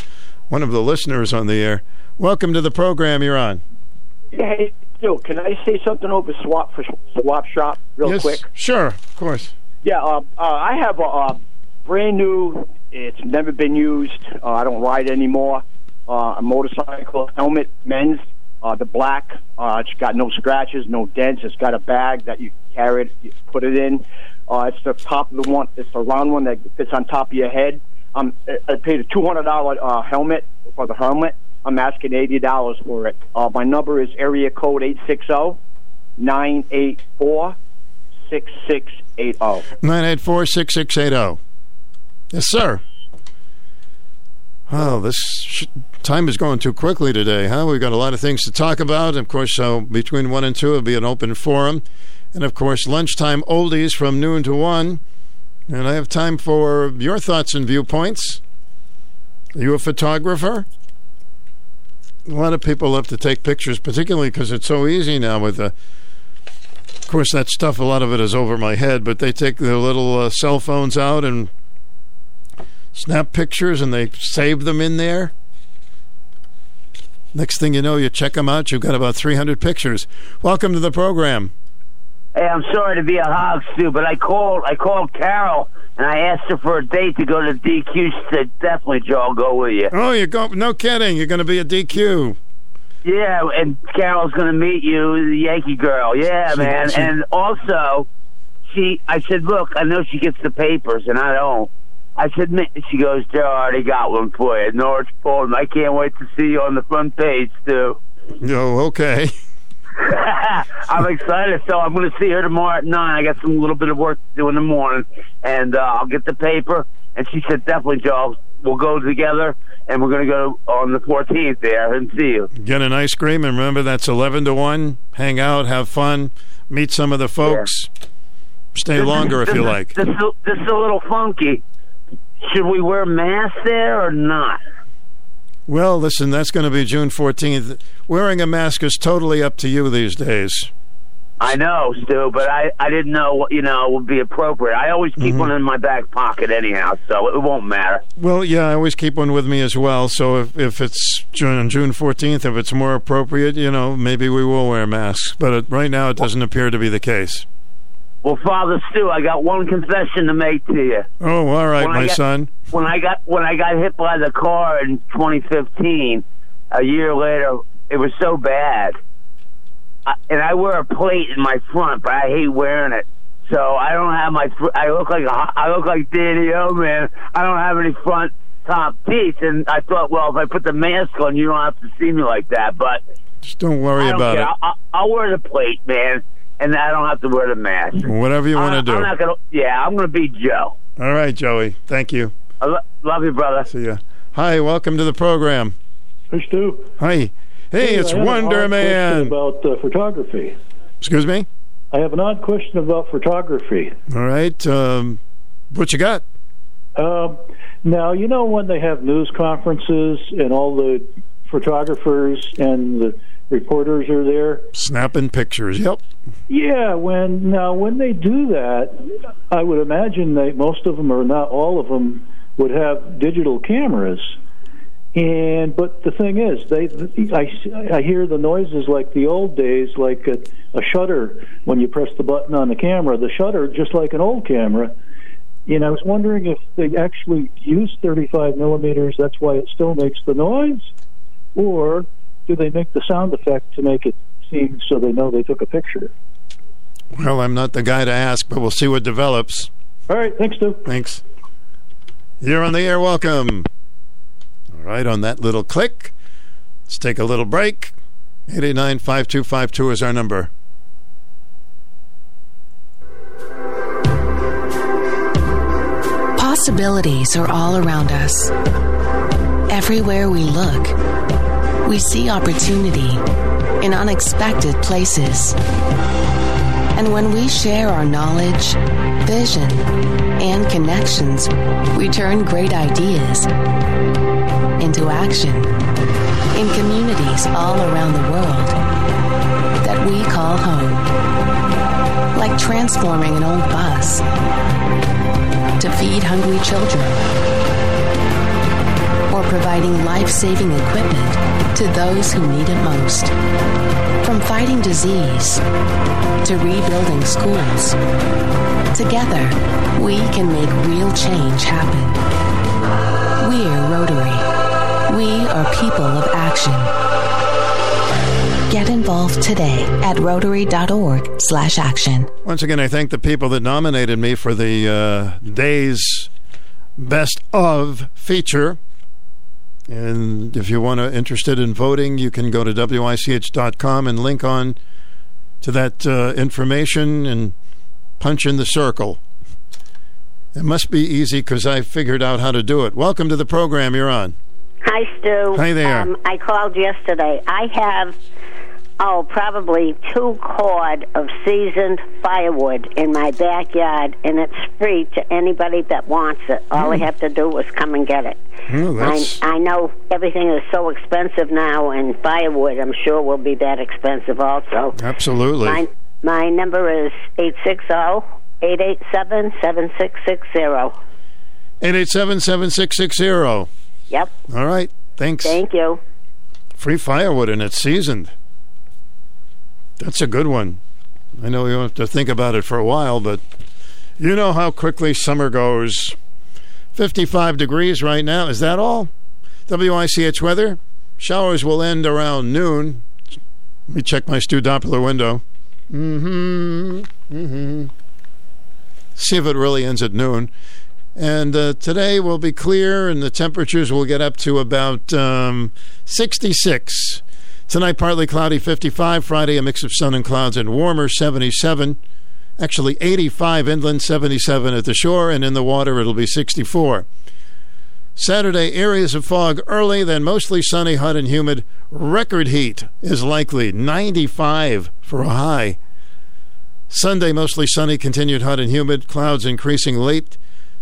one of the listeners on the air. Welcome to the program. You're on. Hey, Stu, can I say something over swap for swap shop real yes, quick? Sure, of course. Yeah, uh, uh, I have a, a brand new. It's never been used. Uh, I don't ride anymore. Uh, a motorcycle helmet, men's. Uh, the black. Uh, it's got no scratches, no dents. It's got a bag that you carry it, you put it in. Uh, it's the top of the one. It's the round one that fits on top of your head. Um, I paid a two hundred dollar uh, helmet for the helmet. I'm asking eighty dollars for it. Uh, my number is area code eight six zero nine eight four six six eight zero. Nine eight four six six eight zero. Yes, sir. Oh, this sh- time is going too quickly today, huh? We've got a lot of things to talk about. Of course, so between one and two, it'll be an open forum. And of course, lunchtime oldies from noon to one. And I have time for your thoughts and viewpoints. Are you a photographer? A lot of people love to take pictures, particularly because it's so easy now with the. Of course, that stuff, a lot of it is over my head, but they take their little uh, cell phones out and snap pictures and they save them in there. Next thing you know, you check them out, you've got about 300 pictures. Welcome to the program. Hey, I'm sorry to be a hog, Stu, but I called I called Carol and I asked her for a date to go to DQ. She said, definitely, Joe, I'll go with you. Oh, you go? No kidding. You're going to be a DQ. Yeah, and Carol's going to meet you, the Yankee girl. Yeah, She- man. she- And also, she, I said, look, I know she gets the papers, and I don't. I said, she goes, Joe, I already got one for you. Norwich Fulton. I can't wait to see you on the front page, Stu. Oh, okay. I'm excited. So I'm going to see her tomorrow at nine. I got some little bit of work to do in the morning, and uh, I'll get the paper. And she said, definitely, Joe. We'll go together, and we're going to go on the 14th there and see you. Get an ice cream, and remember that's 11 to 1. Hang out, have fun, meet some of the folks. Stay This is- longer if this you is- like. This is, this is a little funky. Should we wear masks there or not? Well, listen, that's going to be June 14th. Wearing a mask is totally up to you these days. I know, Stu, but I, I didn't know what you know would be appropriate. I always keep Mm-hmm. one in my back pocket anyhow, so it won't matter. Well, yeah, I always keep one with me as well. So if, if it's June, June 14th, if it's more appropriate, you know, maybe we will wear masks. But it, right now, it doesn't appear to be the case. Well, Father Stu, I got one confession to make to you. Oh, all right, When my got- son. When I got when I got hit by the car in 2015, a year later, it was so bad. I, and I wear a plate in my front, but I hate wearing it. So I don't have my. I look like a, I look like Danny O man. I don't have any front top teeth, and I thought, well, if I put the mask on, you don't have to see me like that. But Just don't worry I don't about care. it. I'll, I'll- I'll wear the plate, man, and I don't have to wear the mask. Whatever you want to do. I'm not gonna. Yeah, I'm gonna be Joe. All right, Joey. Thank you. I lo- love you, brother. See ya. Hi, welcome to the program. Hey, Stu. Hi. Hey, it's I have an Wonder odd Man. question About uh, photography. Excuse me? I have an odd question about photography. All right. Um, what you got? Um, now, you know when they have news conferences and all the photographers and the reporters are there? Snapping pictures. Yep. Yeah, when now when they do that, I would imagine that most of them or not all of them would have digital cameras. And but the thing is, they I, I hear the noises like the old days, like a, a shutter when you press the button on the camera. The shutter, just like an old camera. And I was wondering if they actually use 35 millimeters. That's why it still makes the noise, or do they make the sound effect to make it seem so they know they took a picture? Well, I'm not the guy to ask, but we'll see what develops. All right, thanks, Stu. Thanks. You're on the air. Welcome. All right, on that little click, let's take a little break. 889 5252 is our number. Possibilities are all around us. Everywhere we look, we see opportunity in unexpected places. And when we share our knowledge, vision, and connections, we turn great ideas into action in communities all around the world that we call home. Like transforming an old bus to feed hungry children providing life saving equipment to those who need it most. From fighting disease to rebuilding schools, together we can make real change happen. We're Rotary. We are people of action. Get involved today at rotary.org slash action. Once again, I thank the people that nominated me for the uh, day's best of feature. And if you want to interested in voting, you can go to wich.com and link on to that uh, information and punch in the circle. It must be easy because I figured out how to do it. Welcome to the program. You're on. Hi, Stu. Hi there. Um, I called yesterday. I have, oh, probably two cord of seasoned firewood in my backyard, and it's free to anybody that wants it. All Hmm. they have to do is come and get it. Oh, I, I know everything is so expensive now, and firewood, I'm sure, will be that expensive also. Absolutely. My, my number is 860 887 7660. 887 7660. Yep. All right. Thanks. Thank you. Free firewood and it's seasoned. That's a good one. I know you have to think about it for a while, but you know how quickly summer goes. 55 degrees right now. Is that all? WICH weather. Showers will end around noon. Let me check my Stu Doppler window. Mm-hmm. Mm-hmm. See if it really ends at noon. And uh, today will be clear, and the temperatures will get up to about um, 66. Tonight, partly cloudy, 55. Friday, a mix of sun and clouds and warmer, 77. Actually, 85 inland, 77 at the shore, and in the water, it'll be 64. Saturday, areas of fog early, then mostly sunny, hot, and humid. Record heat is likely, 95 for a high. Sunday, mostly sunny, continued hot and humid, clouds increasing late.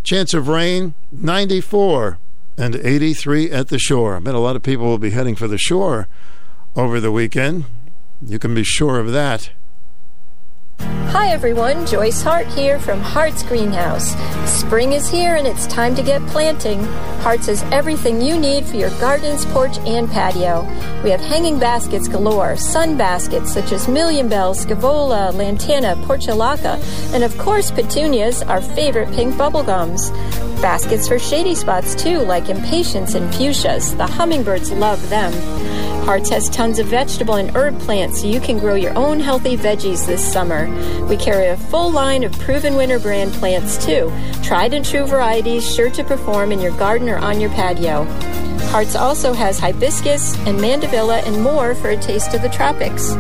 Chance of rain, 94 and 83 at the shore. I bet a lot of people will be heading for the shore over the weekend. You can be sure of that. Hi everyone, Joyce Hart here from Hart's Greenhouse. Spring is here and it's time to get planting. Hart's has everything you need for your gardens, porch, and patio. We have hanging baskets galore, sun baskets such as Million Bells, Scaevola, Lantana, Portulaca, and of course petunias, our favorite pink bubblegums. Baskets for shady spots too, like impatiens and fuchsias. The hummingbirds love them. Hart's has tons of vegetable and herb plants so you can grow your own healthy veggies this summer. We carry a full line of Proven Winners brand plants too, tried and true varieties sure to perform in your garden or on your patio. Hart's also has hibiscus and mandevilla and more for a taste of the tropics.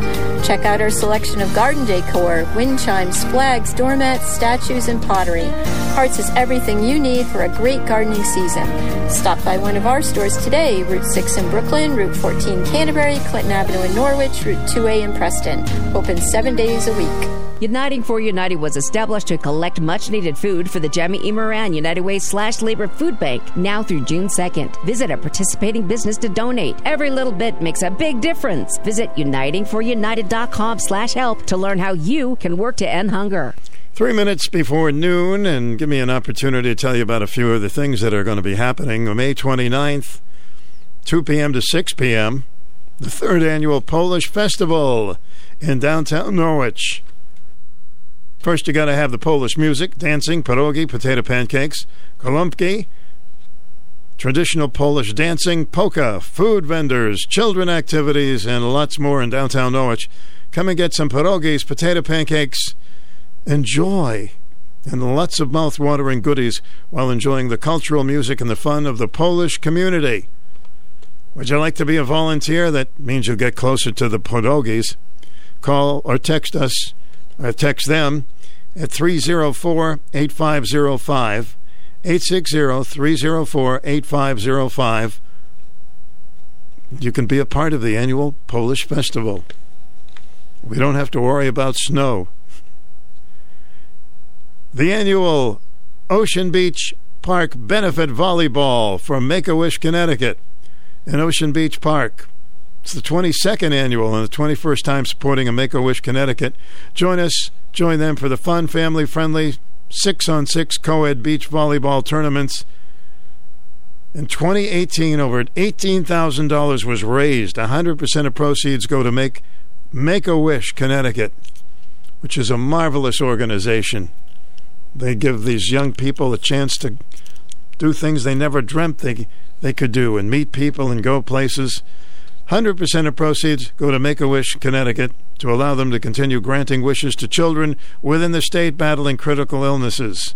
Check out our selection of garden decor, wind chimes, flags, doormats, statues, and pottery. Hart's has everything you need for a great gardening season. Stop by one of our stores today, Route 6 in Brooklyn, Route 14 Canterbury, Clinton Avenue in Norwich, Route 2A in Preston. Open seven days a week. Uniting for United was established to collect much needed food for the Gemma E. Moran United Way slash Labor Food Bank now through June 2nd. Visit a participating business to donate. Every little bit makes a big difference. Visit unitingforunited.com slash help to learn how you can work to end hunger. Three minutes before noon, and give me an opportunity to tell you about a few of the things that are going to be happening. On May 29th, 2 p.m. to 6 p.m., the third annual Polish Festival in downtown Norwich. First, you got to have the Polish music, dancing, pierogi, potato pancakes, kolumpki, traditional Polish dancing, polka, food vendors, children activities, and lots more in downtown Norwich. Come and get some pierogis, potato pancakes, enjoy, and lots of mouth-watering goodies while enjoying the cultural music and the fun of the Polish community. Would you like to be a volunteer? That means you'll get closer to the pierogis. Call or text us, or text them at 304 8505. 860 304 8505. You can be a part of the annual Polish Festival. We don't have to worry about snow. the annual Ocean Beach Park Benefit Volleyball from Make a Wish, Connecticut, in Ocean Beach Park. It's the 22nd annual and the 21st time supporting a Make a Wish, Connecticut. Join us, join them for the fun, family friendly six on six co ed beach volleyball tournaments. In 2018, over $18,000 was raised. 100% of proceeds go to Make, Make a Wish, Connecticut, which is a marvelous organization. They give these young people a chance to do things they never dreamt they, they could do and meet people and go places. 100% of proceeds go to Make a Wish, Connecticut, to allow them to continue granting wishes to children within the state battling critical illnesses.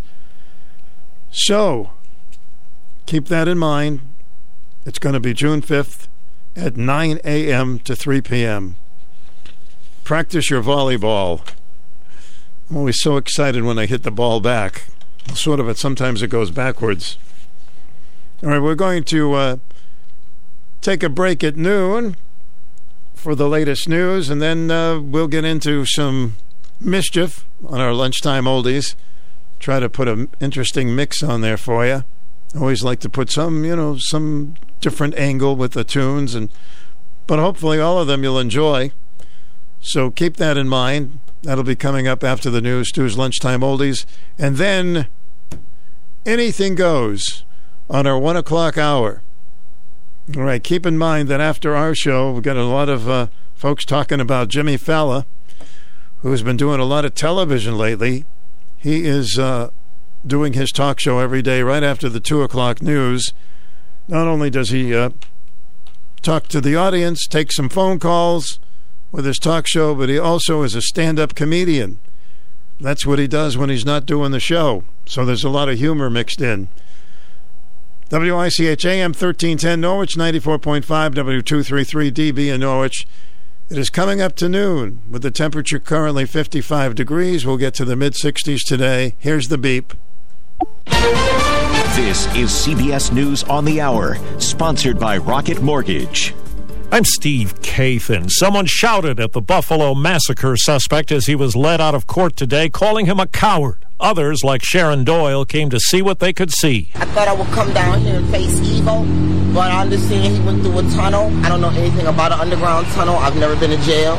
So, keep that in mind. It's going to be June 5th at 9 a.m. to 3 p.m. Practice your volleyball. I'm always so excited when I hit the ball back. Sort of, it sometimes it goes backwards. All right, we're going to uh, take a break at noon for the latest news, and then uh, we'll get into some mischief on our lunchtime oldies. Try to put an interesting mix on there for you. Always like to put some, you know, some different angle with the tunes, and but hopefully all of them you'll enjoy. So keep that in mind. That'll be coming up after the news, Stu's Lunchtime Oldies. And then anything goes on our one o'clock hour. All right, keep in mind that after our show, we've got a lot of uh, folks talking about Jimmy Fallon, who's been doing a lot of television lately. He is uh, doing his talk show every day right after the two o'clock news. Not only does he uh, talk to the audience, take some phone calls with his talk show, but he also is a stand up comedian. That's what he does when he's not doing the show. So there's a lot of humor mixed in. WICH AM 1310 Norwich, 94.5 W233DB in Norwich. It is coming up to noon with the temperature currently 55 degrees. We'll get to the mid 60s today. Here's the beep. This is CBS News on the Hour, sponsored by Rocket Mortgage. I'm Steve Kathan. Someone shouted at the Buffalo massacre suspect as he was led out of court today, calling him a coward. Others, like Sharon Doyle, came to see what they could see. I thought I would come down here and face evil, but I understand he went through a tunnel. I don't know anything about an underground tunnel. I've never been to jail,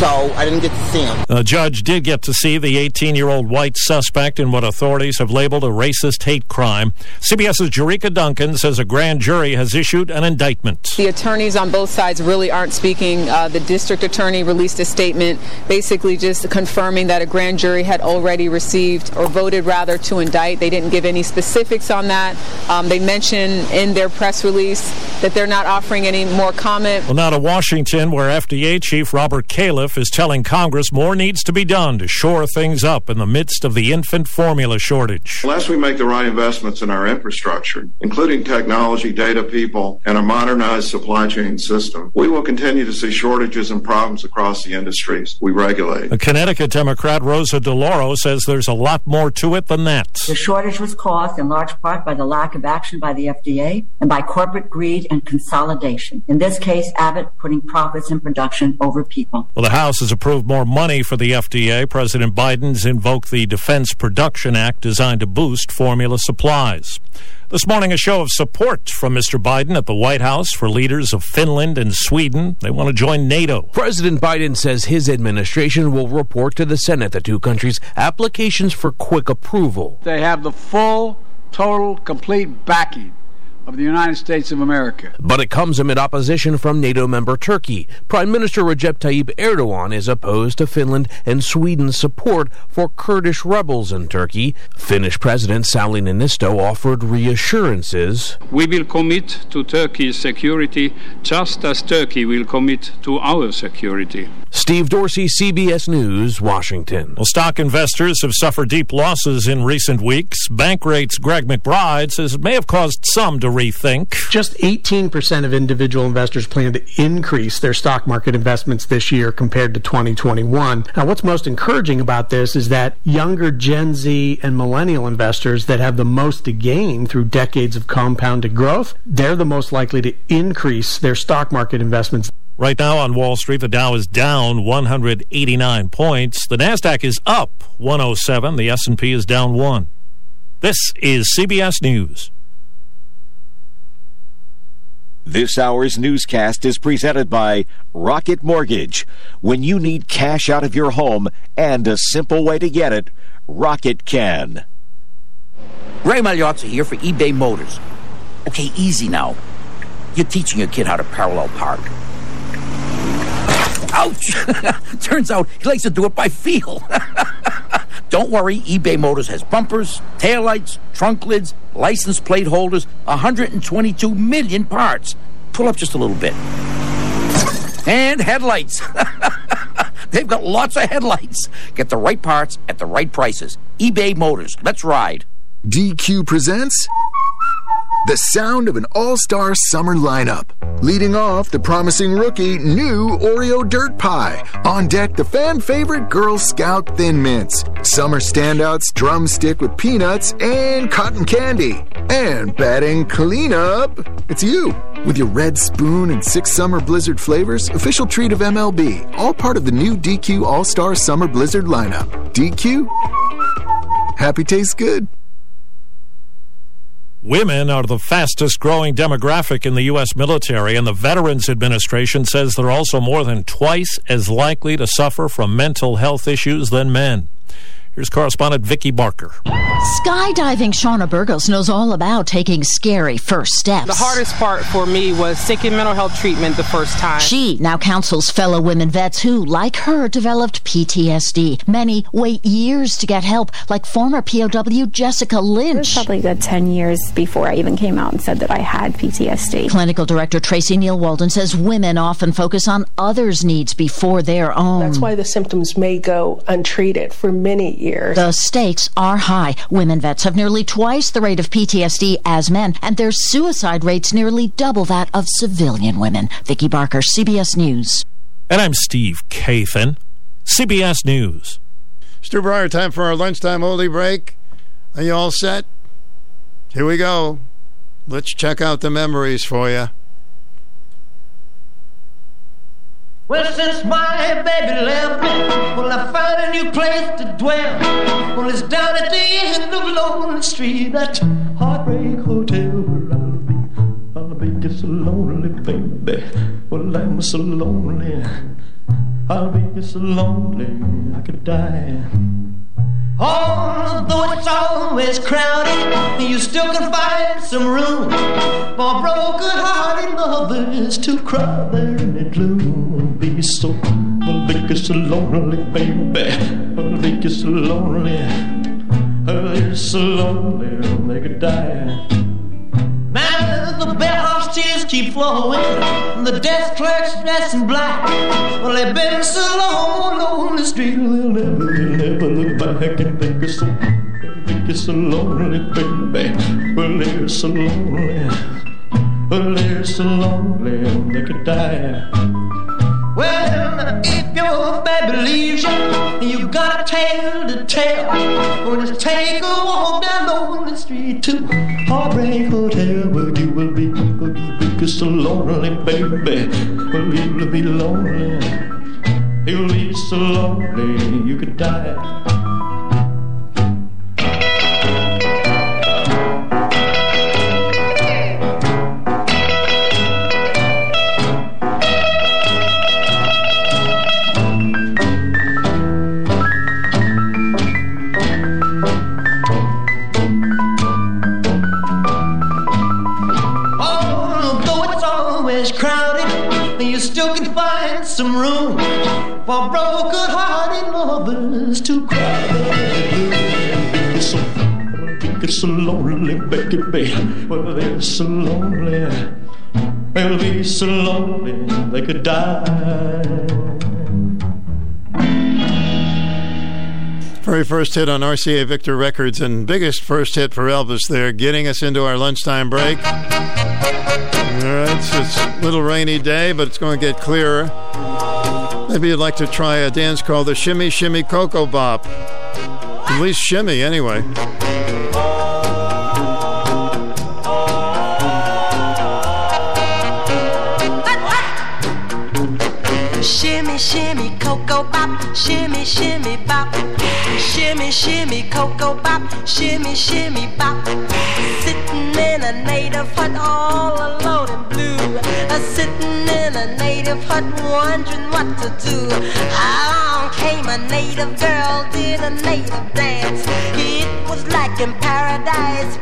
so I didn't get to see him. The judge did get to see the 18 year old white suspect in what authorities have labeled a racist hate crime. CBS's Jerika Duncan says a grand jury has issued an indictment. The attorneys on both sides really aren't speaking. Uh, the district attorney released a statement basically just confirming that a grand jury had already received or voted rather to indict. They didn't give any specifics on that. Um, they mentioned in their press release that they're not offering any more comment. Well, now to Washington, where FDA Chief Robert Califf is telling Congress more needs to be done to shore things up in the midst of the infant formula shortage. Unless we make the right investments in our infrastructure, including technology, data people, and a modernized supply chain system, we will continue to see shortages and problems across the industries we regulate. A Connecticut Democrat, Rosa DeLauro, says there's a lot more to it than that. The shortage was caused in large part by the lack of action by the FDA and by corporate greed and consolidation. In this case, Abbott putting profits and production over people. Well, the House has approved more money for the FDA. President Biden's invoked the Defense Production Act designed to boost formula supplies. This morning, a show of support from Mr. Biden at the White House for leaders of Finland and Sweden. They want to join NATO. President Biden says his administration will report to the Senate the two countries' applications for quick approval. They have the full, total, complete backing of the United States of America. But it comes amid opposition from NATO member Turkey. Prime Minister Recep Tayyip Erdogan is opposed to Finland and Sweden's support for Kurdish rebels in Turkey. Finnish President Sauli Niinisto offered reassurances. We will commit to Turkey's security just as Turkey will commit to our security. Steve Dorsey, CBS News, Washington. Well, stock investors have suffered deep losses in recent weeks. Bankrate's Greg McBride says it may have caused some to rethink. Just 18% of individual investors plan to increase their stock market investments this year compared to 2021. Now, what's most encouraging about this is that younger Gen Z and millennial investors that have the most to gain through decades of compounded growth, they're the most likely to increase their stock market investments Right now on Wall Street, the Dow is down 189 points. The Nasdaq is up 107. The S&P is down 1. This is CBS News. This hour's newscast is presented by Rocket Mortgage. When you need cash out of your home and a simple way to get it, Rocket can. Ray Magliozzi here for eBay Motors. Okay, easy now. You're teaching your kid how to parallel park. Ouch! Turns out he likes to do it by feel. Don't worry, eBay Motors has bumpers, taillights, trunk lids, license plate holders, 122 million parts. Pull up just a little bit. And headlights. They've got lots of headlights. Get the right parts at the right prices. eBay Motors. Let's ride. DQ presents the sound of an all star summer lineup. Leading off, the promising rookie, new Oreo Dirt Pie. On deck, the fan favorite Girl Scout Thin Mints. Summer standouts, drumstick with peanuts and cotton candy. And batting cleanup, it's you. With your red spoon and six summer blizzard flavors, official treat of MLB. All part of the new DQ All Star Summer Blizzard lineup. DQ? Happy tastes good. Women are the fastest growing demographic in the U.S. military, and the Veterans Administration says they're also more than twice as likely to suffer from mental health issues than men. Here's correspondent Vicki Barker. Skydiving Shauna Burgos knows all about taking scary first steps. The hardest part for me was seeking mental health treatment the first time. She now counsels fellow women vets who, like her, developed PTSD. Many wait years to get help, like former POW Jessica Lynch. It was probably a good 10 years before I even came out and said that I had PTSD. Clinical director Tracy Neal Walden says women often focus on others' needs before their own. That's why the symptoms may go untreated for many years. The stakes are high. Women vets have nearly twice the rate of PTSD as men, and their suicide rates nearly double that of civilian women. Vicki Barker, CBS News. And I'm Steve Kathan, CBS News. Stu Bryer, time for our lunchtime holy break. Are you all set? Here we go. Let's check out the memories for you. Well, since my baby left me, well, I found a new place to dwell. Well, it's down at the end of Lonely Street, that Heartbreak Hotel where I'll be. I'll be just so lonely, baby. Well, I'm so lonely. I'll be just so lonely, I could die. Although it's always crowded, you still can find some room for broken-hearted lovers to cry there in the gloom. Be so, I'll so lonely, baby. I'll be so lonely. I'll so lonely, they could die. Now the bellhop's tears keep flowing, and the desk clerk's dressed in black. Well, they've been so long on the street, they'll never, look back and think it's so, think it's so lonely, baby. Well, they're so lonely, well, they're so lonely, they could die. Well, if your baby leaves you, you got a tale to tell. Well, just take a walk down Lonely Street to Heartbreak Hotel, where you will be, where you will be so lonely, baby. Well, you'll be lonely. You'll be so lonely, you could die. For broken-hearted lovers to cry. Be so, be so lonely, baby. Well, they're so lonely. They'll be so lonely they could die. Very first hit on RCA Victor Records and biggest first hit for Elvis there, getting us into our lunchtime break. All right, it's a little rainy day, but it's going to get clearer. Maybe you'd like to try a dance called the Shimmy Shimmy Ko-Ko-Bop. At least shimmy, anyway. Shimmy, shimmy, cocoa bop, shimmy, shimmy bop, shimmy, shimmy, cocoa bop, shimmy, shimmy bop. What to do. Along came a native girl, did a native dance. It was like in paradise,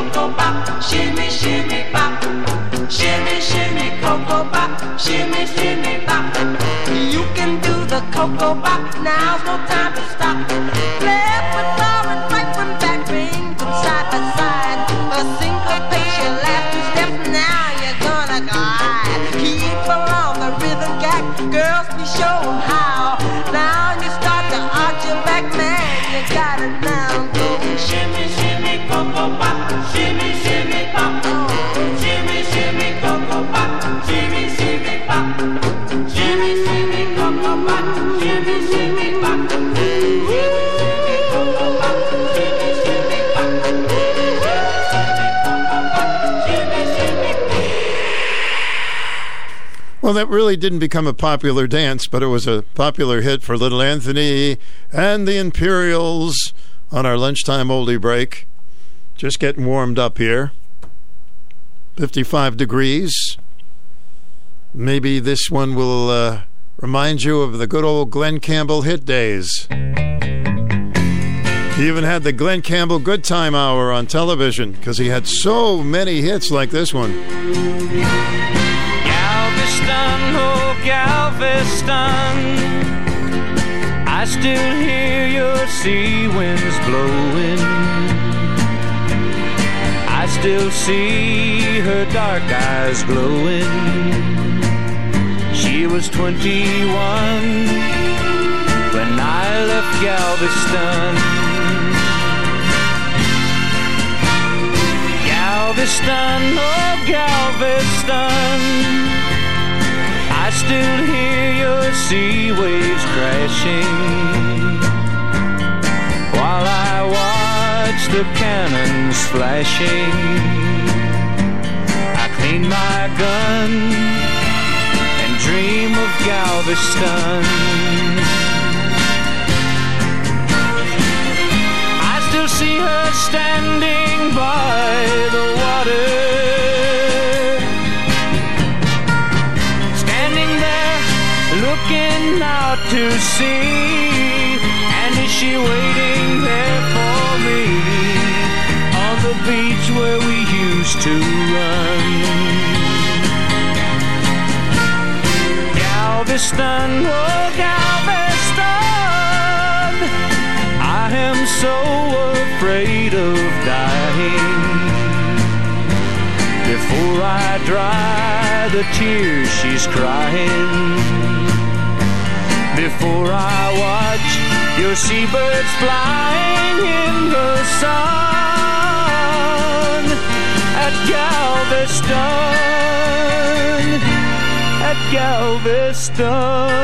cocoa bop, shimmy, shimmy, bop. Shimmy, shimmy, cocoa bop, shimmy, shimmy, bop. You can do the cocoa bop, now's no that really didn't become a popular dance, but it was a popular hit for Little Anthony and the Imperials on our lunchtime oldie break. Just getting warmed up here. 55 degrees. Maybe this one will uh, remind you of the good old Glen Campbell hit days. He even had the Glen Campbell Good Time Hour on television because he had so many hits like this one. Galveston, I still hear your sea winds blowing. I still see her dark eyes glowing. She was 21 when I left Galveston. Galveston, oh Galveston. I still hear your sea waves crashing while I watch the cannons flashing. I clean my gun and dream of Galveston. I still see her standing by the water. Looking out to sea. And is she waiting there for me on the beach where we used to run? Galveston, oh Galveston, I am so afraid of dying. Before I dry the tears she's crying. Before I watch your seabirds flying in the sun at Galveston, at Galveston.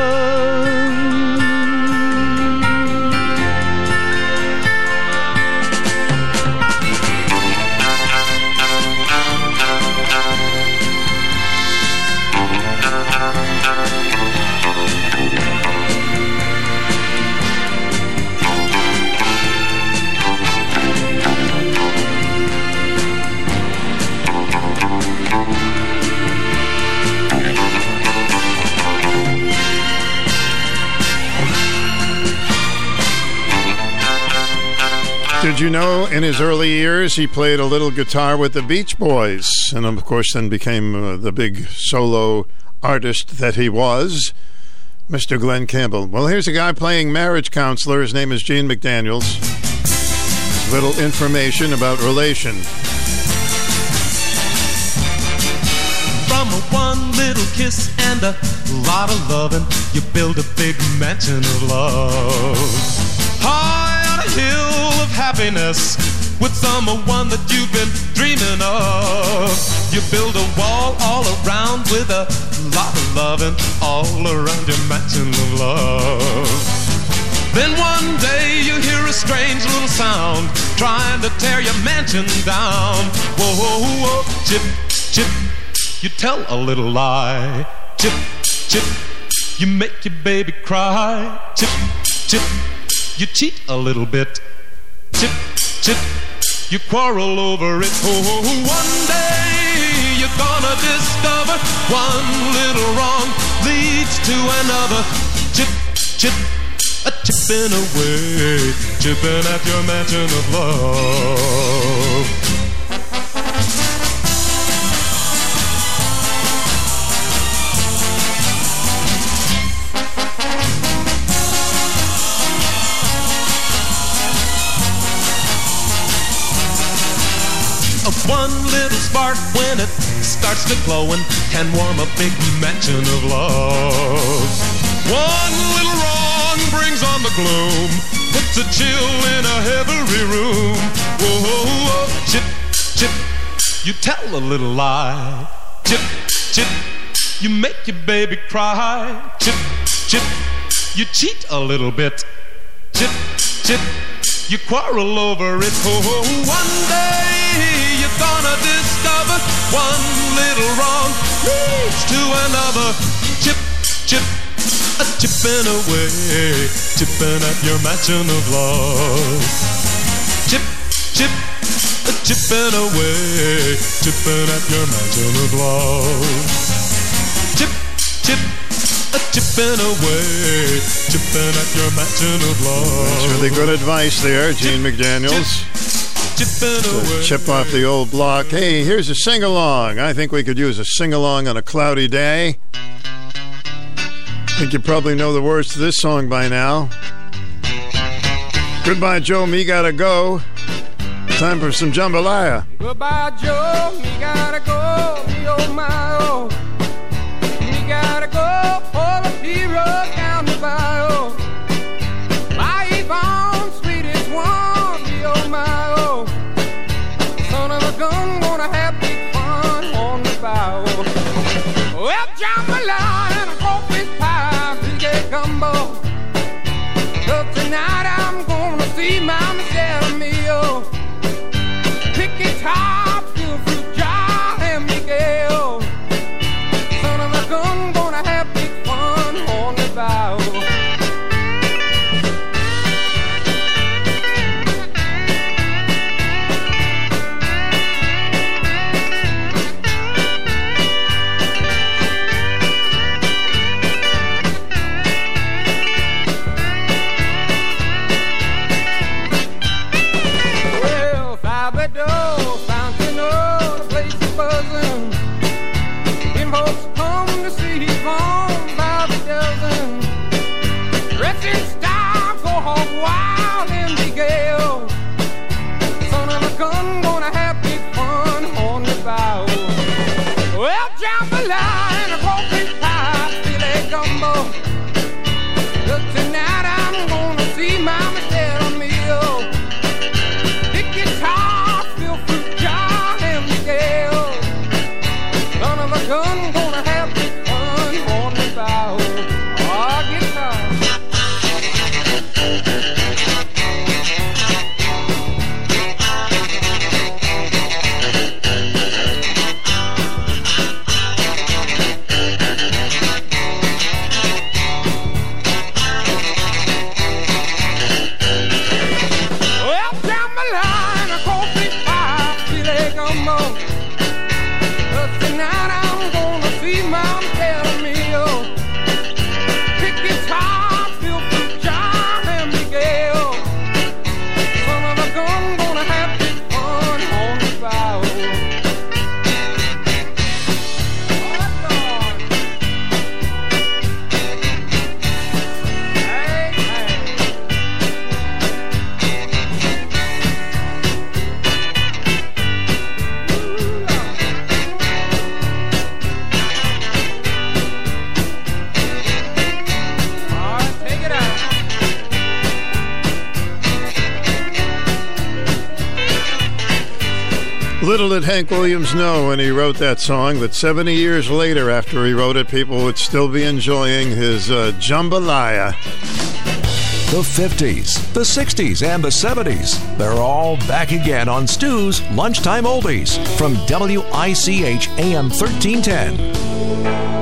Did you know in his early years he played a little guitar with the Beach Boys and of course then became uh, the big solo artist that he was? Mr. Glen Campbell. Well, here's a guy playing marriage counselor. His name is Gene McDaniels. Little information about relation. From a one little kiss and a lot of loving, you build a big mansion of love. High on a hill of happiness with someone that you've been dreaming of. You build a wall all around with a lot of loving all around your mansion of love. Then one day you hear a strange little sound trying to tear your mansion down. Whoa, whoa, whoa, chip, chip, you tell a little lie. Chip, chip, you make your baby cry. Chip, chip, you cheat a little bit. Chip, chip, you quarrel over it. Oh, one day you're gonna discover one little wrong leads to another. Chip, chip, a chipping away, chipping at your mansion of love. A one little spark when it starts to glow and can warm a big mansion of love. One little wrong brings on the gloom, puts a chill in a heavy room. Whoa, whoa, whoa, chip, chip, you tell a little lie. Chip, chip, you make your baby cry. Chip, chip, you cheat a little bit. Chip, chip, you quarrel over it. Oh, one day gonna discover one little wrong leads to another. Chip, chip, a chipping away, chipping at your mansion of love. Chip, chip, a chipping away, chipping at your mansion of love. Chip, chip, a chipping away, chipping at your mansion of love. That's really good advice there, Gene McDaniels. Chip off the old block. Hey, here's a sing along. I think we could use a sing along on a cloudy day. I think you probably know the words to this song by now. Goodbye, Joe. Me gotta go. Time for some jambalaya. Goodbye, Joe. Me gotta go. Me oh my oh. Me gotta go know when he wrote that song that 70 years later, after he wrote it, people would still be enjoying his uh, jambalaya. The 50s, the 60s, and the 70s. They're all back again on Stu's Lunchtime Oldies from WICH AM 1310.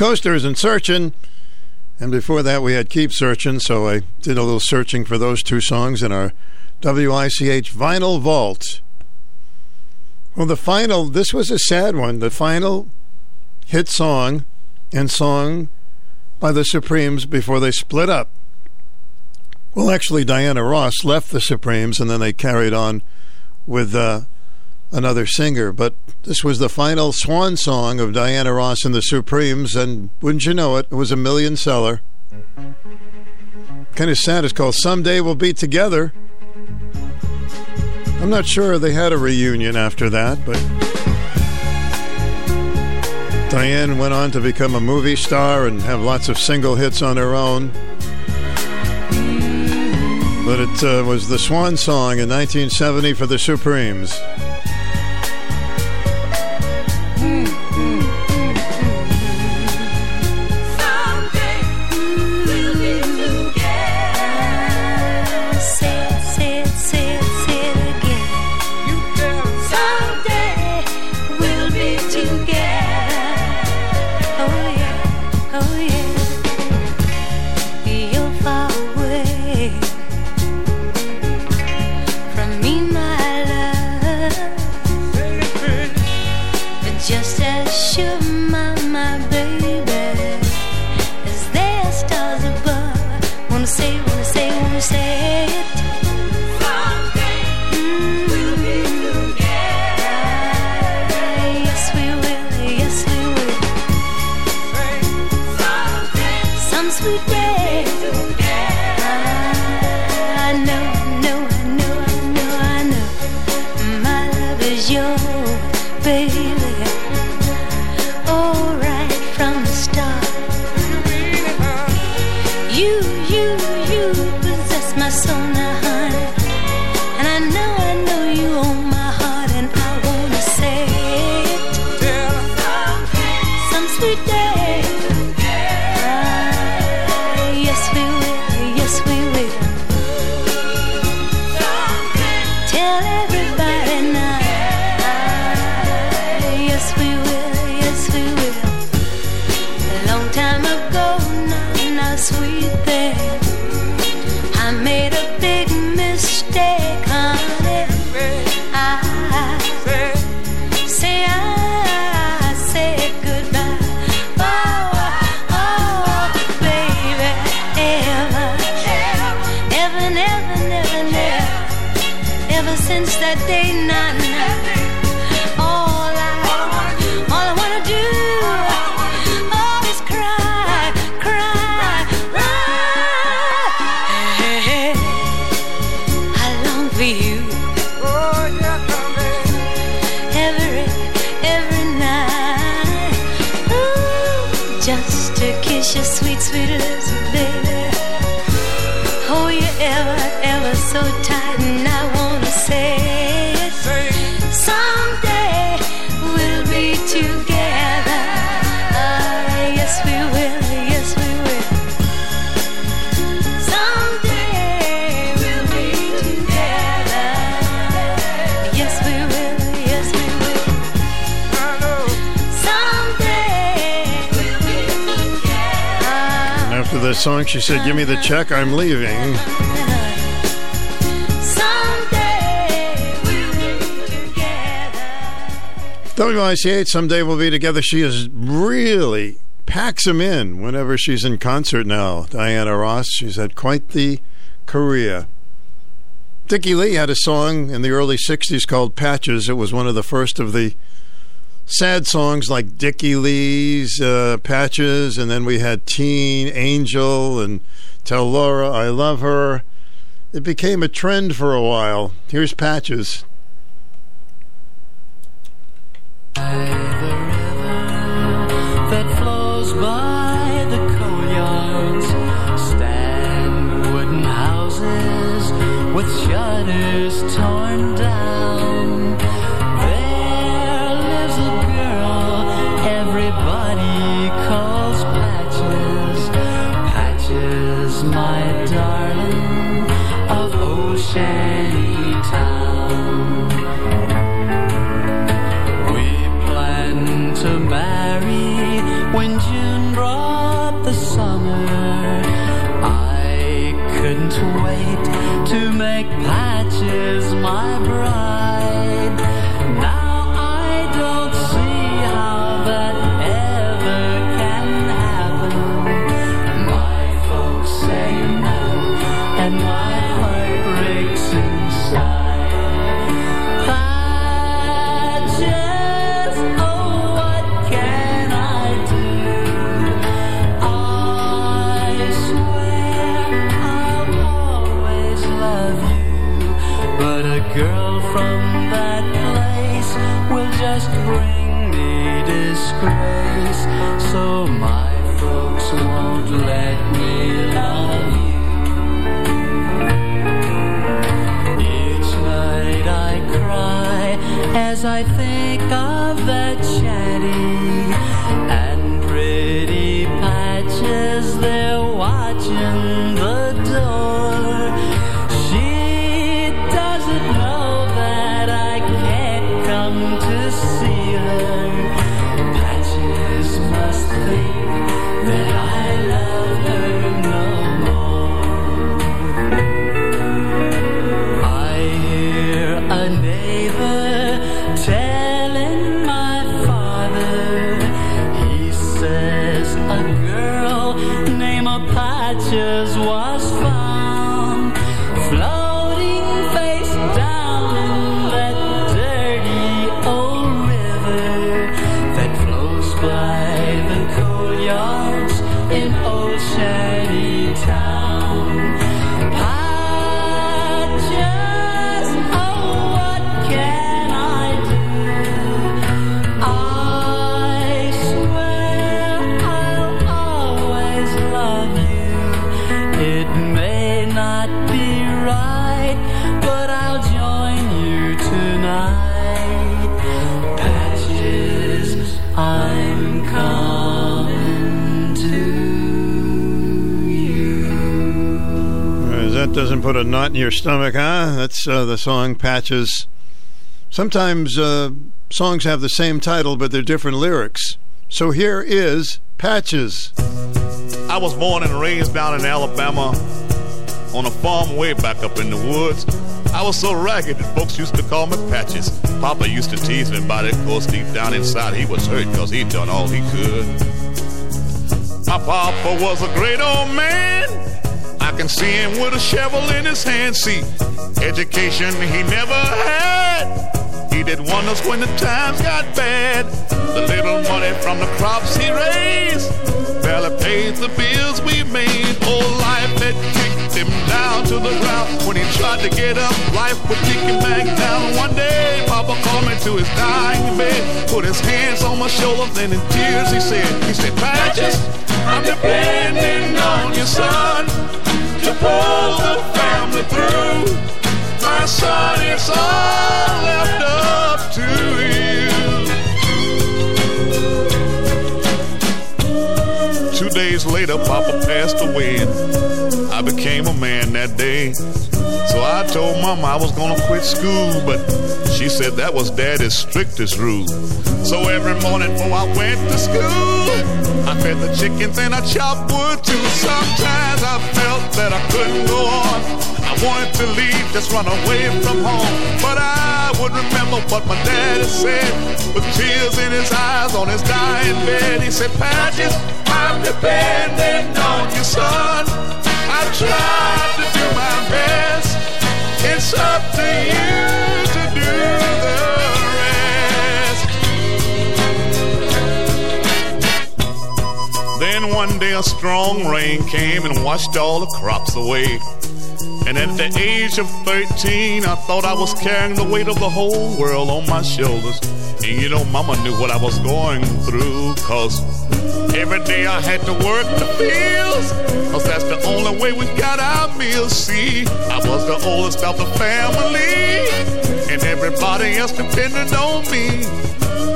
Coasters and Searching. And before that, we had Keep Searching, so I did a little searching for those two songs in our WICH vinyl vault. Well, the final, this was a sad one. The final hit song and song by the Supremes before they split up. Well, actually, Diana Ross left the Supremes and then they carried on with uh, another singer. But this was the final swan song of Diana Ross and the Supremes, and wouldn't you know it, it was a million seller. Kind of sad. It's called Someday We'll Be Together. I'm not sure they had a reunion after that, but Diane went on to become a movie star and have lots of single hits on her own. But it uh, was the swan song in 1970 for the Supremes. Song, she said, Give me the check, I'm leaving. WICH, someday we'll be together. She is really packs them in whenever she's in concert now. Diana Ross, she's had quite the career. Dickie Lee had a song in the early 60s called Patches. It was one of the first of the sad songs like Dickie Lee's uh, Patches, and then we had Teen Angel and Tell Laura I Love Her. It became a trend for a while. Here's Patches. with shutters torn down. I doesn't put a knot in your stomach, huh? That's uh, the song Patches. Sometimes uh, songs have the same title, but they're different lyrics. So here is Patches. I was born and raised down in Alabama on a farm way back up in the woods. I was so ragged that folks used to call me Patches. Papa used to tease me about it, cause deep down inside he was hurt cause he'd done all he could. My papa was a great old man. Can see him with a shovel in his hand. See, education he never had. He did wonders when the times got bad. The little money from the crops he raised barely paid the bills we made. Oh, life had kicked him down to the ground. When he tried to get up, life would kick him back down. One day, Papa called me to his dying bed, put his hands on my shoulders, and in tears he said, he said, Patches, I'm depending on you, son, to pull the family through. My son, it's all left up to you. Two days later, Papa passed away, and I became a man that day. So I told Mama I was gonna quit school, but she said that was Daddy's strictest rule. So every morning before I went to school, I fed the chickens and I chopped wood too. Sometimes I felt that I couldn't go on. I wanted to leave, just run away from home. But I would remember what my daddy said with tears in his eyes on his dying bed. He said, Patches, I'm depending on you, son. I tried to do my best. It's up to you to do the rest. Then one day a strong rain came and washed all the crops away. And at the age of 13, I thought I was carrying the weight of the whole world on my shoulders. And you know, Mama knew what I was going through, cause every day I had to work the fields, cause that's the only way we got our meals. See, I was the oldest of the family, and everybody else depended on me.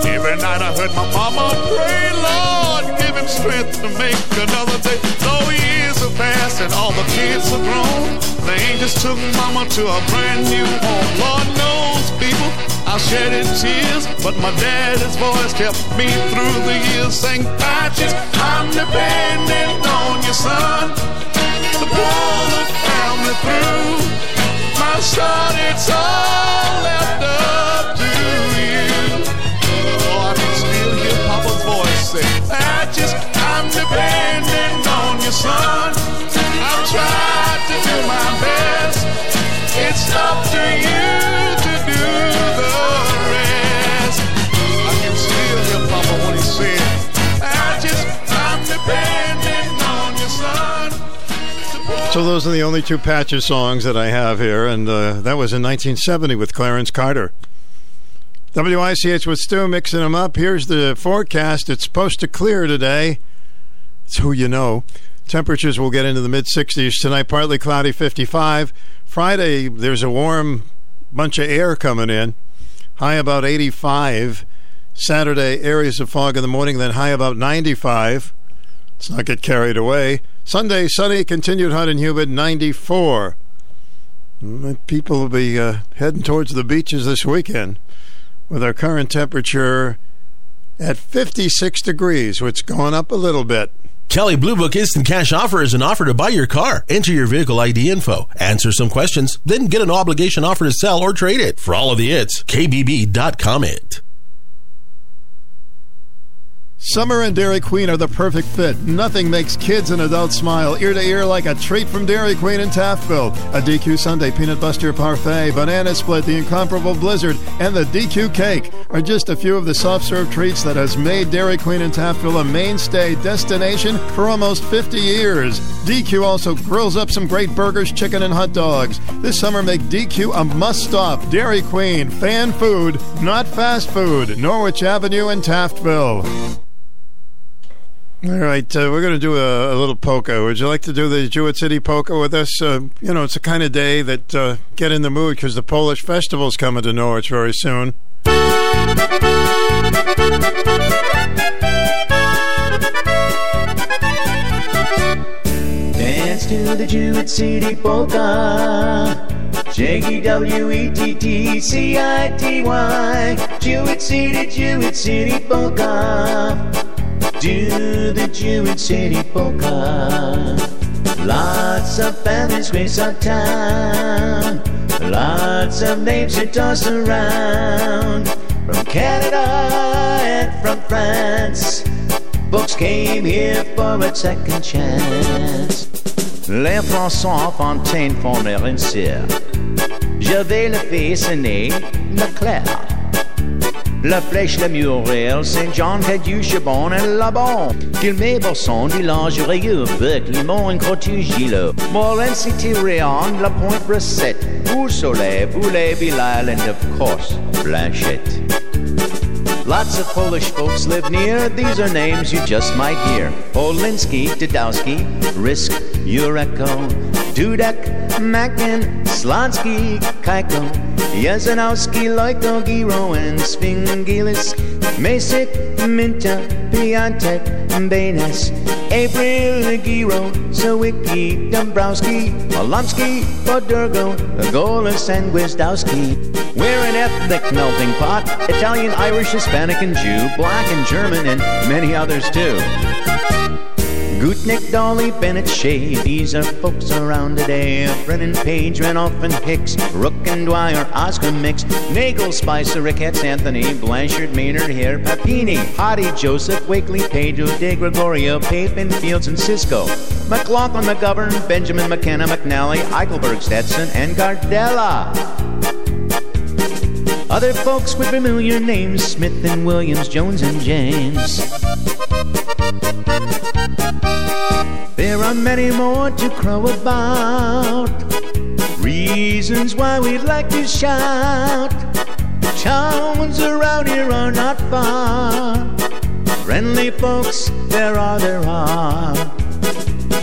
Every night I heard my mama pray, Lord, give him strength to make another day. Though years have passed and all the kids are grown, they ain't just took mama to a brand new home. Lord knows, people, I shedded tears, but my daddy's voice kept me through the years. Saying, Patches, I'm depending on you, son, to pull the family through. Now, son, it's all left up to you. Oh, I can still hear Papa's voice say, just, I'm depending on you, son. I've tried to do my best. It's up to you So those are the only two Patches songs that I have here, and uh, that was in 1970 with Clarence Carter. WICH with Stu mixing them up. Here's the forecast. It's supposed to clear today. It's who you know. Temperatures will get into the mid 60s tonight, partly cloudy 55. Friday, there's a warm bunch of air coming in, high about 85. Saturday, areas of fog in the morning, then high about 95. Let's not get carried away. Sunday, sunny, continued hot and humid, 94. Mm, People will be uh, heading towards the beaches this weekend with our current temperature at 56 degrees, which going up a little bit. Kelley Blue Book Instant Cash Offer is an offer to buy your car. Enter your vehicle ID info, answer some questions, then get an obligation offer to sell or trade it. For all of the hits, kbb.com it. Summer and Dairy Queen are the perfect fit. Nothing makes kids and adults smile ear to ear like a treat from Dairy Queen in Taftville. A DQ sundae peanut buster parfait, banana split, the incomparable blizzard, and the DQ cake are just a few of the soft serve treats that has made Dairy Queen in Taftville a mainstay destination for almost 50 years. DQ also grills up some great burgers, chicken, and hot dogs. This summer, make DQ a must stop. Dairy Queen, fan food, not fast food. Norwich Avenue in Taftville. All right, uh, we're going to do a, a little polka. Would you like to do the Jewett City polka with us? Uh, you know, it's the kind of day that uh, get in the mood because the Polish festival's coming to Norwich very soon. Dance to the Jewett City polka. J E W E T T C I T Y. Jewett City, Jewett City polka. Do the Jewett City polka. Lots of families grace our town. Lots of names to toss around. From Canada and from France. Folks came here for a second chance. Les François Fontaine formèrent une cire. J'avais le fils aîné, Leclerc. La flèche, le Muriel, Saint-Jean, Cadieu, Chabon et Labon. Kilmé, Bosson, du Langerieux, Bec, Limon, and Crotu, City, Réan, La Pointe, Bressette. Soleil, Boulet, Bilal, and of course, Blanchette. Lots of Polish folks live near. These are names you just might hear. Polinsky, Dudowski, Risk, Ureko, Dudek, Mackin, Slonsky, Kaiko, Yazanowski, Loiko, Giro, and Sfingilis, Masik, Minta, Piantek, Benes, April, Giro, Sawicki, Dombrowski, Malomsky, Podurgo, Golis, and Gwizdowski. We're an ethnic melting pot Italian, Irish, Hispanic, and Jew, black and German, and many others too. Gutnick, Dolly, Bennett, Shea, these are folks around today. Brennan, Page, Renoff, and Hicks, Rook and Dwyer, Oscar Mix, Nagel, Spicer, Ricketts, Anthony, Blanchard, Maynard, Hare, Papini, Hottie, Joseph, Wakely, Pedro, De Gregorio, Papin, Fields, and Cisco, McLaughlin, McGovern, Benjamin, McKenna, McNally, Eichelberg, Stetson, and Gardella. Other folks with familiar names Smith and Williams, Jones and James. There are many more to crow about. Reasons why we'd like to shout. The Towns around here are not far. Friendly folks, there are, there are.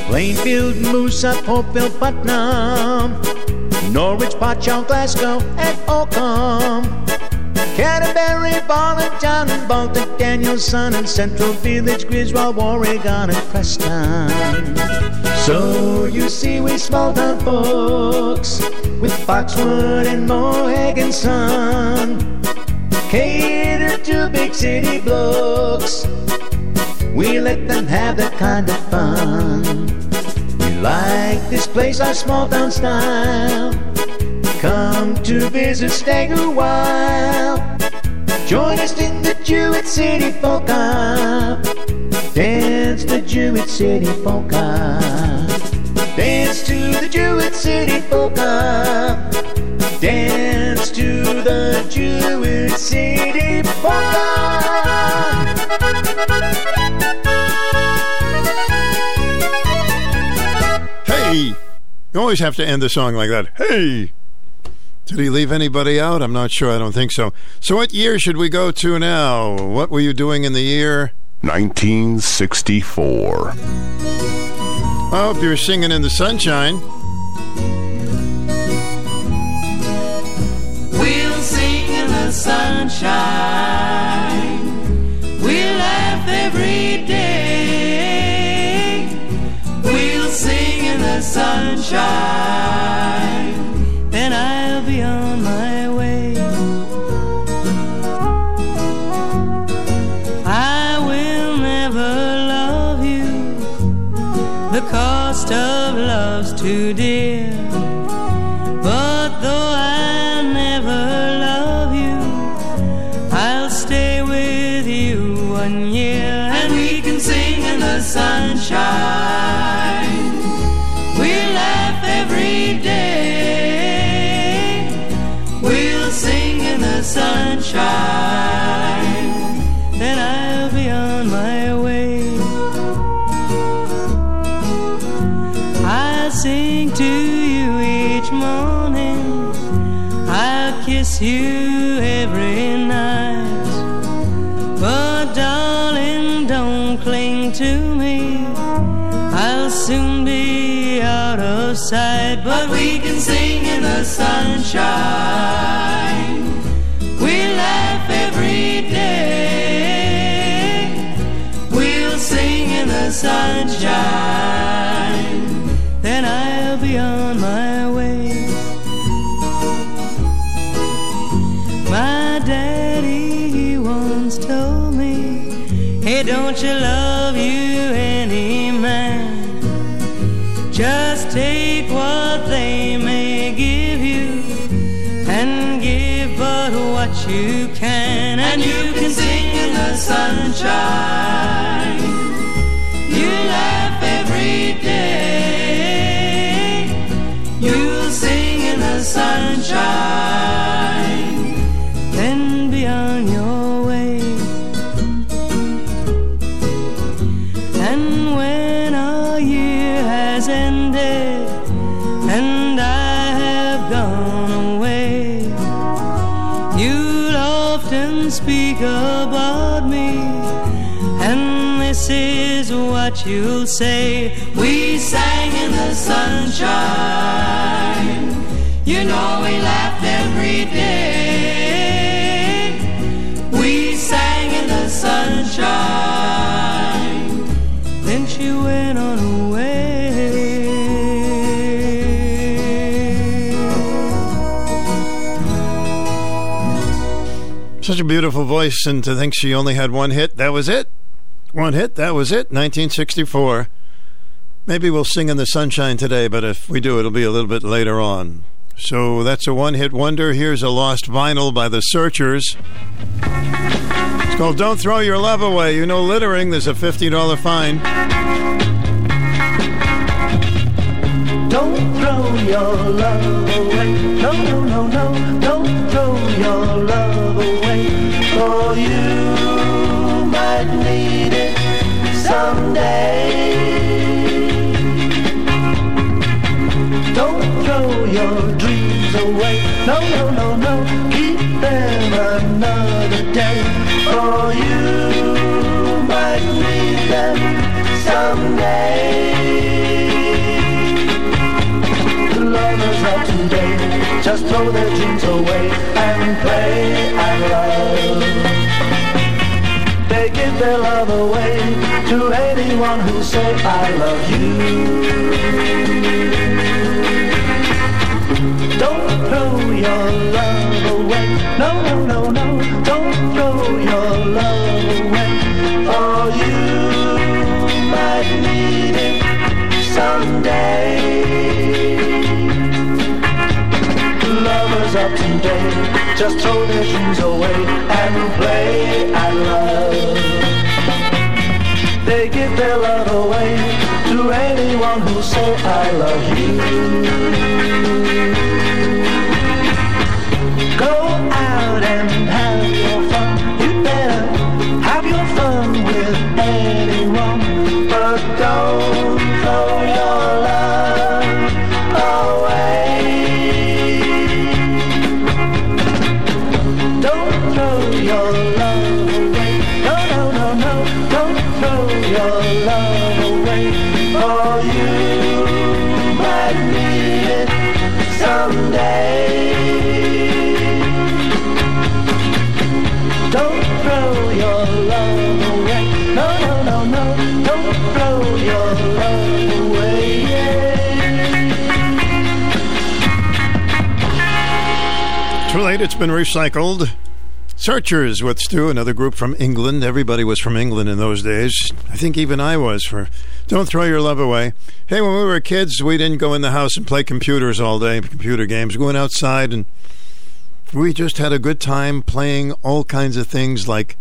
Plainfield, Moosup, Hopeville, Putnam. Norwich, Potsdam, Glasgow, and Oakham. Canterbury, Ballantown, and Baltic, Danielson, and Central Village, Griswold, Oregon, and Preston. So you see, we small town folks with Foxwood and Mohegan Sun cater to big city blokes. We let them have that kind of fun. We like this place, our small town style. To visit Staggerwild. Join us in the Jewett City Polka. Dance the Jewett City Polka. Dance to the Jewett City Polka. Dance to the Jewett City Polka. Hey! You always have to end the song like that. Hey! Did he leave anybody out? I'm not sure. I don't think so. So, what year should we go to now? What were you doing in the year? 1964. I hope you're singing in the sunshine. We'll sing in the sunshine. We'll laugh every day. We'll sing in the sunshine. Sight. But we can sing in the sunshine. We laugh every day. We'll sing in the sunshine. Then I'll be on my way. My daddy, he once told me, Hey, don't you love you and you can sing in the sunshine. You laugh every day. You'll sing in the sunshine. You'll say. We sang in the sunshine. You know we laughed every day. We sang in the sunshine. Then she went on away. Such a beautiful voice, and to think she only had one hit. That was it. One hit, that was it. 1964. Maybe we'll sing in the sunshine today, but if we do, it'll be a little bit later on. So that's a one hit wonder. Here's a lost vinyl by the Searchers. It's called Don't Throw Your Love Away. You know, littering, there's a $50 fine. Don't throw your love away. Someday. Don't throw your dreams away. No, no, no, no. Keep them another day. For you might need them someday. The lovers of today just throw their dreams away and play and love. They give their love away anyone who say I love you. Don't throw your love away. No, no, no, no. Don't throw your love away. Or you might need it someday. Lovers up and just throw their shoes away and play at love. Who say I love you. Late, it's been recycled. Searchers with Stu, another group from England. Everybody was from England in those days. I think even I was for Don't Throw Your Love Away. Hey, when we were kids, we didn't go in the house and play computers all day, computer games. We went outside and we just had a good time playing all kinds of things like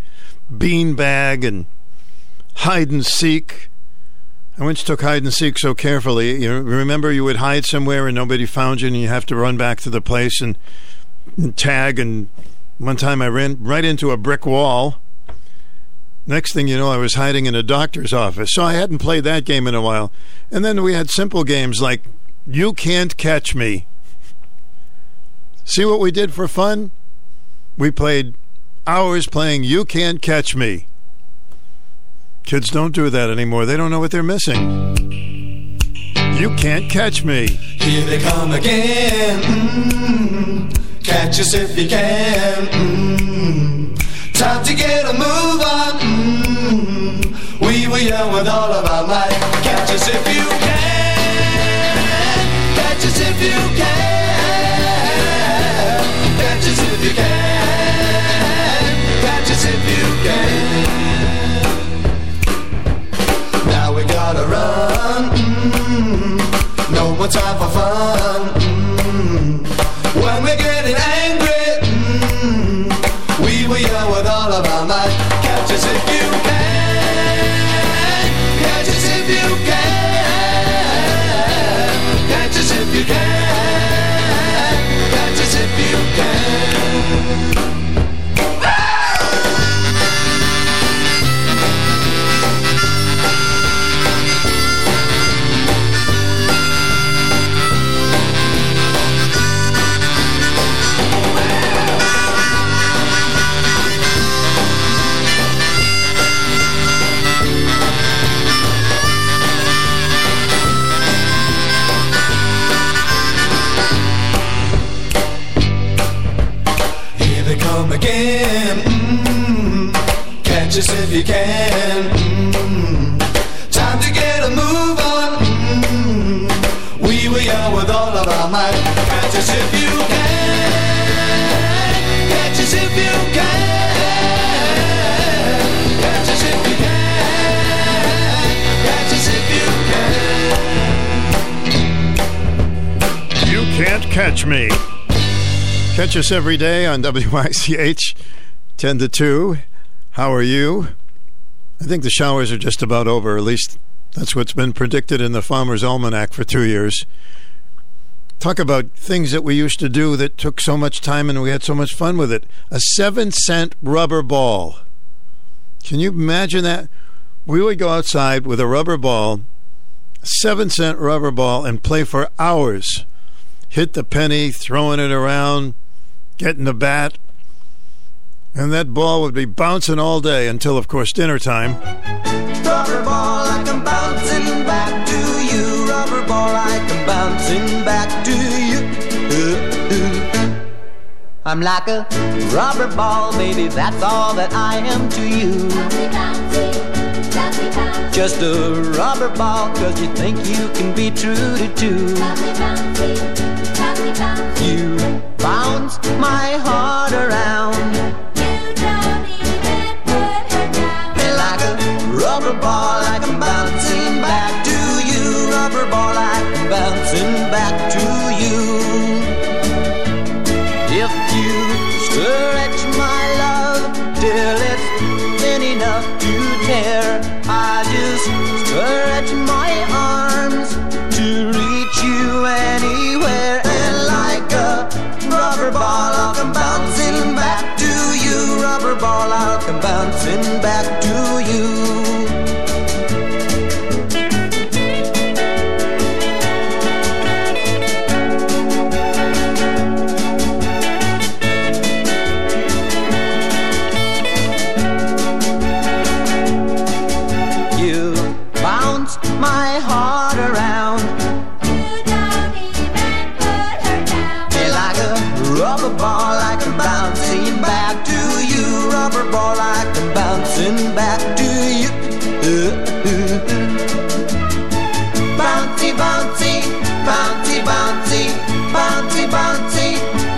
beanbag and hide and seek. I once took hide and seek so carefully. You remember you would hide somewhere and nobody found you, and you have to run back to the place and, and tag. And one time I ran right into a brick wall. Next thing you know, I was hiding in a doctor's office. So I hadn't played that game in a while. And then we had simple games like You Can't Catch Me. See what we did for fun? We played hours playing You Can't Catch Me. Kids don't do that anymore. They don't know what they're missing. You can't catch me. Here they come again. Mm, catch us if you can. Mm, time to get a move on. Mm, we were young with all of our might. Catch us if you can. Catch us if you can. Catch us if you can. Catch us if you can. Now we gotta run. Mm, no more time for fun. You can. Mm, time to get a move on. Mm, we were young with all of our might. Catch us if you can. Catch us if you can. Catch us if you can. Catch us if you can. You can't catch me. Catch us every day on WICH 10 to 2. How are you? I think the showers are just about over. At least that's what's been predicted in the Farmer's Almanac for two years. Talk about things that we used to do that took so much time and we had so much fun with it. A seven cent rubber ball. Can you imagine that? We would go outside with a rubber ball, seven cent rubber ball, and play for hours. Hit the penny, throwing it around, getting the bat. And that ball would be bouncing all day until, of course, dinner time. Rubber ball, I come bouncing back to you. Rubber ball, I come bouncing back to you. I'm like a rubber ball, baby. That's all that I am to you. Just a rubber ball, cause you think you can be true to two. You bounce my heart around. Come back to you. Bouncy, bouncy, bouncy, bouncy, bouncy, bouncy,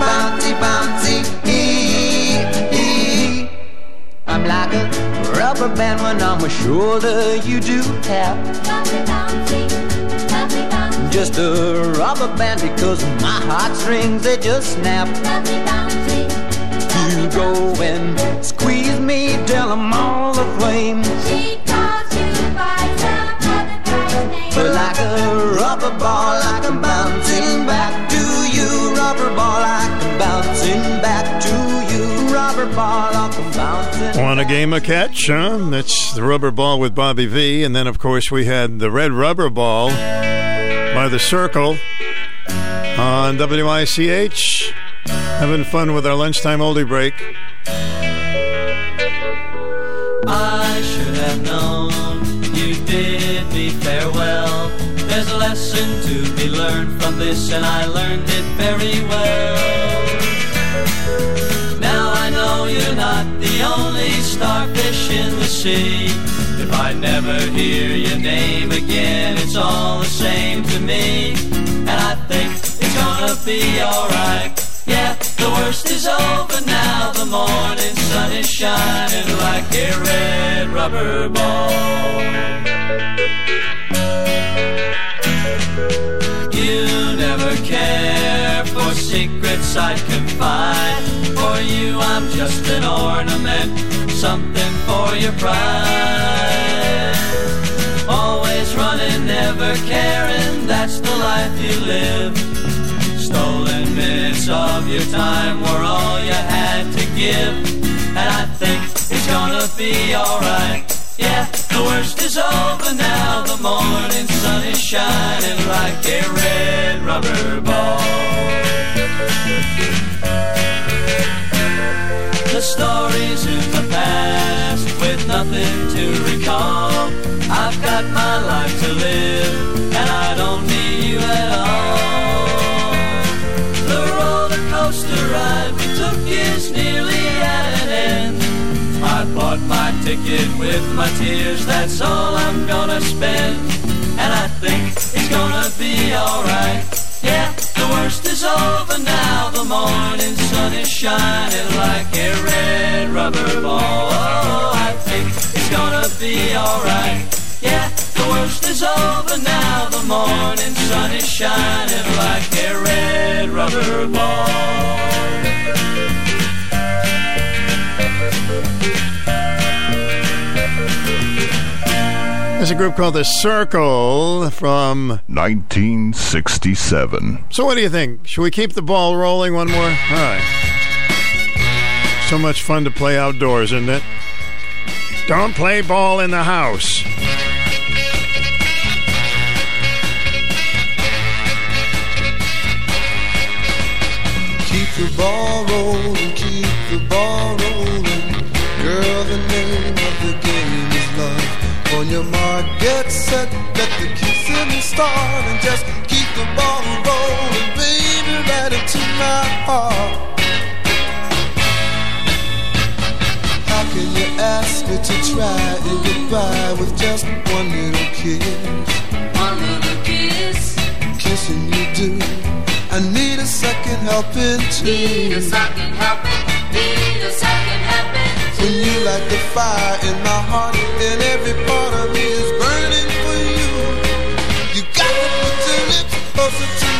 bouncy, bouncy. I'm like a rubber band when on my shoulder. You do tap. Just a rubber band because my heartstrings they just snap. You go and squeeze me till I'm all aflame. But like a rubber ball, like I'm bouncing back to you. Rubber ball, like I'm bouncing back to you. Rubber ball, like I'm bouncing. Want a game of catch, huh? That's the rubber ball with Bobby Vee. And then, of course, we had the red rubber ball by the Cyrkle on WICH. Having fun with our lunchtime oldie break. I should have known you me farewell. There's a lesson to be learned from this, and I learned it very well. Now I know you're not the only starfish in the sea. If I never hear your name again, it's all the same to me. And I think it's gonna be alright. Yeah, the worst is over now. The morning sun is shining like a red rubber ball. You never care for secrets I'd confide. For you, I'm just an ornament, something for your pride. Always running, never caring, that's the life you live. Minutes of your time were all you had to give. And I think it's gonna be alright. Yeah, the worst is over now. The morning sun is shining like a red rubber ball. The stories in the past with nothing to recall. I've got my life to live, and I don't need you at all. Ride we took is nearly at an end. I bought my ticket with my tears, that's all I'm gonna spend. And I think it's gonna be alright. Yeah, the worst is over now. The morning sun is shining like a red rubber ball. Oh, I think it's gonna be alright. Yeah, the worst is over now. The morning sun is shining like a red rubber ball. There's a group called The Cyrkle from 1967. So, what do you think? Should we keep the ball rolling one more? All right. So much fun to play outdoors, isn't it? Don't play ball in the house. The ball rolling, keep the ball rolling. Girl, the name of the game is love. On your mark, get set, let the kissing start, and just keep the ball rolling, baby, right into my heart. How can you ask her to try and by with just one little kiss? One little kiss. Kissing you do. I need a second helping too. Need a second helping, need a second helping too. When you light the fire in my heart and every part of me is burning for you. You got to put your lips closer to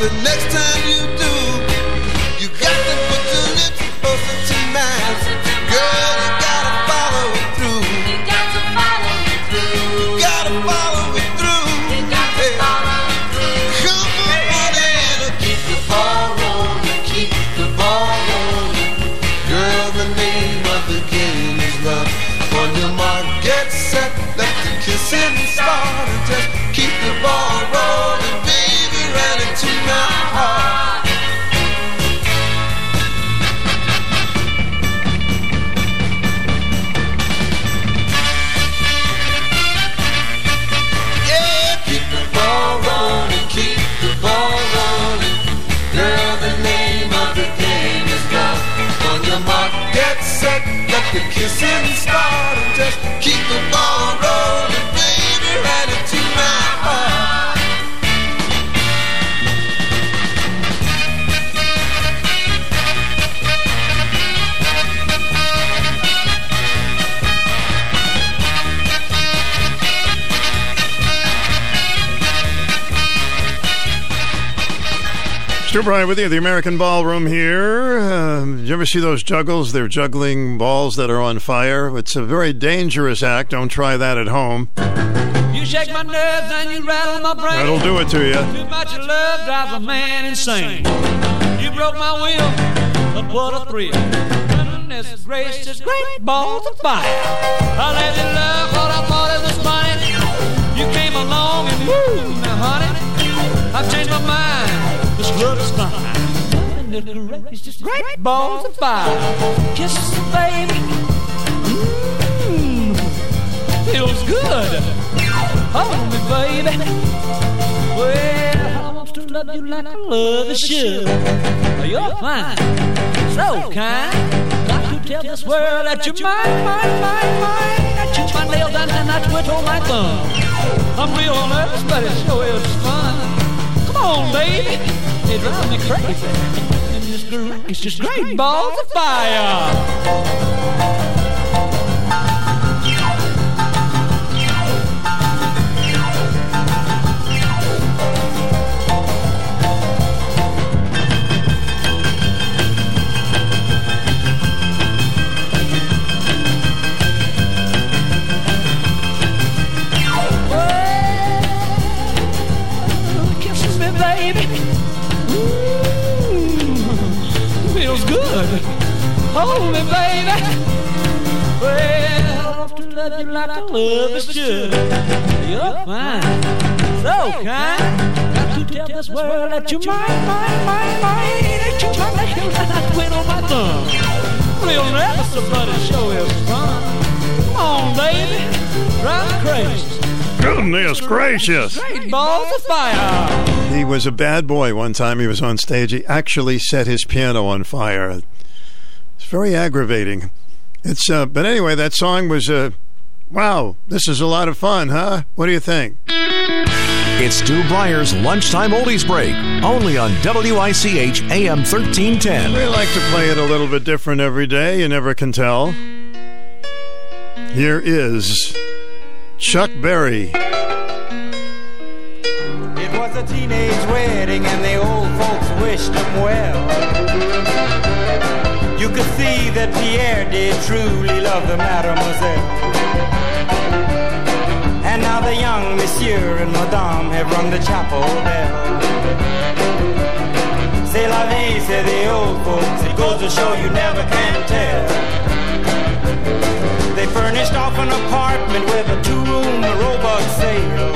the next time you Stu Bryer with you, the American Ballroom here. Uh, did you ever see those juggles? They're juggling balls that are on fire. It's a very dangerous act. Don't try that at home. You shake my nerves and you rattle my brain. That'll do it to you. Too much love drives a man insane. You broke my will, but what a thrill. Goodness gracious, great balls of fire. I let you love what I thought it was funny. You came along and woo, now honey, I've changed my mind. Is fine. Goodness great balls of fire. Kisses, baby. Mmm, feels good. Hold me, baby. Well, I want to love you like I love a should. You're fine, so kind. Got to tell this world that you're mine, mine, mine, mine. I chew my nails and then I twiddle my thumb. I'm real nervous, but it sure is fun. Come on, baby. It drives me crazy. And this girl is just great balls of fire. Hold me, baby. Well, I want to love you like I love a should. You're fine, so kind. Got to tell this world that you're mine, mine, mine, mine. That you're my nails and I twiddle my thumb. Real nervous, but it sure is fun. Come on, baby. Drive me crazy. Goodness gracious. Great balls of fire. He was a bad boy one time. He was on stage. He actually set his piano on fire. It's very aggravating. It's uh, but anyway, that song was uh, wow. This is a lot of fun, huh? What do you think? It's Stu Bryer's Lunchtime Oldies Break, only on WICH AM 1310. We like to play it a little bit different every day. You never can tell. Here is Chuck Berry. It was a teenage wedding and the old folks wished him well. You could see that Pierre did truly love the mademoiselle. And now the young monsieur and madame have rung the chapel bell. C'est la vie, say the old folks. It goes to show you never can tell. They furnished off an apartment with a two-room robot sale.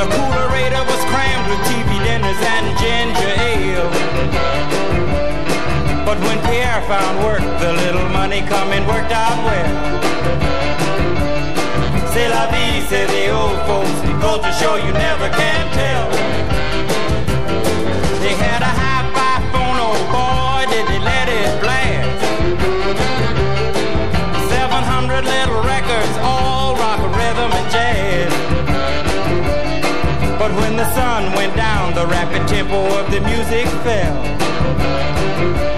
The coolerator was crammed with TV dinners and ginger ale. But when Pierre found work, the little money coming worked out well. C'est la vie, say the old folks. Goes to show you never can tell. They had a hi-fi phone, oh boy, did they let it blast. 700 little records, all rock, rhythm, and jazz. But when the sun went down, the rapid tempo of the music fell.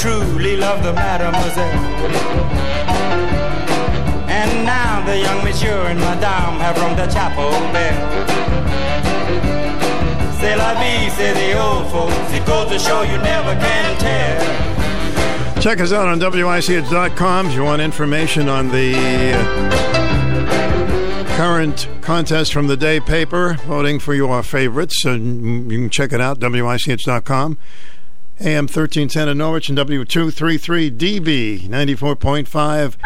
Truly love the mademoiselle. And now the young monsieur and madame have rung the chapel bell. C'est la vie, say the old folks. It goes to show you never can tell. Check us out on WICH.com if you want information on the uh, current contest from the day paper, voting for your favorites. And you can check it out, WICH.com. AM 1310 in Norwich and W233DB 94.5.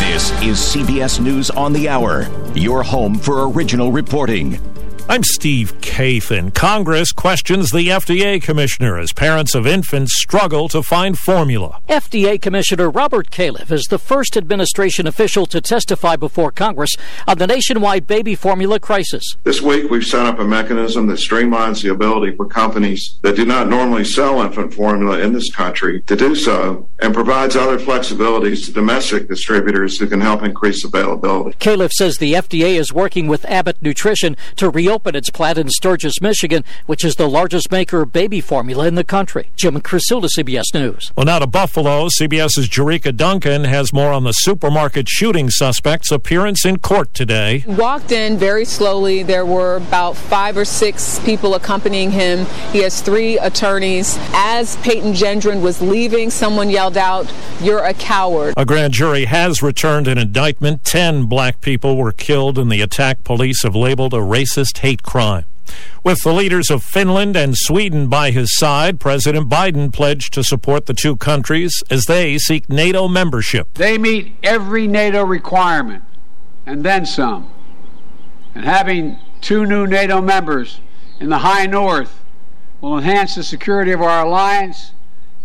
This is CBS News on the Hour, your home for original reporting. I'm Steve Kathan. Congress questions the FDA commissioner as parents of infants struggle to find formula. FDA Commissioner Robert Califf is the first administration official to testify before Congress on the nationwide baby formula crisis. This week, we've set up a mechanism that streamlines the ability for companies that do not normally sell infant formula in this country to do so and provides other flexibilities to domestic distributors who can help increase availability. Califf says the FDA is working with Abbott Nutrition to reopen its plant in Sturgis, Michigan, which is the largest maker of baby formula in the country. Jim Krasula, CBS News. Well, now to Buffalo. CBS's Jerika Duncan has more on the supermarket shooting suspect's appearance in court today. Walked in very slowly. There were about five or six people accompanying him. He has three attorneys. As Peyton Gendron was leaving, someone yelled out, You're a coward. A grand jury has returned an indictment. Ten black people were killed in the attack police have labeled a racist hate crime. With the leaders of Finland and Sweden by his side, President Biden pledged to support the two countries as they seek NATO membership. They meet every NATO requirement and then some. And having two new NATO members in the high north will enhance the security of our alliance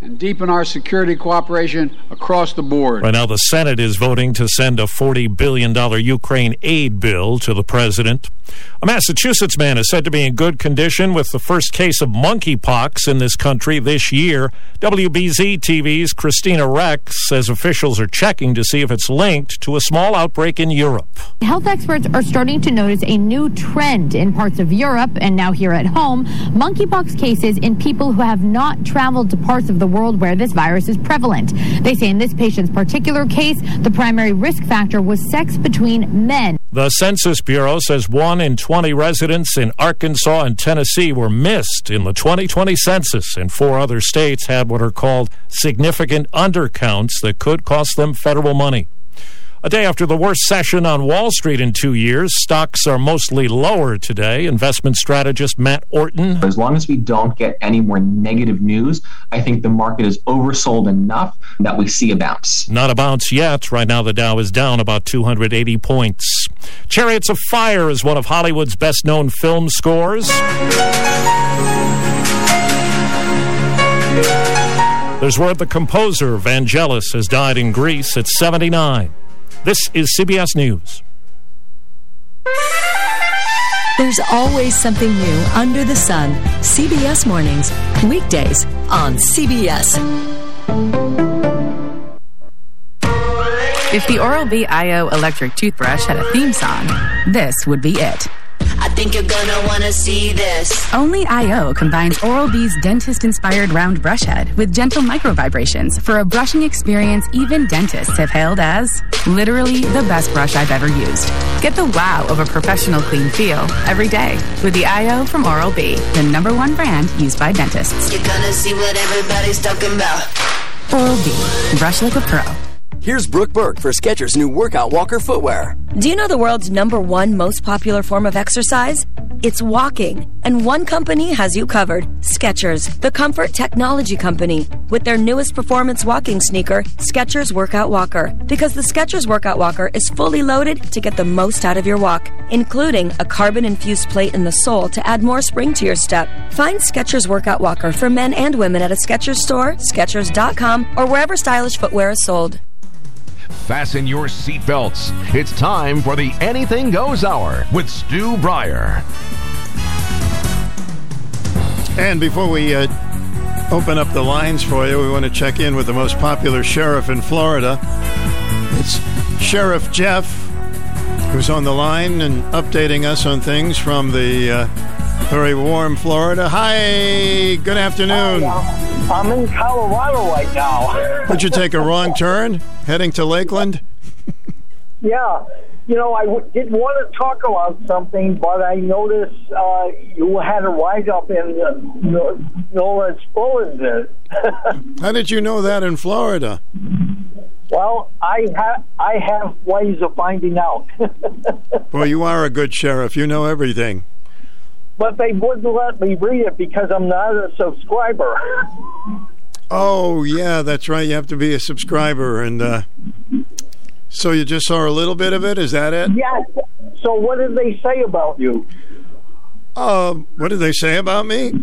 and deepen our security cooperation across the board. Right now, the Senate is voting to send a $40 billion Ukraine aid bill to the president. A Massachusetts man is said to be in good condition with the first case of monkeypox in this country this year. WBZ TV's Christina Rex says officials are checking to see if it's linked to a small outbreak in Europe. Health experts are starting to notice a new trend in parts of Europe and now here at home monkeypox cases in people who have not traveled to parts of the world where this virus is prevalent. They say in this patient's particular case, the primary risk factor was sex between men. The Census Bureau says one in 20 residents in Arkansas and Tennessee were missed in the 2020 census, and four other states had what are called significant undercounts that could cost them federal money. A day after the worst session on Wall Street in two years, stocks are mostly lower today. Investment strategist Matt Orton. As long as we don't get any more negative news, I think the market is oversold enough that we see a bounce. Not a bounce yet. Right now, the Dow is down about 280 points. Chariots of Fire is one of Hollywood's best known film scores. There's word the composer Vangelis has died in Greece at 79. This is CBS News. There's always something new under the sun. CBS Mornings, weekdays on CBS. If the Oral-B IO electric toothbrush had a theme song, this would be it. I think you're gonna wanna see this. Only IO combines Oral-B's dentist-inspired round brush head with gentle micro vibrations for a brushing experience even dentists have hailed as literally the best brush I've ever used. Get the wow of a professional clean feel every day with the IO from Oral-B, the number one brand used by dentists. You're gonna see what everybody's talking about. Oral-B, brush like a pro. Here's Brooke Burke for Skechers' new Workout Walker footwear. Do you know the world's number one most popular form of exercise? it's walking. And one company has you covered Skechers, the comfort technology company, with their newest performance walking sneaker, Skechers Workout Walker. Because the Skechers Workout Walker is fully loaded to get the most out of your walk, including a carbon infused plate in the sole to add more spring to your step. Find Skechers Workout Walker for men and women at a Skechers store, Skechers.com, or wherever stylish footwear is sold. Fasten your seatbelts. It's time for the Anything Goes Hour with Stu Bryer. And before we uh, open up the lines for you, we want to check in with the most popular sheriff in Florida. It's Sheriff Jeff, who's on the line and updating us on things from the uh, very warm Florida. Hi, good afternoon. I'm in Colorado right now. Would you take a wrong turn heading to Lakeland? yeah. You know, I w- did want to talk about something, but I noticed uh, you had a write up in uh, No- Norwich Bulletin. How did you know that in Florida? well, I have I have ways of finding out, Well, you are a good sheriff. You know everything. But they wouldn't let me read it because I'm not a subscriber. Oh, yeah, that's right. You have to be a subscriber. And uh, so you just saw a little bit of it? Is that it? yes. So what did they say about you? Uh, what did they say about me?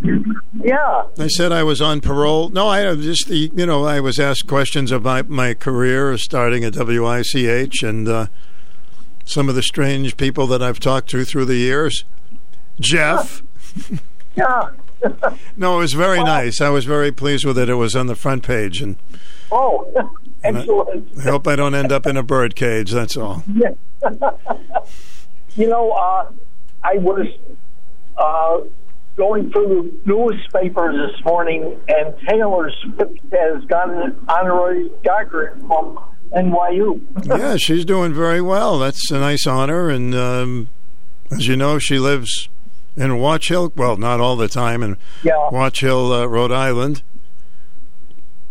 Yeah. They said I was on parole. No, I just the you know I was asked questions about my career starting at WICH and uh, some of the strange people that I've talked to through the years. Jeff. Yeah. No, it was very nice. I was very pleased with it. It was on the front page, and Oh, and I- excellent. I hope I don't end up in a bird cage. That's all. Yeah. you know, uh, I was uh, going through the newspaper this morning, and Taylor Swift has gotten an honorary doctorate from NYU. yeah, she's doing very well. That's a nice honor, and um, as you know, she lives in Watch Hill. Well, not all the time in Yeah. Watch Hill, uh, Rhode Island,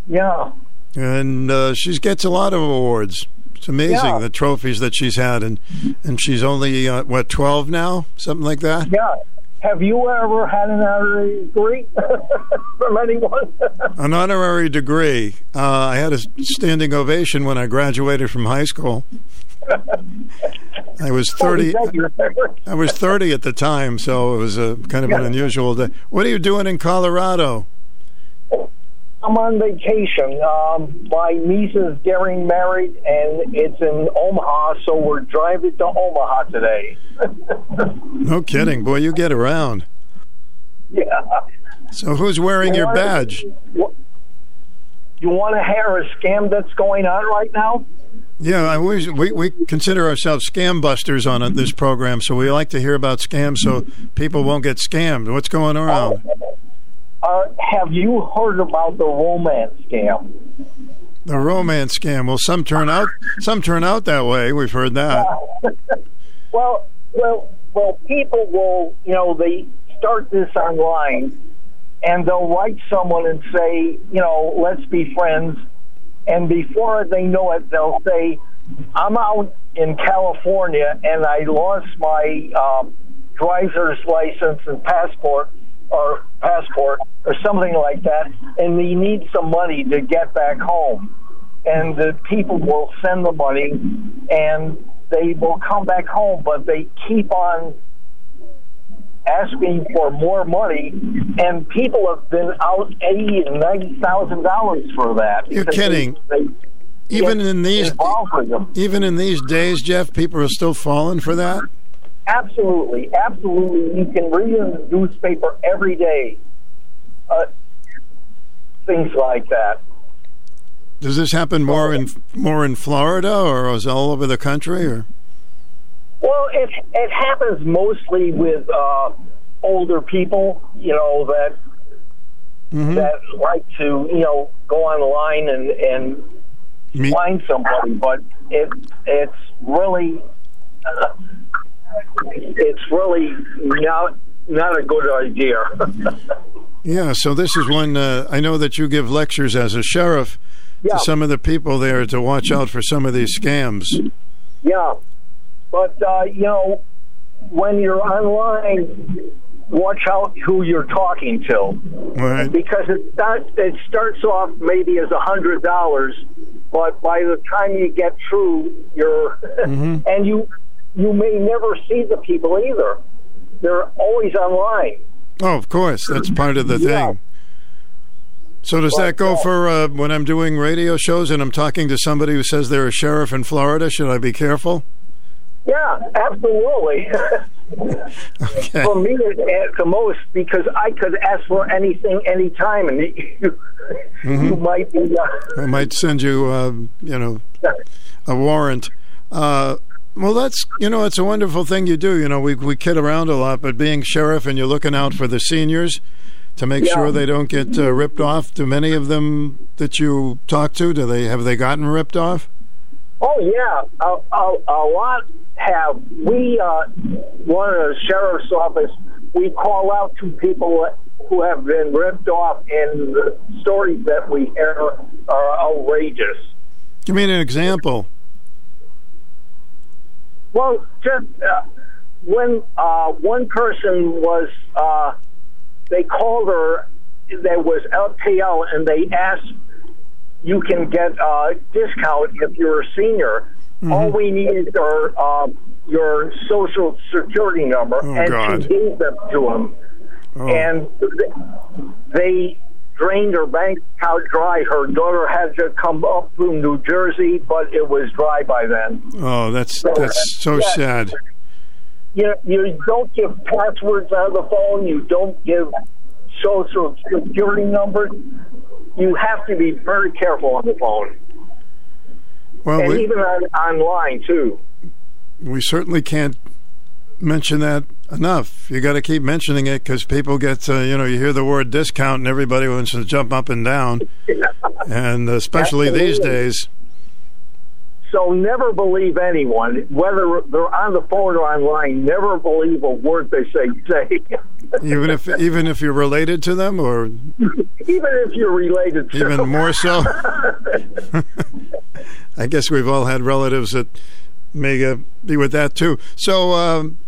Yeah. and uh, she gets a lot of awards. It's amazing Yeah. the trophies that she's had, and and she's only uh, what twelve now, something like that. Yeah. Have you ever had an honorary degree from anyone? An honorary degree. Uh, I had a standing ovation when I graduated from high school. I was thirty. I was 30 at the time, so it was a kind of an unusual day. What are you doing in Colorado? I'm on vacation. Um, my niece is getting married, and it's in Omaha, so we're driving to Omaha today. No kidding. Boy, you get around. yeah. So who's wearing your badge? You want to hear a scam that's going on right now? Yeah, I wish we, we consider ourselves scam busters on uh, this program, so we like to hear about scams so people won't get scammed. What's going around? Uh, have you heard about the romance scam? The romance scam. Well, some turn out some turn out that way. We've heard that. Well, well, well, people will, you know, they start this online and they'll write someone and say, you know, let's be friends. And before they know it, they'll say, I'm out in California and I lost my um, driver's license and passport or passport or something like that, and we need some money to get back home. And the people will send the money, and they will come back home, but they keep on asking for more money, and people have been out eighty and ninety thousand dollars for that. You're kidding. They, they Even in these involved with them. even in these days, Jeff, people are still falling for that. Absolutely, absolutely. You can read in the newspaper every day. Uh, things like that. Does this happen more in more in Florida, or is it all over the country? Or Well, it it happens mostly with uh, older people, you know, that Mm-hmm. that like to, you know, go online and and find somebody, but it it's really uh, it's really not not a good idea. yeah, so this is one. Uh, I know that you give lectures as a sheriff Yeah. to some of the people there to watch out for some of these scams. Yeah, but uh, you know, when you're online, watch out who you're talking to, Right. because it start, it starts off maybe as a hundred dollars, but by the time you get through, you're Mm-hmm. and you you may never see the people either. They're always online. Oh, of course. That's part of the Yeah. thing. So does that go for uh, when I'm doing radio shows and I'm talking to somebody who says they're a sheriff in Florida? Should I be careful? Yeah, absolutely. For me, at the most, because I could ask for anything, anytime, and you, you might be. Uh, I might send you, uh, you know, a warrant. Uh, well, that's you know, it's a wonderful thing you do. You know, we we kid around a lot, but being sheriff and you're looking out for the seniors to make Yeah. sure they don't get uh, ripped off. Do many of them that you talk to do they have they gotten ripped off? oh yeah, a, a, a lot have. We uh, one of the sheriff's office. We call out to people who have been ripped off, and the stories that we hear are outrageous. Give me an example. Well, just uh, when uh, one person was, uh, they called her. There was LTL, and they asked, "You can get a discount if you're a senior. All we need are uh, your social security number." Oh, and God. she gave them to him, Oh. and they drained her bank account dry. Her daughter had to come up from New Jersey, but it was dry by then. Oh, that's that's so sad. You you don't give passwords on the phone. You don't give social security numbers. You have to be very careful on the phone, Well, and we, even on, online too. we certainly can't mention that enough. You got to keep mentioning it because people get, uh, you know, you hear the word discount and everybody wants to jump up and down, and especially these days. So never believe anyone, whether they're on the phone or online. Never believe a word they say. Say, Even if even if you're related to them, or even if you're related. To them. even more so. I guess we've all had relatives that may uh, be with that too. So um,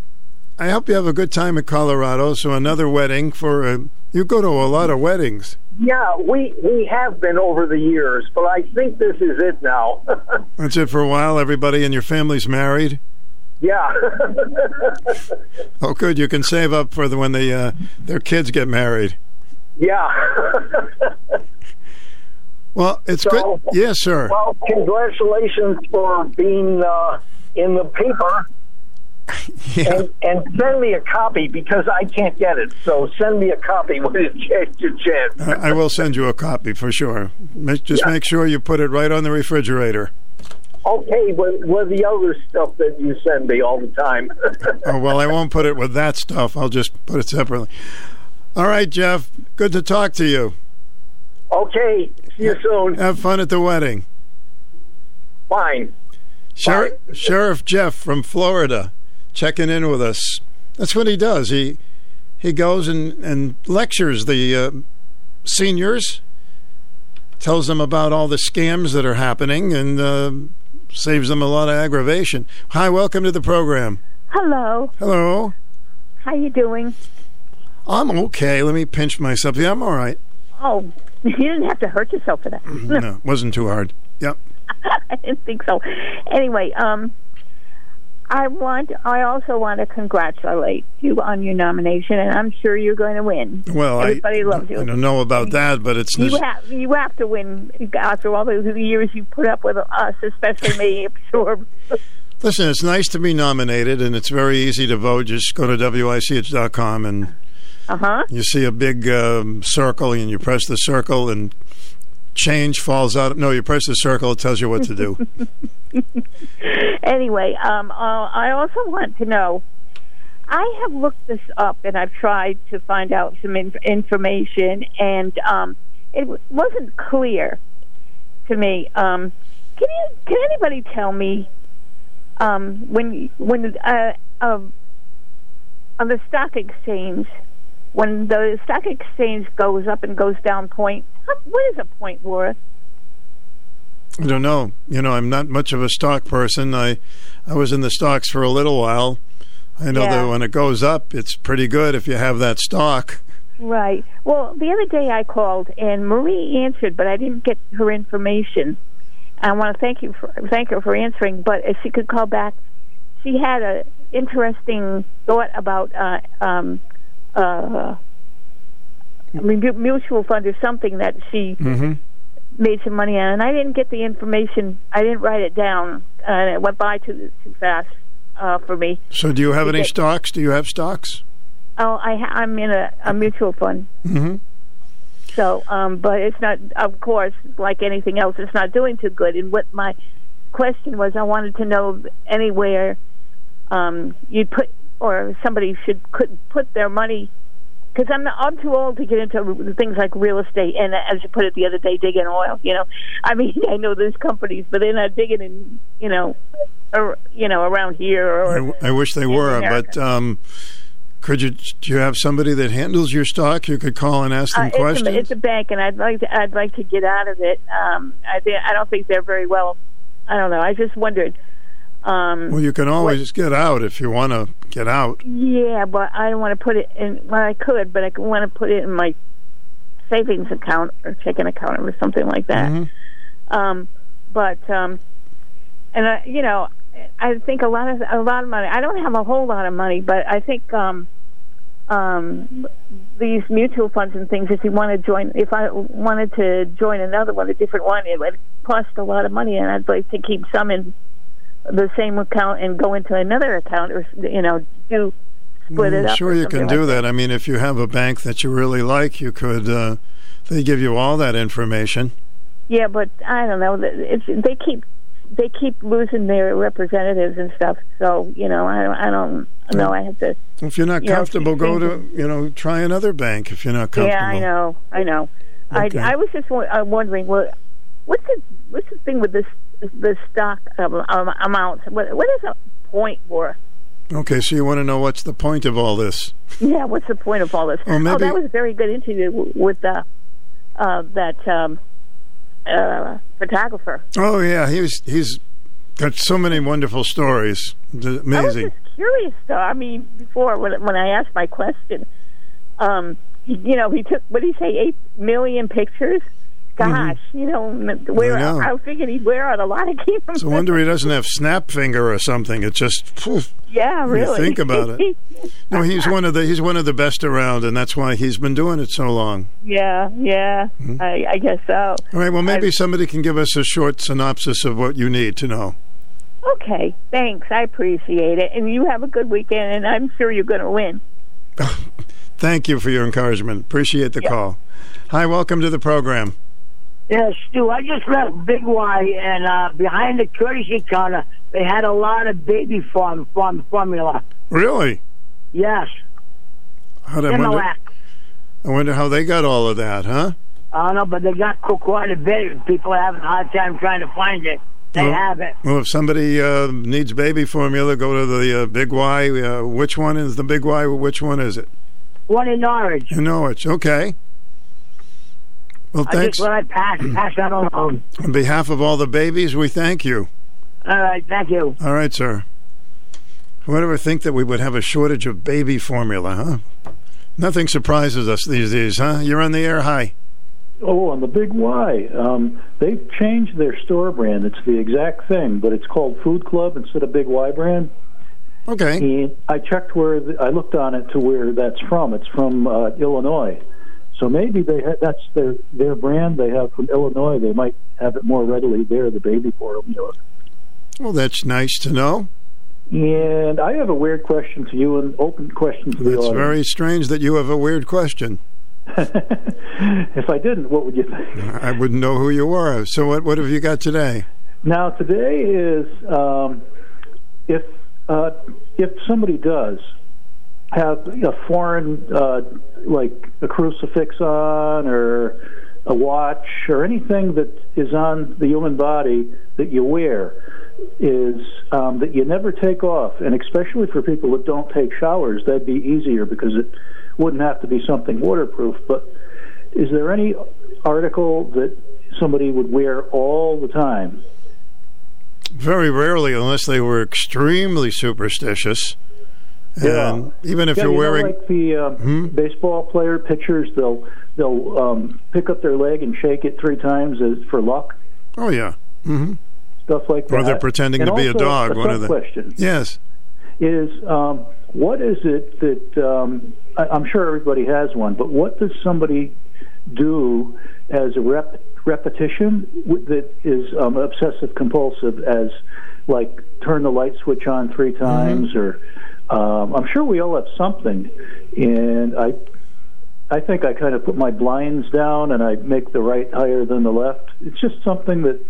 I hope you have a good time in Colorado. So another wedding for uh, you go to a lot of weddings. Yeah, we we have been over the years, but I think this is it now. That's it for a while. Everybody in your family's married. yeah. Oh, good. You can save up for the, when they uh, their kids get married. Yeah. Well, it's So- good. Yes, sir. Well, congratulations for being uh, in the paper. And, and send me a copy because I can't get it. So send me a copy when you get your chance. I will send you a copy for sure. Just Yeah. make sure you put it right on the refrigerator. Okay, with, with the other stuff that you send me all the time. Oh, well, I won't put it with that stuff. I'll just put it separately. All right, Jeff. Good to talk to you. okay, see you soon. Have fun at the wedding. Fine. Sher- Sheriff Jeff from Florida checking in with us. That's what he does. He he goes and, and lectures the uh, seniors, tells them about all the scams that are happening, and uh, saves them a lot of aggravation. Hi, welcome to the program. Hello. Hello. How you doing? I'm okay. Let me pinch myself. Yeah, I'm all right. Oh, you didn't have to hurt yourself for that. No, wasn't too hard. Yep. I didn't think so. Anyway, um, I want. I also want to congratulate you on your nomination, and I'm sure you're going to win. Well, everybody I, loves you. I don't know about that, but it's You have you have to win after all those years you put up with us, especially me. I'm sure. Listen, it's nice to be nominated, and it's very easy to vote. Just go to wich.com and Uh huh. you see a big um, circle, and you press the circle, and change falls out. No, you press the circle; it tells you what to do. Anyway, um, uh, I also want to know. I have looked this up and I've tried to find out some in- information, and um, it w- wasn't clear to me. Um, can you, can anybody tell me um, when when uh, uh, on the stock exchange when the stock exchange goes up and goes down point? What is a point worth? I don't know. You know, I'm not much of a stock person. I I was in the stocks for a little while. I know Yeah. that when it goes up, it's pretty good if you have that stock. Right. Well, the other day I called and Marie answered, but I didn't get her information. I want to thank you for thank her for answering. But if she could call back, she had a interesting thought about uh, um, uh, mutual fund or something that she Mm-hmm. Made some money on, and I didn't get the information. I didn't write it down, and it went by too too fast uh, for me. So, do you have any get- stocks? Do you have stocks? Oh, I ha- I'm in a, a mutual fund. Mm-hmm. So, um, but it's not, of course, like anything else, it's not doing too good. And what my question was, I wanted to know anywhere um, you'd put, or somebody should could put their money, because I'm not, I'm too old to get into things like real estate. And as you put it the other day, digging oil. You know, I mean, I know there's companies, but they're not digging in, you know, or you know, around here or. I, I wish they were, America. but um, could you? Do you have somebody that handles your stock? You could call and ask them Uh, it's, questions. a, it's a bank, and I'd like to. I'd like to get out of it. Um, I think I don't think they're very well. I don't know. I just wondered. Um, well, you can always get out if you want to get out. yeah, but I don't want to put it in. Well, I could, but I want to put it in my savings account or checking account or something like that. Mm-hmm. Um, but um, and I, you know, I think a lot of a lot of money. I don't have a whole lot of money, but I think um, um, these mutual funds and things. If you want to join, if I wanted to join another one, a different one, it would cost a lot of money, and I'd like to keep some in the same account and go into another account, or you know, do split it Mm, up. Sure, you can like do that. I mean, if you have a bank that you really like, you could. Uh, they give you all that information. Yeah, but I don't know. It's they keep they keep losing their representatives and stuff. So you know, I don't I don't know. I have to. If you're not You comfortable, keep go to you know try another bank. If you're not comfortable, Yeah, I know. I know. Okay. I I was just uh, wondering, well, what's the what's the thing with this the stock um, um, amount? What what is the point for? Okay, so you want to know what's the point of all this? Yeah, what's the point of all this? Well, oh, maybe- that was a very good interview with the uh, that um, uh, photographer. Oh yeah, he's he's got so many wonderful stories. It's I was amazing. just curious, though. I mean, before when when I asked my question, um, you know, he took what did he say, eight million pictures. Gosh, you know, where Mm-hmm. I know. I, figured he'd wear out a lot of cameras. It's a wonder he doesn't have snap finger or something. It just phew, Yeah, really. think about it. No, he's one of the he's one of the best around, and that's why he's been doing it so long. yeah, yeah. Mm-hmm. I, I guess so. All right. Well, maybe I- somebody can give us a short synopsis of what you need to know. Okay, thanks. I appreciate it, and you have a good weekend. And I'm sure you're going to win. Thank you for your encouragement. Appreciate the call. Hi, welcome to the program. Yes, Stu. I just left Big Y, and uh, behind the courtesy counter, they had a lot of baby form, form formula. Really? Yes, How I wonder, I wonder how they got all of that, huh? I don't know, but they got quite a bit. People are having a hard time trying to find it. They Well- have it. Well, if somebody uh, needs baby formula, go to the uh, Big Y. Uh, which one is the Big Y? Which one is it? One in Norwich. Know it's okay. Well, I thanks. just let I pass pass that along. On behalf of all the babies, we thank you. All right, thank you. All right, sir. Who would ever think that we would have a shortage of baby formula, huh? Nothing surprises us these days, huh? You're on the air. Hi. Oh, on the Big Y. Um, they've changed their store brand. It's the exact thing, but it's called Food Club instead of Big Y brand. Okay. And I checked where the, I looked on it to where that's from. It's from uh, Illinois. So maybe they ha- that's their their brand they have from Illinois. They might have it more readily there, the baby formula. Well, that's nice to know. And I have a weird question to you, an open question to the It's very strange that you have a weird question. if I didn't, what would you think? I wouldn't know who you were. So, what what have you got today? Now today is um, if uh, if somebody does have a foreign uh, like a crucifix on or a watch or anything that is on the human body that you wear is um, that you never take off, and especially for people that don't take showers, that'd be easier because it wouldn't have to be something waterproof. But is there any article that somebody would wear all the time? Very rarely, unless they were extremely superstitious. Yeah. And even if Yeah, you're you know, wearing. like the uh, baseball player pitchers, they'll they'll um, pick up their leg and shake it three times as for luck, oh, yeah. hmm stuff like that. Or they're pretending And to be a dog. A one of the question Yes. is um, what is it that um, I, I'm sure everybody has one, but what does somebody do as a rep, repetition that is um, obsessive compulsive as like turn the light switch on three times or um, I'm sure we all have something and I I think I kind of put my blinds down and I make the right higher than the left. It's just something that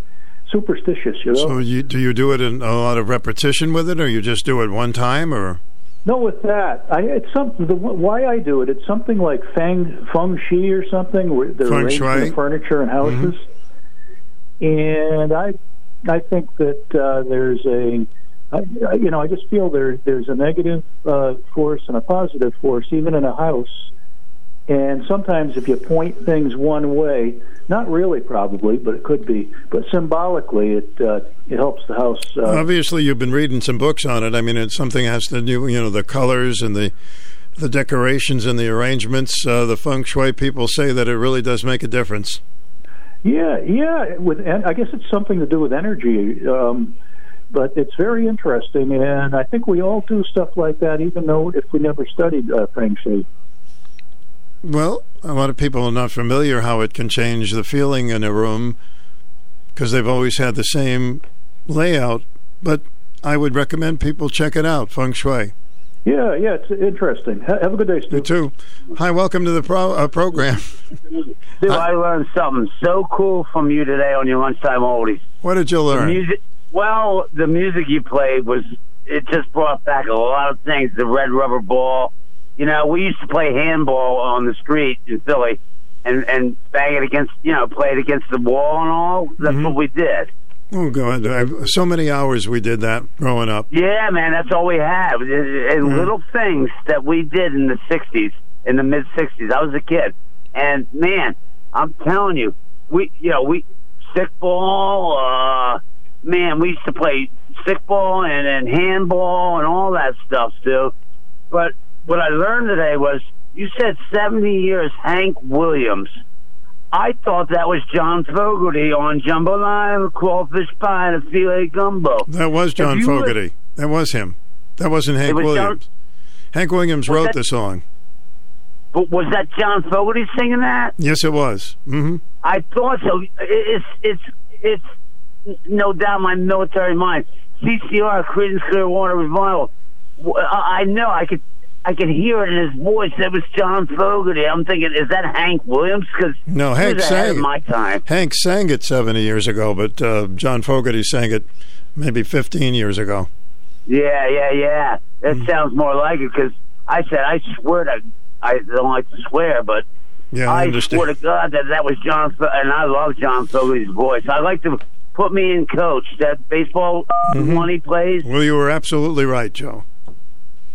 superstitious, you know. So you, do you do it in a lot of repetition with it, or you just do it one time, or? No, with that, I, it's something. The, why I do it, it's something like feng feng shui or something, where the Feng shui? of furniture and houses. And I, I think that uh, there's a, I, you know, I just feel there there's a negative uh, force and a positive force, even in a house. And sometimes, if you point things one way, not really, probably, but it could be, but symbolically, it uh, it helps the house. Uh, Obviously, you've been reading some books on it. I mean, it's something that has to do, you know, the colors and the the decorations and the arrangements. Uh, the feng shui people say that it really does make a difference. Yeah, yeah. With and I guess it's something to do with energy, um, but it's very interesting, and I think we all do stuff like that, even though if we never studied uh, feng shui. Well, a lot of people are not familiar how it can change the feeling in a room because they've always had the same layout. But I would recommend people check it out, feng shui. Yeah, yeah, it's interesting. Ha- have a good day, Stu. You too. Hi, welcome to the pro- uh, program. Dude, I learned something so cool from you today on your lunchtime oldies. What did you The learn? music, well, the music you played was it just brought back a lot of things. The red rubber ball. You know, we used to play handball on the street in Philly, and and bang it against, you know, play it against the wall and all. That's Mm-hmm. what we did. Oh, God. So many hours we did that growing up. Yeah, man, that's all we had. And Mm-hmm. little things that we did in the '60s, in the mid '60s. I was a kid, and man, I'm telling you, we, you know, we stickball. Uh, man, we used to play stickball and, and handball and all that stuff too. But what I learned today was you said 70 years Hank Williams. I thought that was John Fogerty on Jumbo jambalaya, crawfish pie, and a filet gumbo. That was John Fogerty. That was him. That wasn't Hank was John- Williams. Hank Williams wrote that- the song. But was that John Fogerty singing that? Yes, it was. hmm I thought so. It's it's it's no doubt my military mind. CCR, Creedence Clearwater Revival. I I know. I could I could hear it in his voice. That was John Fogerty. I'm thinking, is that Hank Williams? Because No, he Hank sang my time. Hank sang it 70 years ago, but uh, John Fogerty sang it maybe 15 years ago. Yeah, yeah, yeah. That Hmm. sounds more like it because I said I swear to I don't like to swear, but Yeah, I I swear to God that that was John, Fo- and I love John Fogerty's voice. I like to put me in coach. That baseball Mhm. one he plays. Well, you were absolutely right, Joe.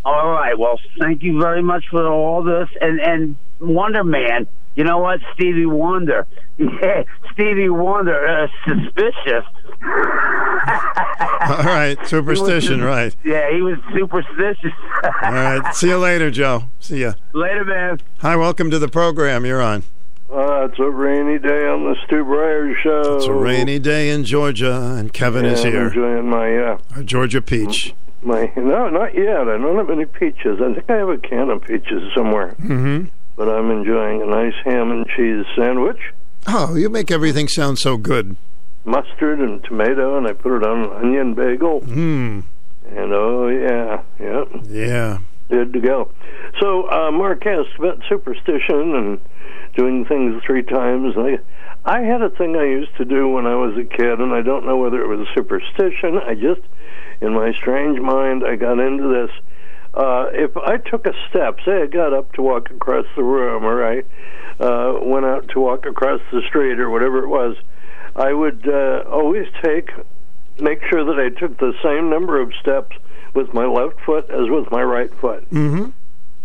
All right. Well, thank you very much for all this. And and Wonder Man, you know what? Stevie Wonder. Yeah, Stevie Wonder. Uh, suspicious. All right, superstition, right. Yeah, he was superstitious. All right, see you later, Joe. See ya. Later, man. Hi, welcome to the program. You're on. Uh, it's a rainy day on the Stu Bryer show. It's a rainy day in Georgia, and Kevin yeah, is I'm here. enjoying my uh, Our Georgia peach. my no, not yet. I don't have any peaches. I think I have a can of peaches somewhere, Mm-hmm. but I'm enjoying a nice ham and cheese sandwich, Oh, you make everything sound so good. mustard and tomato, and I put it on an onion bagel. Hmm. And oh yeah, yeah, Yeah. good to go. So uh, Mark asked about superstition and doing things three times. I I had a thing I used to do when I was a kid, and I don't know whether it was superstition. I just, in my strange mind, I got into this. Uh, if I took a step, say I got up to walk across the room, or I uh, went out to walk across the street, or whatever it was, I would uh, always take, make sure that I took the same number of steps with my left foot as with my right foot. Mm-hmm.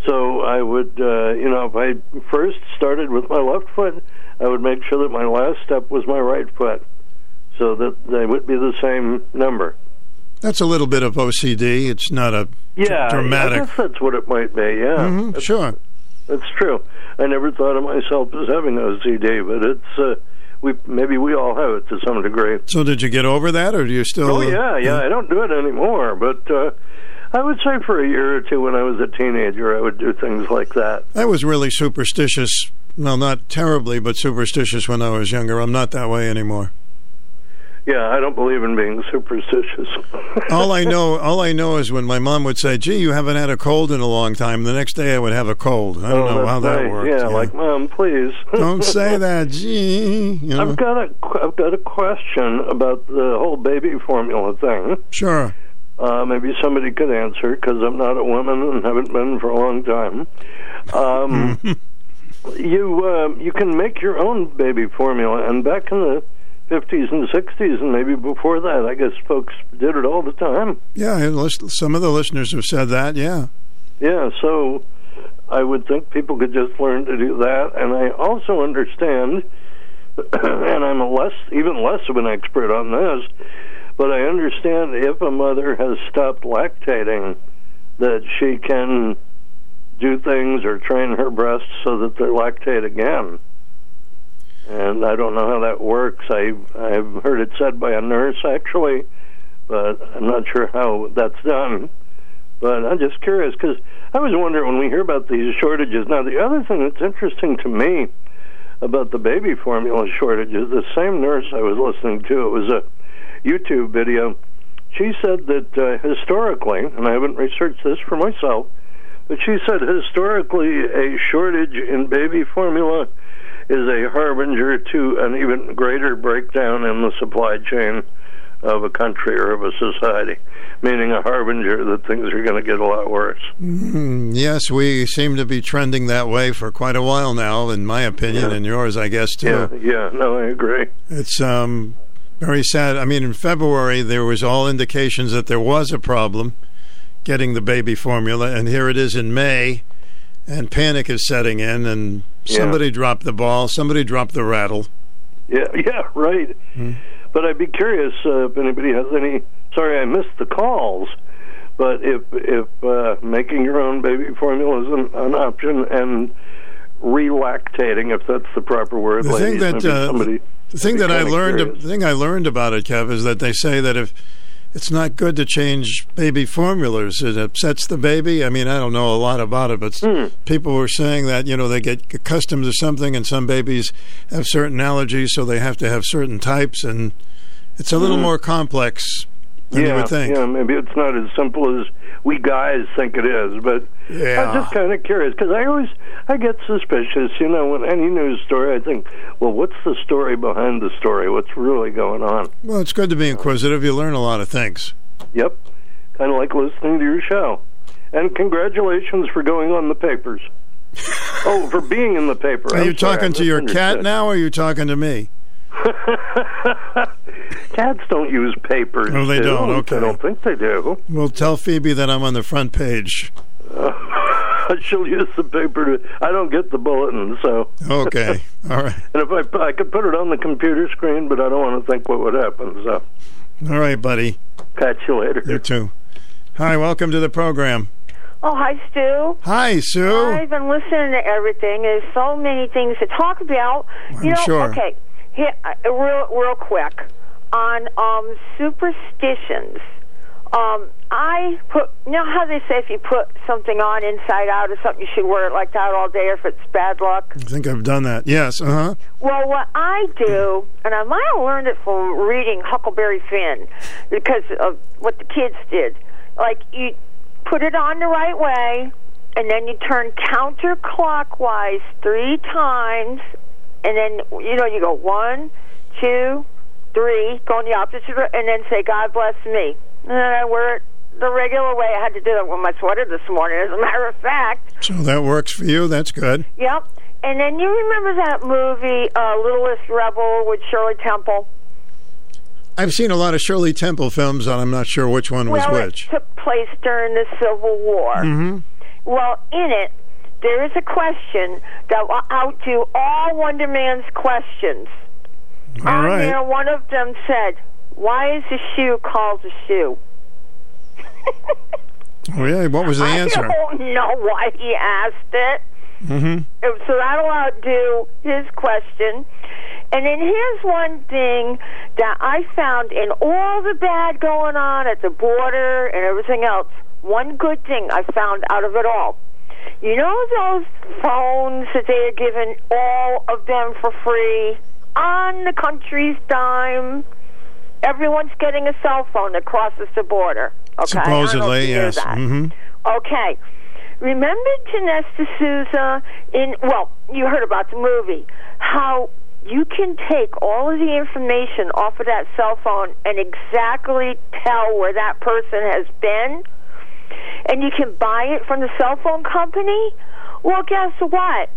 So I would, uh, you know, if I first started with my left foot, I would make sure that my last step was my right foot, so that they would be the same number. That's a little bit of OCD. It's not a Yeah, dramatic. I guess that's what it might be. Yeah, Mhm, That's- sure. That's true. I never thought of myself as having OCD, but it's uh, we maybe we all have it to some degree. So did you get over that, or do you still? Oh yeah, yeah. I don't do it anymore, but uh, I would say for a year or two when I was a teenager, I would do things like that. I was really superstitious. Well, not terribly, but superstitious when I was younger. I'm not that way anymore. Yeah, I don't believe in being superstitious. all I know, all I know is when my mom would say, "Gee, you haven't had a cold in a long time." The next day, I would have a cold. I don't Oh, know how that nice. worked. Yeah, like mom, please don't say that. Gee, you know. I've got a I've got a question about the whole baby formula thing. Sure. Uh, maybe somebody could answer because I'm not a woman and haven't been for a long time. Um, you uh, you can make your own baby formula, and back in the 50s and 60s, and maybe before that, I guess folks did it all the time. Yeah, some of the listeners have said that. Yeah. Yeah, so I would think people could just learn to do that, and I also understand, and I'm a less, even less of an expert on this, but I understand if a mother has stopped lactating, that she can do things or train her breasts so that they lactate again. And I don't know how that works. I I've heard it said by a nurse actually, but I'm not sure how that's done. But I'm just curious because I was wondering when we hear about these shortages. Now, the other thing that's interesting to me about the baby formula shortages, the same nurse I was listening to, it was a YouTube video. She said that uh, historically, and I haven't researched this for myself, but she said historically a shortage in baby formula is a harbinger to an even greater breakdown in the supply chain of a country or of a society, meaning a harbinger that things are going to get a lot worse. Mm, yes, we seem to be trending that way for quite a while now, in my opinion, and yours, I guess, too. Yeah, yeah, no, I agree. It's um, very sad. I mean, in February, there was all indications that there was a problem getting the baby formula, and here it is in May, and panic is setting in, and Yeah. somebody dropped the ball, somebody dropped the rattle. Yeah, yeah, right. But I'd be curious uh, if anybody has any. Sorry, I missed the calls. But if if uh, making your own baby formula is an, an option and relactating, if that's the proper word, The thing ladies, that uh, somebody. The thing that I learned the thing I learned about it, Kev, is that they say that if it's not good to change baby formulas, it upsets the baby. I mean, I don't know a lot about it, but Hmm. people were saying that you know they get accustomed to something, and some babies have certain allergies, so they have to have certain types, and it's a little Hmm. more complex than yeah, you would think. yeah, maybe it's not as simple as we guys think it is, but Yeah. I'm just kind of curious because I always I get suspicious. You know, when any news story, I think, well, what's the story behind the story? What's really going on? Well, it's good to be inquisitive. You learn a lot of things. Yep, kind of like listening to your show. And congratulations for going on the papers. oh, for being in the paper. Are I'm you sorry, talking to your cat now, or are you talking to me? Cats don't use paper. No, they do. don't? Okay. I don't think they do. Well, tell Phoebe that I'm on the front page. She'll use the paper to. I don't get the bulletin, so. Okay, all right, And if I I could put it on the computer screen, but I don't want to think what would happen. So, all right, buddy. catch you later. You too. Hi, welcome to the program. Oh, hi, Stu. Hi, Sue. I've been listening to everything. There's so many things to talk about. I'm you know, sure. okay, here, uh, real, real quick on um, superstitions. Um, I put, you know how they say if you put something on inside out or something, you should wear it like that all day, or if it's bad luck. I think I've done that. Yes, uh huh. Well, what I do, and I might have learned it from reading Huckleberry Finn because of what the kids did. Like, you put it on the right way, and then you turn counterclockwise three times, and then, you know, you go one, two, three, go in the opposite, and then say, God bless me. And then I wear it the regular way. I had to do that with my sweater this morning, as a matter of fact. So that works for you. That's good. Yep. And then you remember that movie, uh, Littlest Rebel with Shirley Temple? I've seen a lot of Shirley Temple films, and I'm not sure which one was which. it took place during the Civil War. Mm-hmm. Well, in it, there is a question that will outdo all Wonder Man's questions. All on right. there, one of them said, "Why is a shoe called a shoe?" really? What was the answer? I don't know why he asked it. Mm-hmm. So that'll outdo his question. And then here's one thing that I found in all the bad going on at the border and everything else. One good thing I found out of it all. You know those phones that they are giving all of them for free on the country's dime? Everyone's getting a cell phone that crosses the border. Okay, Supposedly, yes. that. hmm Okay. Remember Dinesh D'Souza in well, you heard about the movie. How you can take all of the information off of that cell phone and exactly tell where that person has been and you can buy it from the cell phone company? Well, guess what?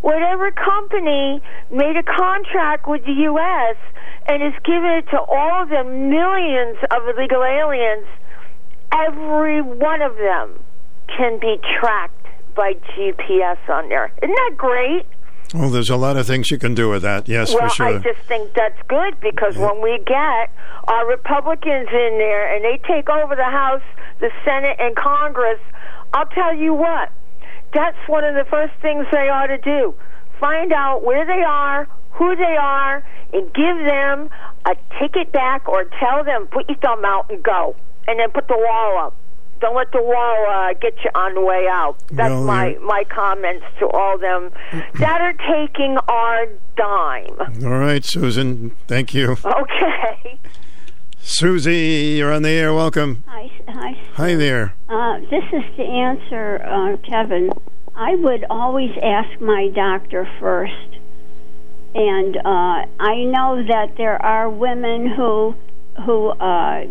Whatever company made a contract with the U.S. and is giving it to all of the millions of illegal aliens, every one of them can be tracked by GPS on there. Isn't that great? Well, there's a lot of things you can do with that. Yes, well, for sure. I just think that's good because when we get our Republicans in there and they take over the House, the Senate, and Congress, I'll tell you what, that's one of the first things they ought to do. Find out where they are, who they are, and give them a ticket back or tell them, put your thumb out and go. And then put the wall up. Don't let the wall uh, get you on the way out. That's Well, my, my comments to all them that are taking our dime. All right, Susan. Thank you. Okay. Susie, you're on the air. Welcome. Hi, hi. Hi there. Uh, this is to answer uh, Kevin. I would always ask my doctor first, and uh, I know that there are women who who uh,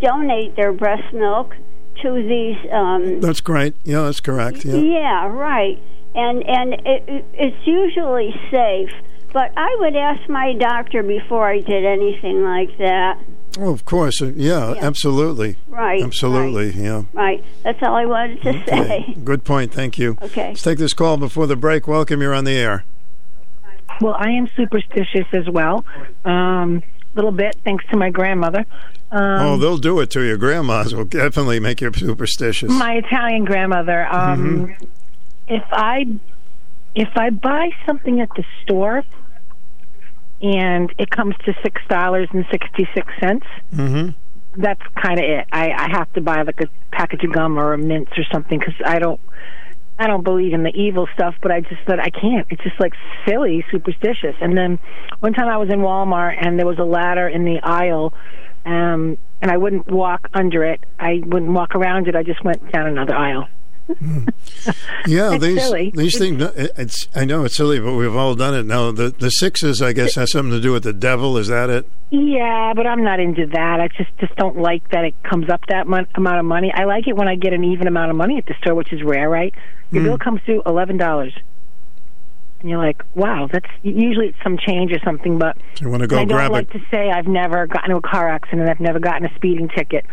donate their breast milk to these. Um, That's great. Yeah, that's correct. Yeah. yeah, right. And and it, it, it's usually safe. But I would ask my doctor before I did anything like that. Oh, of course. Uh, Yeah, absolutely. Right, Absolutely. Yeah. Right. That's all I wanted to say. Good point. Thank you. Okay. Let's take this call before the break. Welcome. You're on the air. Well, I am superstitious as well. Um, little bit, thanks to my grandmother. Um, oh, they'll do it to your Grandmas will definitely make you superstitious. my Italian grandmother. Um, Mhm. If I if I buy something at the store and it comes to six dollars and sixty six cents, Mm-hmm. that's kind of it. I, I have to buy like a package of gum or a mints or something because I don't. I don't believe in the evil stuff, but I just thought I can't. It's just like silly, superstitious. And then one time I was in Walmart and there was a ladder in the aisle, um, and I wouldn't walk under it. I wouldn't walk around it. I just went down another aisle. Yeah, It's these silly. these things. It's I know it's silly, but we've all done it. Now the the sixes, I guess, has something to do with the devil. Is that it? Yeah, but I'm not into that. I just just don't like that it comes up that mon- amount of money. I like it when I get an even amount of money at the store, which is rare, right? Your Hmm. bill comes through eleven dollars, and you're like, "Wow, that's usually it's some change or something." But You want to go I don't grab like it? to say I've never gotten into a car accident. I've never gotten a speeding ticket.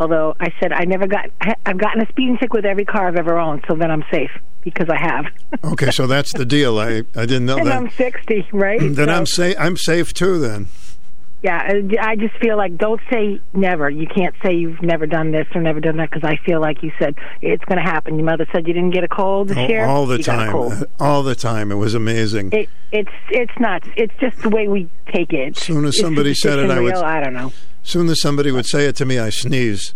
Although I said I never got, I've gotten a speeding ticket with every car I've ever owned, so then I'm safe because I have. Okay, so that's the deal. I I didn't know and that. I'm 60, right? then So- I'm safe. I'm safe too. Then. Yeah, I just feel like don't say never. You can't say you've never done this or never done that because I feel like you said it's going to happen. Your mother said you didn't get a cold this Oh, year. all the You time. All the time. It was amazing. It, it's it's nuts. It's just the way we take it. As soon as somebody said it, I would. real? I don't know. Soon as somebody would say it to me, I sneeze.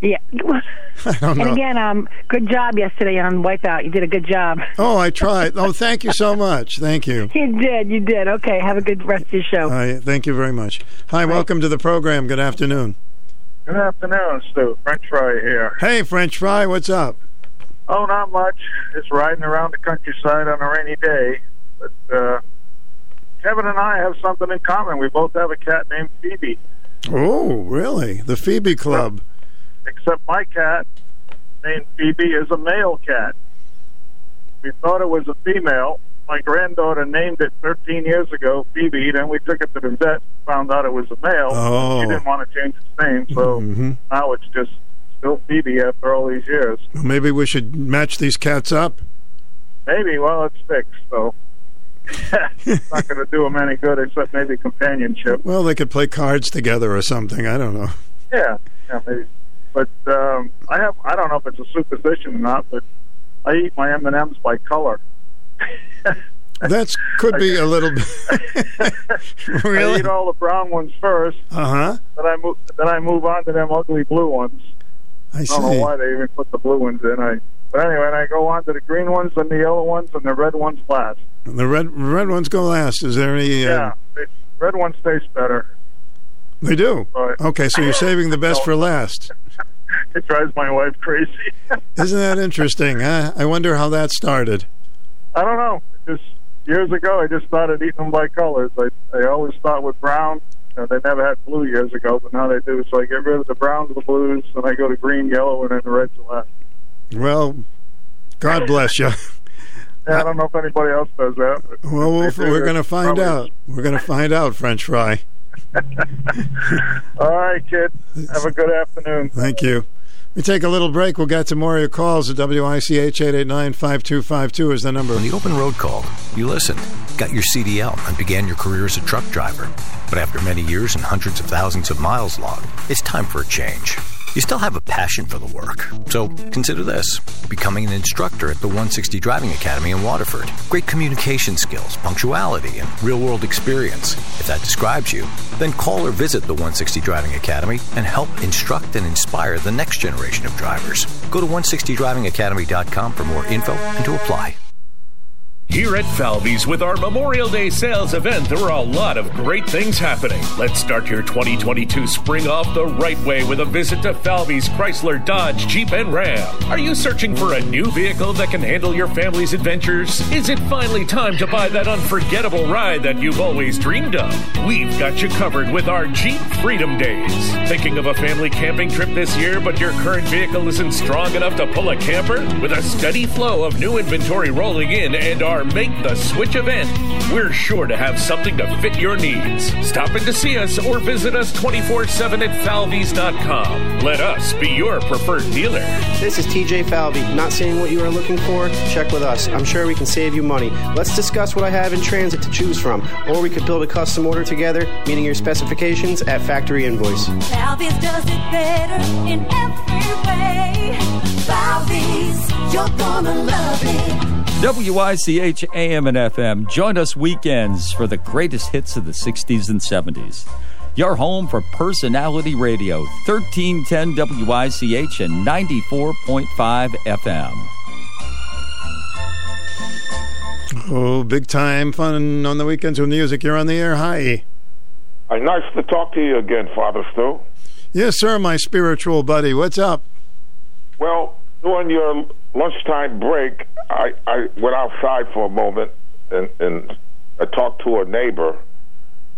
Yeah. I don't know. And again, um, good job yesterday on Wipeout. You did a good job. Oh, I tried. Oh, thank you so much. Thank you. You did. You did. Okay. Have a good rest of your show. Hi, thank you very much. Hi, welcome to the program. Good afternoon. Good afternoon, Stu. French fry here. Hey, French fry, what's up? Oh, not much. Just riding around the countryside on a rainy day. But uh, Kevin and I have something in common. We both have a cat named Phoebe. Oh, really? The Phoebe Club. Except my cat named Phoebe is a male cat. We thought it was a female. My granddaughter named it 13 years ago, Phoebe. Then we took it to the vet, found out it was a male. Oh. She didn't want to change its name, so Mhm. now it's just still Phoebe after all these years. Well, maybe we should match these cats up. Maybe. Well, it's fixed, so not going to do them any good except maybe companionship. Well, they could play cards together or something. I don't know. Yeah, yeah, maybe. But um, I have I don't know if it's a superstition or not, but I eat my M and M's by color. That could be a little bit. I eat all the brown ones first. Uh huh. Then I move. Then I move on to them ugly blue ones. I I don't know why they even put the blue ones in. I. But anyway, and I go on to the green ones and the yellow ones and the red ones last. The red red ones go last. Is there any? Uh, Yeah, they, red ones taste better. They do. Right. Okay, so you're saving the best for last. It drives my wife crazy. Isn't that interesting? Huh? I wonder how that started. I don't know. Just years ago, I just started eating them by colors. I I always start with brown. Uh, they never had blue years ago, but now they do. So I get rid of the browns, and the blues, and I go to green, yellow, and then the reds last. Well, God bless you. Yeah, I don't know if anybody else does that. Well, we'll do we're going to find Probably- out. We're going to find out, French fry. All right, kid. Have a good afternoon. Thank you. We take a little break. We'll get to more of your calls at WICH 889-5252 is the number. When the open road called, you listened, got your CDL, and began your career as a truck driver. But after many years and hundreds of thousands of miles logged, it's time for a change. You still have a passion for the work. So consider this becoming an instructor at the 160 Driving Academy in Waterford. Great communication skills, punctuality, and real world experience. If that describes you, then call or visit the 160 Driving Academy and help instruct and inspire the next generation of drivers. Go to 160drivingacademy.com for more info and to apply. Here at Falvey's with our Memorial Day sales event, there are a lot of great things happening. Let's start your 2022 spring off the right way with a visit to Falvey's Chrysler, Dodge, Jeep, and Ram. Are you searching for a new vehicle that can handle your family's adventures? Is it finally time to buy that unforgettable ride that you've always dreamed of? We've got you covered with our Jeep Freedom Days. Thinking of a family camping trip this year, but your current vehicle isn't strong enough to pull a camper? With a steady flow of new inventory rolling in and our Make the Switch event, we're sure to have something to fit your needs. Stop in to see us or visit us 24 7 at falveys.com. Let us be your preferred dealer. This is TJ Falvey. Not seeing what you are looking for? Check with us. I'm sure we can save you money. Let's discuss what I have in transit to choose from, or we could build a custom order together, meeting your specifications at factory invoice. Falvey's does it better in every way. Falvey's, you're gonna love it. WICH AM and FM. Join us weekends for the greatest hits of the 60s and 70s. Your home for personality radio, 1310 WICH and 94.5 FM. Oh, big time fun on the weekends with music. You're on the air. Hi. Uh, nice to talk to you again, Father Stu. Yes, sir, my spiritual buddy. What's up? Well, on your lunchtime break, I, I went outside for a moment and, and I talked to a neighbor,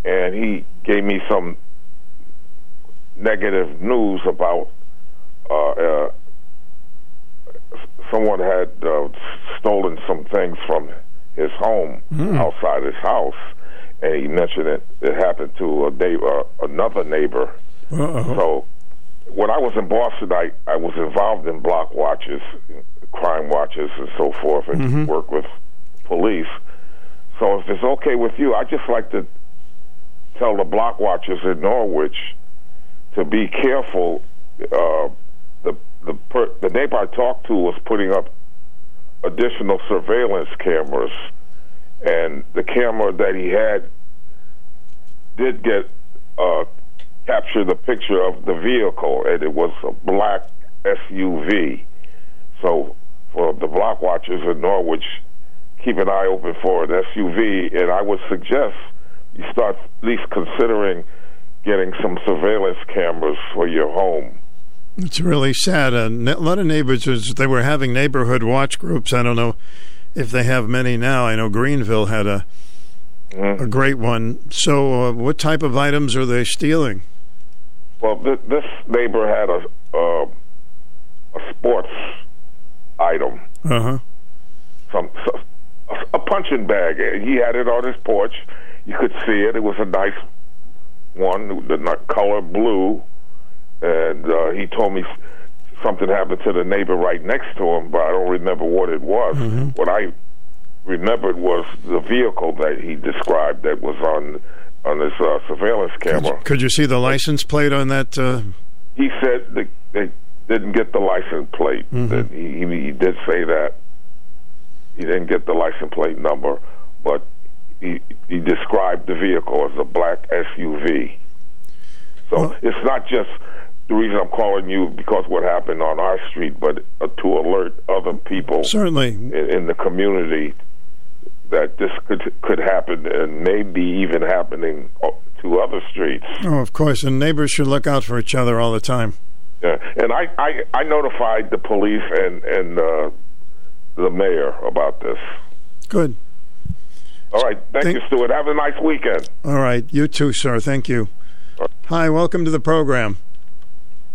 and he gave me some negative news about uh, uh, someone had uh, stolen some things from his home Hmm. outside his house, and he mentioned it. It happened to a neighbor, another neighbor. Uh-oh. So when I was in Boston, I, I was involved in block watches, crime watches, and so forth, and Mhm. work with police. So if it's okay with you, I'd just like to tell the block watchers in Norwich to be careful. Uh, the the per, the neighbor I talked to was putting up additional surveillance cameras, and the camera that he had did get uh, capture the picture of the vehicle, and it was a black SUV. So for the block watchers in Norwich, keep an eye open for an SUV, and I would suggest you start at least considering getting some surveillance cameras for your home. It's really sad. A lot of neighbors, they were having neighborhood watch groups. I don't know if they have many now. I know Greenville had a a great one. So, uh, what type of items are they stealing? Well, th- this neighbor had a uh, a sports item, Uh huh. some so, a, a punching bag. He had it on his porch. You could see it. It was a nice one, the color blue, and uh, he told me something happened to the neighbor right next to him, but I don't remember what it was. What I remembered was the vehicle that he described that was on on his uh, surveillance camera. Could you see the license plate on that? Uh, he said the, the didn't get the license plate. That he, he did say that he didn't get the license plate number, but he he described the vehicle as a black SUV. So it's not just the reason I'm calling you because what happened on our street, but uh, to alert other people Certainly. in, in the community that this could could happen and maybe even happening to other streets. Oh, of course. And neighbors should look out for each other all the time. Yeah, and I, I, I notified the police and and uh, the mayor about this. Good. All right, thank, you, Stuart. Have a nice weekend. All right. You too, sir. Thank you. Hi. Welcome to the program.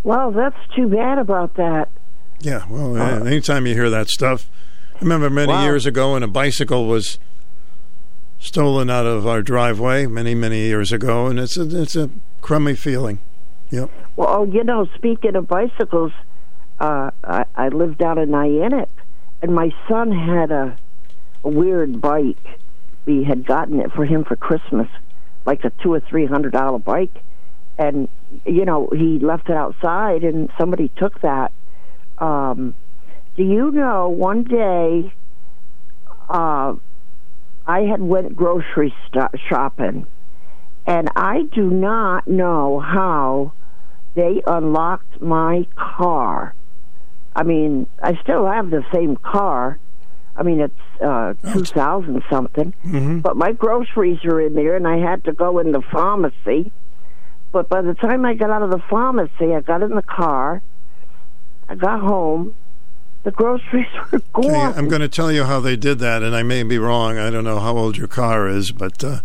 Well, that's too bad about that. Yeah. Well, uh, anytime you hear that stuff, I remember many Wow. years ago when a bicycle was stolen out of our driveway many many years ago, and it's a it's a crummy feeling. Yep. Well, oh, you know, speaking of bicycles, uh, I, I lived out in Niantic, and my son had a, a weird bike. We had gotten it for him for Christmas, like a two or three hundred dollar bike, and you know he left it outside, and somebody took that. Um, do you know? One day, uh, I had went grocery sto- shopping, and I do not know how they unlocked my car. I mean, I still have the same car. I mean, it's uh, 2000 something, Mm-hmm. but my groceries are in there, and I had to go in the pharmacy. But by the time I got out of the pharmacy, I got in the car. I got home. The groceries were gone. I'm going to tell you how they did that, and I may be wrong. I don't know how old your car is, but uh,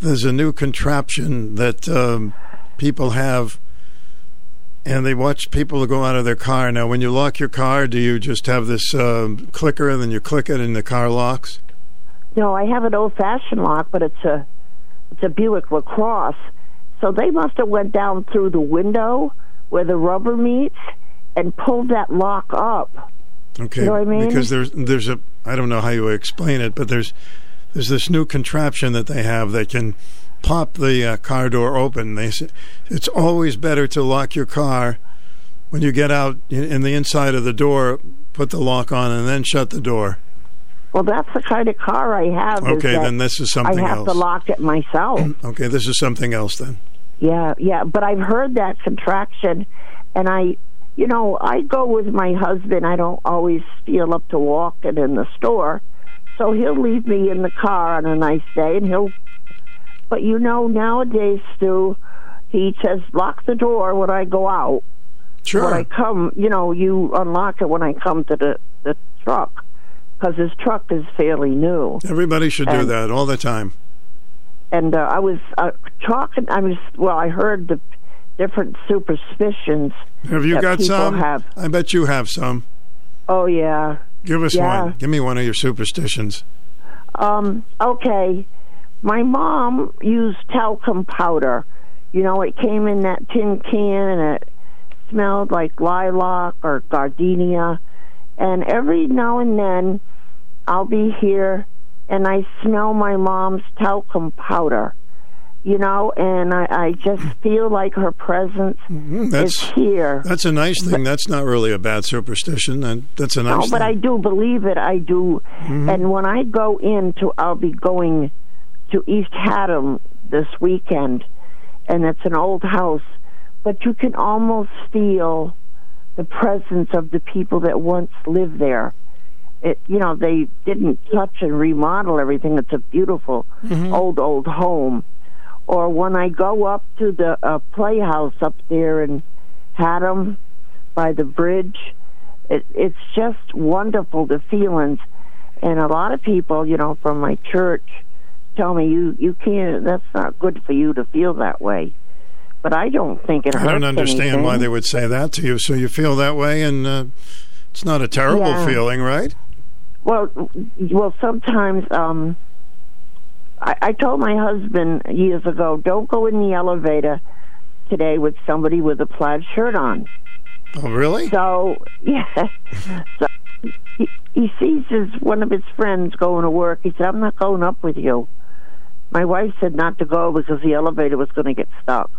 there's a new contraption that um, people have, and they watch people go out of their car. Now, when you lock your car, do you just have this um clicker, and then you click it, and the car locks? No, I have an old fashioned lock, but it's a it's a Buick Lacrosse. So they must have went down through the window where the rubber meets and pulled that lock up. Okay, You know I mean? because there's there's a I don't know how you explain it, but there's there's this new contraption that they have that can pop the uh, car door open. They say it's always better to lock your car when you get out in, in the inside of the door. Put the lock on and then shut the door. Well, that's the kind of car I have. Okay, then this is something I have else. to lock it myself. Okay, this is something else then. Yeah, yeah, but I've heard that contraction, and I, you know, I go with my husband. I don't always feel up to walking in the store, so he'll leave me in the car on a nice day, and he'll. But you know, nowadays, Stu, he says lock the door when I go out. Sure. When I come, you know, you unlock it when I come to the the truck, because his truck is fairly new. Everybody should do that all the time. and uh, I was uh, talking. I was well. I heard the different superstitions. Have you got some? Have. I bet you have some. Oh yeah. Give us Yeah. one. Give me one of your superstitions. Um. Okay. My mom used talcum powder. You know, it came in that tin can, and it smelled like lilac or gardenia. And every now and then, I'll be here, and I smell my mom's talcum powder. You know, and I, I just feel like her presence Mm, That's is here. That's a nice thing. That's not really a bad superstition. And that's a nice No, thing. but I do believe it. I do. Mhm. And when I go into, I'll be going to East Haddam this weekend, and it's an old house, but you can almost feel the presence of the people that once lived there. It, you know, they didn't touch and remodel everything. It's a beautiful old, old home. Or when I go up to the uh, playhouse up there in Haddam by the bridge, it, it's just wonderful the feelings and a lot of people you know from my church tell me you you can't that's not good for you to feel that way but i don't think it hurts I don't understand why they would say that to you. So you feel that way, and uh, it's not a terrible Yeah. feeling, right? well well sometimes um I, I told my husband years ago don't go in the elevator today with somebody with a plaid shirt on Oh, really? So yeah, so he, he sees his one of his friends going to work. He said, "I'm not going up with you." My wife said not to go because the elevator was going to get stuck.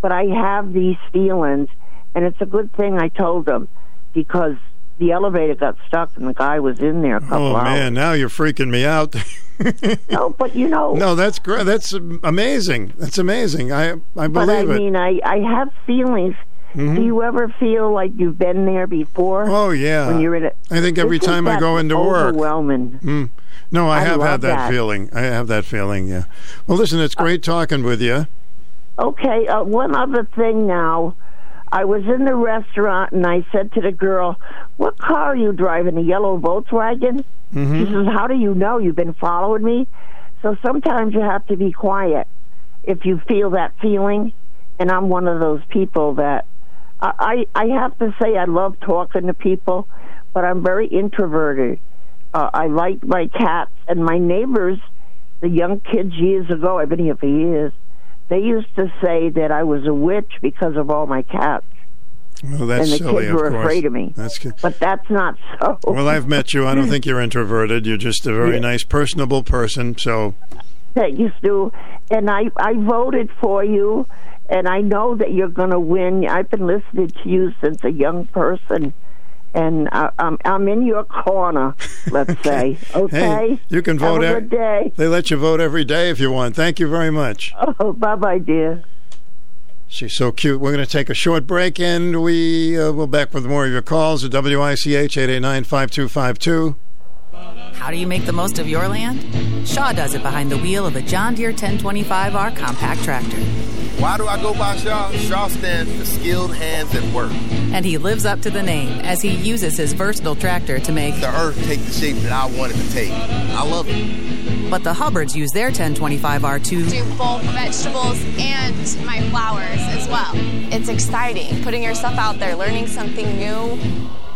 But I have these feelings, and it's a good thing I told him because the elevator got stuck and the guy was in there a couple Oh hours. man, now you're freaking me out. no, but you know, no, that's great. That's amazing. That's amazing. I I but I believe it. I mean, I I have feelings. Mhm. Do you ever feel like you've been there before? Oh yeah. When you're in it, I think every time I go into work. overwhelming. Mm. No, I, I have had that, that. feeling. I have that feeling. Yeah. Well, listen, it's great talking with you. Okay, uh, one other thing now. I was in the restaurant and I said to the girl, "What car are you driving? A yellow Volkswagen?" Mm-hmm. She says, "How do you know? You've been following me." So sometimes you have to be quiet if you feel that feeling. And I'm one of those people that I I, I have to say I love talking to people, but I'm very introverted. Uh, I like my cats and my neighbors. The young kids years ago, I've been here for years. They used to say that I was a witch because of all my cats. Well, that's and the silly. kids were of course. afraid of me. That's good. But that's not so. Well, I've met you. I don't think you're introverted. You're just a very Yeah. nice, personable person. So, Thank you, Stu. And I, I voted for you, and I know that you're going to win. I've been listening to you since a young person, and I, I'm, I'm in your corner, let's say. Okay? hey, you can vote. a ev- good day. They let you vote every day if you want. Thank you very much. Oh, bye bye, dear. She's so cute. We're going to take a short break, and we uh, will back with more of your calls at WICH 889-5252. How do you make the most of your land? Shaw does it behind the wheel of a John Deere 1025R compact tractor. Why do I go by Shaw? Shaw stands for skilled hands at work. And he lives up to the name as he uses his versatile tractor to make The earth take the shape that I want it to take. I love it. But the Hubbards use their 1025R to do both vegetables and my flowers as well. It's exciting putting yourself out there, learning something new.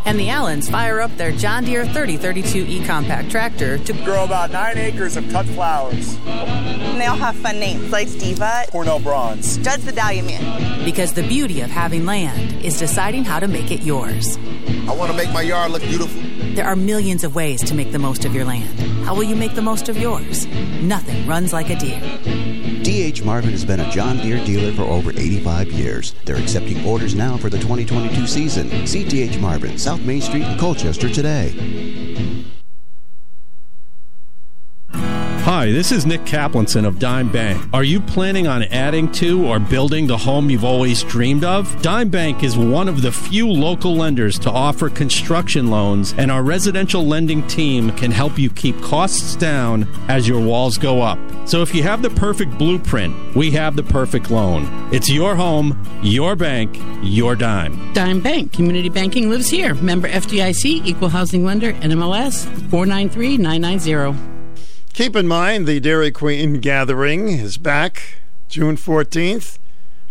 And the Allens fire up their John Deere 3032E compact tractor to Grow about nine acres of cut flowers. And they all have fun names like Diva, Cornell Bronze. Judd's the Dahlia Man. because the beauty of having land is deciding how to make it yours. I want to make my yard look beautiful. There are millions of ways to make the most of your land. How will you make the most of yours? Nothing runs like a Deere. DH Marvin has been a John Deere dealer for over 85 years. They're accepting orders now for the 2022 season. DH Marvin, South Main Street in Colchester today. Hi, this is Nick Kaplanson of Dime Bank. Are you planning on adding to or building the home you've always dreamed of? Dime Bank is one of the few local lenders to offer construction loans, and our residential lending team can help you keep costs down as your walls go up. So if you have the perfect blueprint, we have the perfect loan. It's your home, your bank, your dime. Dime Bank Community Banking lives here. Member FDIC, Equal Housing Lender, NMLS 493990. Keep in mind the Dairy Queen gathering is back June 14th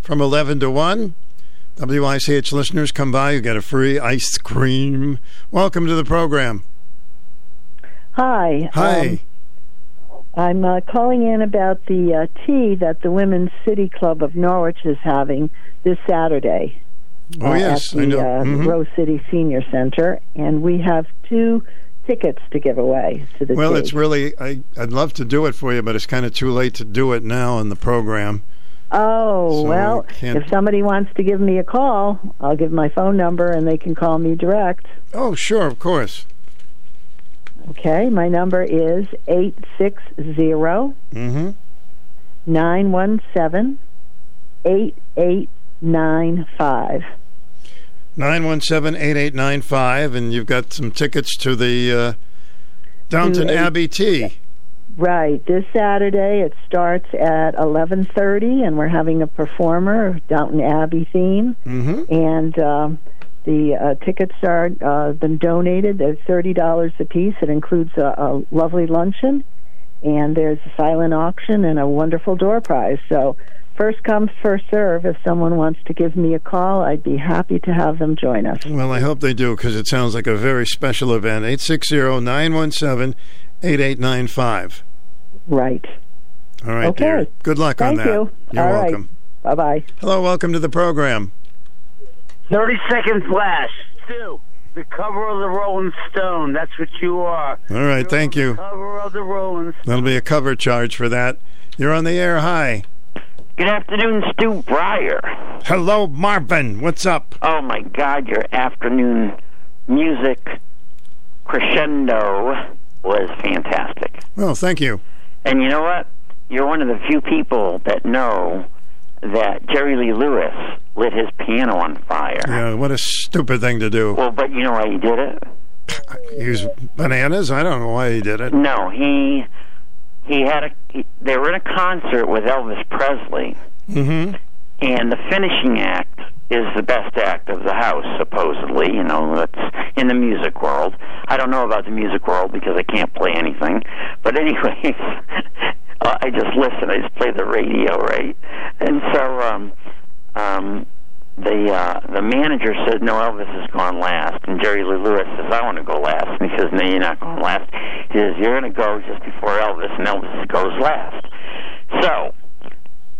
from 11 to 1. WICH listeners come by, you get a free ice cream. Welcome to the program. Hi. Hi. Um, I'm uh, calling in about the uh, tea that the Women's City Club of Norwich is having this Saturday. Oh, uh, yes, at I the know. Uh, Mhm. Rose City Senior Center, and we have two tickets to give away to the Well, it's really, I, I'd love to do it for you, but it's kind of too late to do it now in the program. Oh, So well, if somebody wants to give me a call, I'll give my phone number and they can call me direct. Oh, sure, of course. Okay, my number is 860 Mm-hmm. 917 8895. 917-8895, and you've got some tickets to the uh, Downton To a- Abbey Tea. Right, this Saturday it starts at 11:30 and we're having a performer Downton Abbey theme Mm-hmm. and um the uh, tickets are uh, been donated. They're thirty dollars a piece. It includes a, a lovely luncheon, and there's a silent auction and a wonderful door prize. So first come, first serve. If someone wants to give me a call, I'd be happy to have them join us. Well, I hope they do because it sounds like a very special event. 860-917-8895. Right. All right, Okay. dear. Good luck Thank on that. you. You're All right. welcome. Bye bye. Hello, welcome to the program. 30 second flash. Stu, the cover of the Rolling Stone. That's what you are. All right, thank you. Cover of the Rolling Stone. That'll be a cover charge for that. You're on the air. Hi. Good afternoon, Stu Bryer. Hello, Marvin. What's up? Oh my God, your afternoon music crescendo was fantastic. Well, thank you. And you know what? You're one of the few people that know that Jerry Lee Lewis lit his piano on fire. Yeah, what a stupid thing to do. Well, but you know why he did it? Use bananas? I don't know why he did it. No, he he had a he, they were in a concert with Elvis Presley, Mm-hmm. and the finishing act is the best act of the house, supposedly. You know, that's in the music world. I don't know about the music world because I can't play anything. But anyways, uh, I just listen. I just play the radio, right? And so, um, um, the uh, the manager said, "No, Elvis has gone last." And Jerry Lee Lewis says, "I want to go last." And he says, "No, you're not going last." He says, "You're going to go just before Elvis," and Elvis goes last. So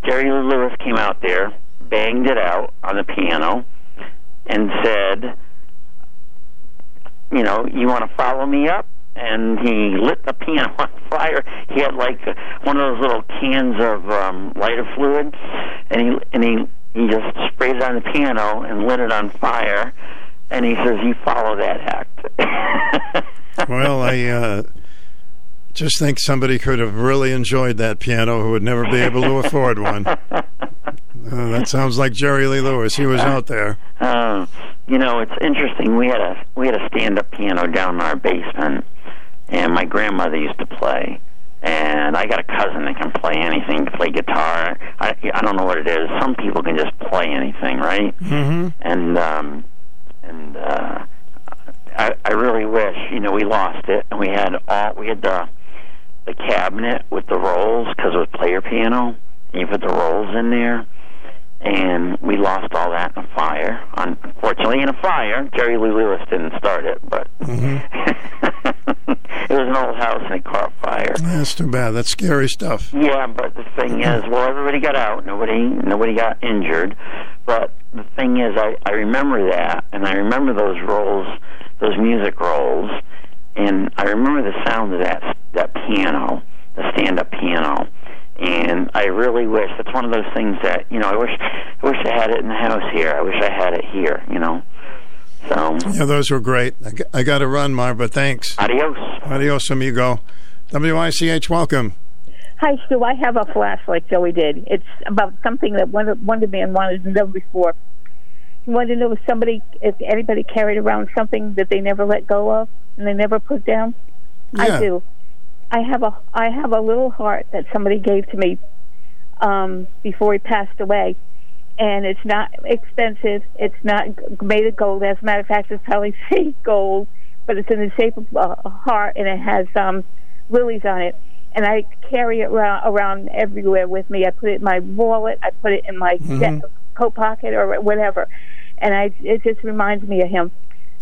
Jerry Lee Lewis came out there, banged it out on the piano, and said, "You know, you want to follow me up?" And he lit the piano on fire. He had like one of those little cans of um, lighter fluid, and he and he he just sprayed it on the piano and lit it on fire. And he says, "You follow that act." well, I uh, just think somebody could have really enjoyed that piano who would never be able to afford one. Uh, that sounds like Jerry Lee Lewis. He was out there. Uh, you know, it's interesting. We had a we had a stand up piano down in our basement, and my grandmother used to play. And I got a cousin that can play anything, play guitar. I I don't know what it is. Some people can just play anything, right? Mm-hmm. And um, and uh, I I really wish you know we lost it, and we had all we had the the cabinet with the rolls because it was player piano, and you put the rolls in there and we lost all that in a fire. Unfortunately, in a fire, Jerry Lee Lewis didn't start it, but mm-hmm. it was an old house and it caught fire. That's too bad. That's scary stuff. Yeah, but the thing is, well, everybody got out. Nobody, nobody got injured. But the thing is, I I remember that, and I remember those rolls, those music rolls, and I remember the sound of that that piano, the stand-up piano and I really wish that's one of those things that you know I wish I wish I had it in the house here. I wish I had it here. You know. So Yeah, those were great. I got to run, Marv, but thanks. Adios. Adios, amigo. WICH, welcome. Hi, Stu. I have a flash like Joey did. It's about something that Wonder, Wonder Man wanted to know before. He wanted to know if somebody, if anybody carried around something that they never let go of and they never put down. Yeah. I do. I have a I have a little heart that somebody gave to me um, before he passed away, and it's not expensive. It's not made of gold. As a matter of fact, it's probably fake gold, but it's in the shape of a heart, and it has um, lilies on it. And I carry it around, around everywhere with me. I put it in my wallet. I put it in my Mhm. coat pocket or whatever, and I it just reminds me of him.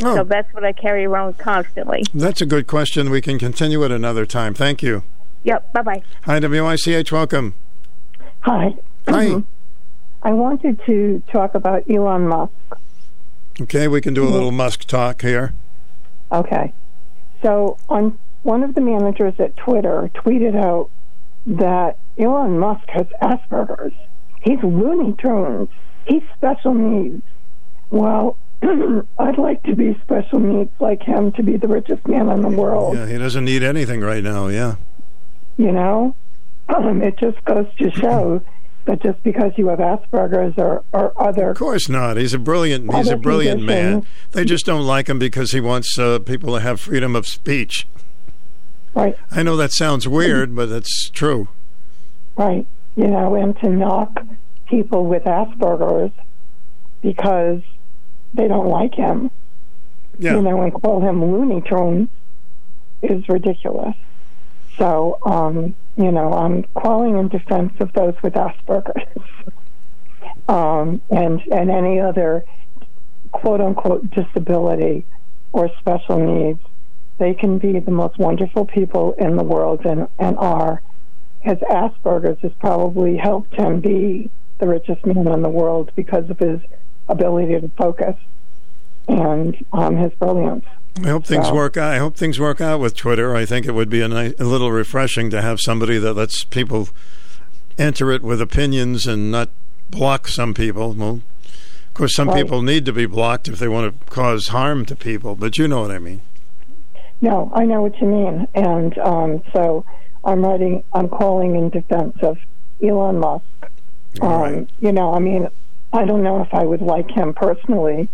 Oh. So that's what I carry around constantly. That's a good question. We can continue it another time. Thank you. Yep. Bye bye. Hi, WICH, welcome. Hi. Hi. I wanted to talk about Elon Musk. Okay, we can do a little Musk talk here. Okay. So, on one of the managers at Twitter tweeted out that Elon Musk has Asperger's. He's Looney Tunes. He's special needs. Well, I'd like to be special needs like him to be the richest man in the world. Yeah, he doesn't need anything right now. Yeah. You know, um, it just goes to show that just because you have Asperger's or, or other, Of course not. He's a brilliant. He's a brilliant man. They just don't like him because he wants uh, people to have freedom of speech. Right. I know that sounds weird, but it's true. right? You know, and to knock people with Asperger's because they don't like him, Yeah. you know, and call him Looney Tunes is ridiculous. So, um, you know, I'm calling in defense of those with Asperger's um, and and any other quote unquote disability or special needs. They can be the most wonderful people in the world and, and are. His Asperger's has probably helped him be the richest man in the world because of his ability to focus and um, his brilliance. I hope things So- work out. I hope things work out with Twitter. I think it would be a, nice, a little refreshing to have somebody that lets people enter it with opinions and not block some people. Well, of course, some Right. people need to be blocked if they want to cause harm to people, but you know what I mean. No, I know what you mean, and um, so I'm writing. I'm calling in defense of Elon Musk. Um, You know, I mean, I don't know if I would like him personally,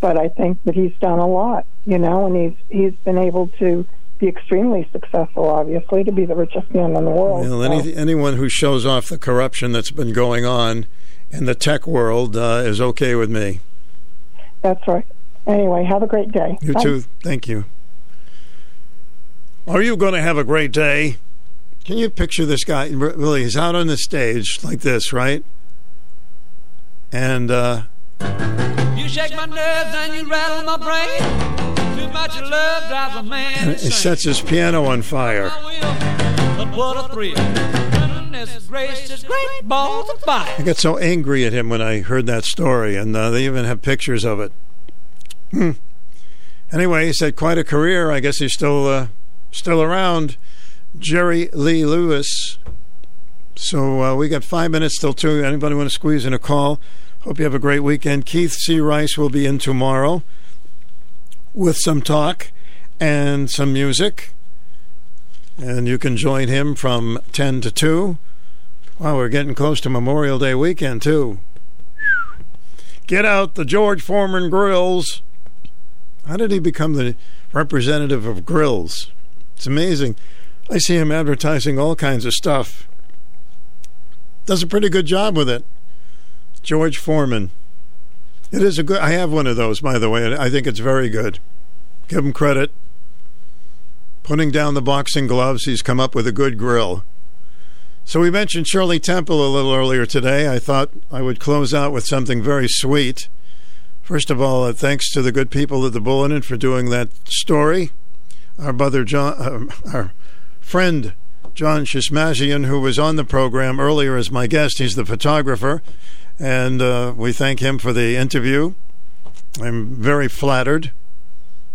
but I think that he's done a lot. You know, and he's he's been able to be extremely successful. Obviously, to be the richest man in the world. Well, So, anyone who shows off the corruption that's been going on in the tech world uh, is okay with me. that's right. Anyway, have a great day. You Bye. too. Thank you. Are you going to have a great day? Can you picture this guy? Really, he's out on the stage like this, right? And uh, You shake my nerves and you rattle my brain. Too much love drives a man and he sets his piano on fire. But what a thrill. Goodness gracious, great balls of fire. I got so angry at him when I heard that story, and uh, they even have pictures of it. Hmm. Anyway, he's had quite a career. I guess he's still uh, still around. Jerry Lee Lewis. So uh, we got five minutes till two. Anybody want to squeeze in a call? Hope you have a great weekend. Keith C. Rice will be in tomorrow with some talk and some music. And you can join him from 10 to 2. Wow, we're getting close to Memorial Day weekend, too. Get out the George Foreman grills. How did he become the representative of grills? It's amazing. I see him advertising all kinds of stuff. Does a pretty good job with it. George Foreman. It is a good. I have one of those, by the way. I think it's very good. Give him credit. Putting down the boxing gloves, he's come up with a good grill. So we mentioned Shirley Temple a little earlier today. I thought I would close out with something very sweet. First of all, uh, thanks to the good people at the Bulletin for doing that story. Our brother John, uh, our friend John Shishmanian, who was on the program earlier as my guest, he's the photographer, and uh, we thank him for the interview. I'm very flattered.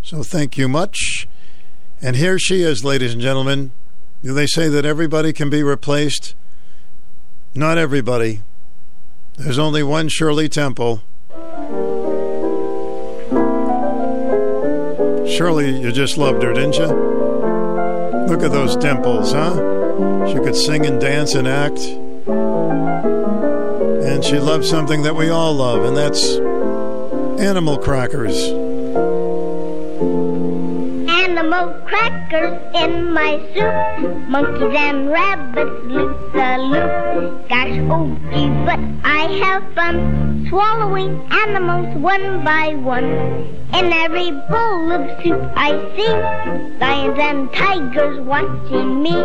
So thank you much. And here she is, ladies and gentlemen. Do they say that everybody can be replaced? Not everybody. There's only one Shirley Temple. Shirley, you just loved her, didn't you? Look at those dimples, huh? She could sing and dance and act. And she loved something that we all love, and that's animal crackers. Animal crackers in my soup. Monkeys and rabbits loop the loop. Gosh, oh gee, but I have fun swallowing animals one by one. In every bowl of soup I see lions and tigers watching me.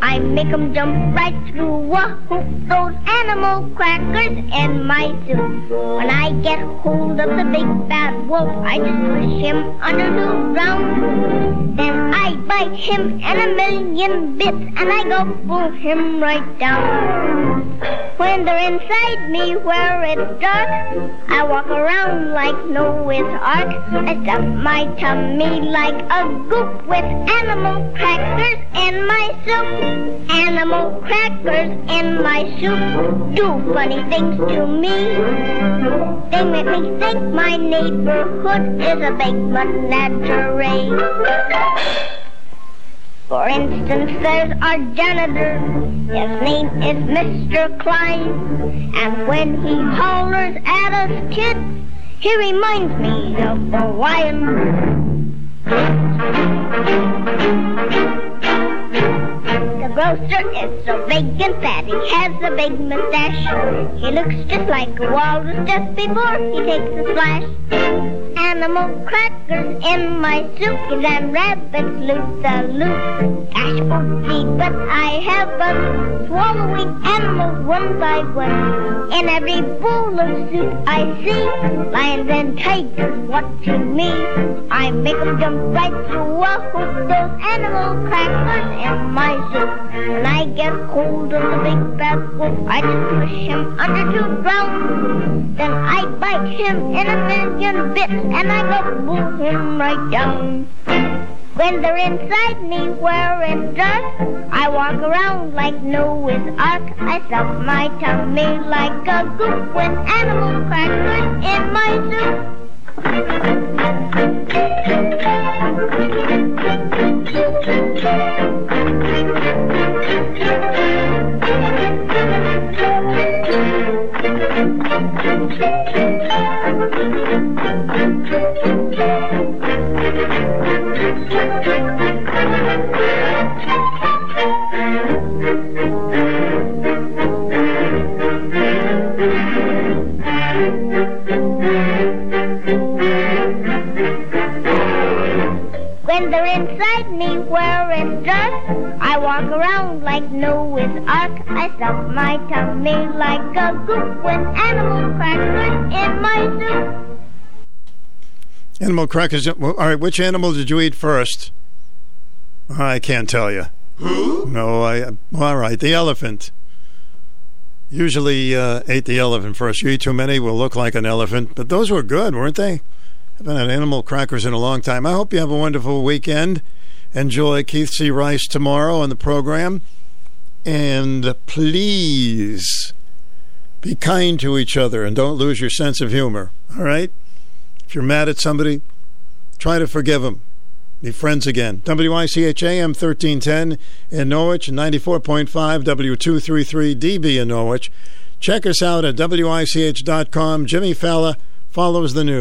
I make 'em jump right through a hoop. Those animal crackers in my soup. When I get hold of the big bad wolf, I just push him under the ground. Then I bite him in a million bits and I go pull him right down. When they're inside me where it's dark, I walk around like Noah's Ark. I stuff my tummy like a goop with animal crackers in my soup. Animal crackers in my soup do funny things to me. They make me think my neighborhood is a big menagerie. For instance, there's our janitor. His name is Mr. Klein. And when he hollers at us kids, he reminds me of the lion. Grocer is so big and fat, he has a big mustache. He looks just like a walrus just before he takes a splash. Animal crackers in my soup, them rabbits loop the loop. Gosh, oh gee, but I have fun swallowing animals one by one. In every bowl of soup I see lions and tigers watching me. I make 'em jump right through a hoop. Those animal crackers in my soup. When I get cold of the big bad wolf, I just push him under to drown. Then I bite him in a million bits and I go pull him right down. When they're inside me where wearing dress, I walk around like Noah's Ark. I suck my tummy like a goop when animal crackers in my soup. When they're inside me wearing dress, I walk around like Noah's Ark. I suck my tummy like a goop when animal crackers in my soup. Animal crackers. All right, which animal did you eat first? I can't tell you. Who? No, I. All right, the elephant. Usually uh, ate the elephant first. You eat too many, will look like an elephant. But those were good, weren't they? Haven't had animal crackers in a long time. I hope you have a wonderful weekend. Enjoy Keith C. Rice tomorrow on the program. And please be kind to each other and don't lose your sense of humor. All right? If you're mad at somebody, try to forgive them. Be friends again. WICHAM 1310 in Norwich, 94.5 W233DB in Norwich. Check us out at WICH.com. Jimmy Falla follows the news.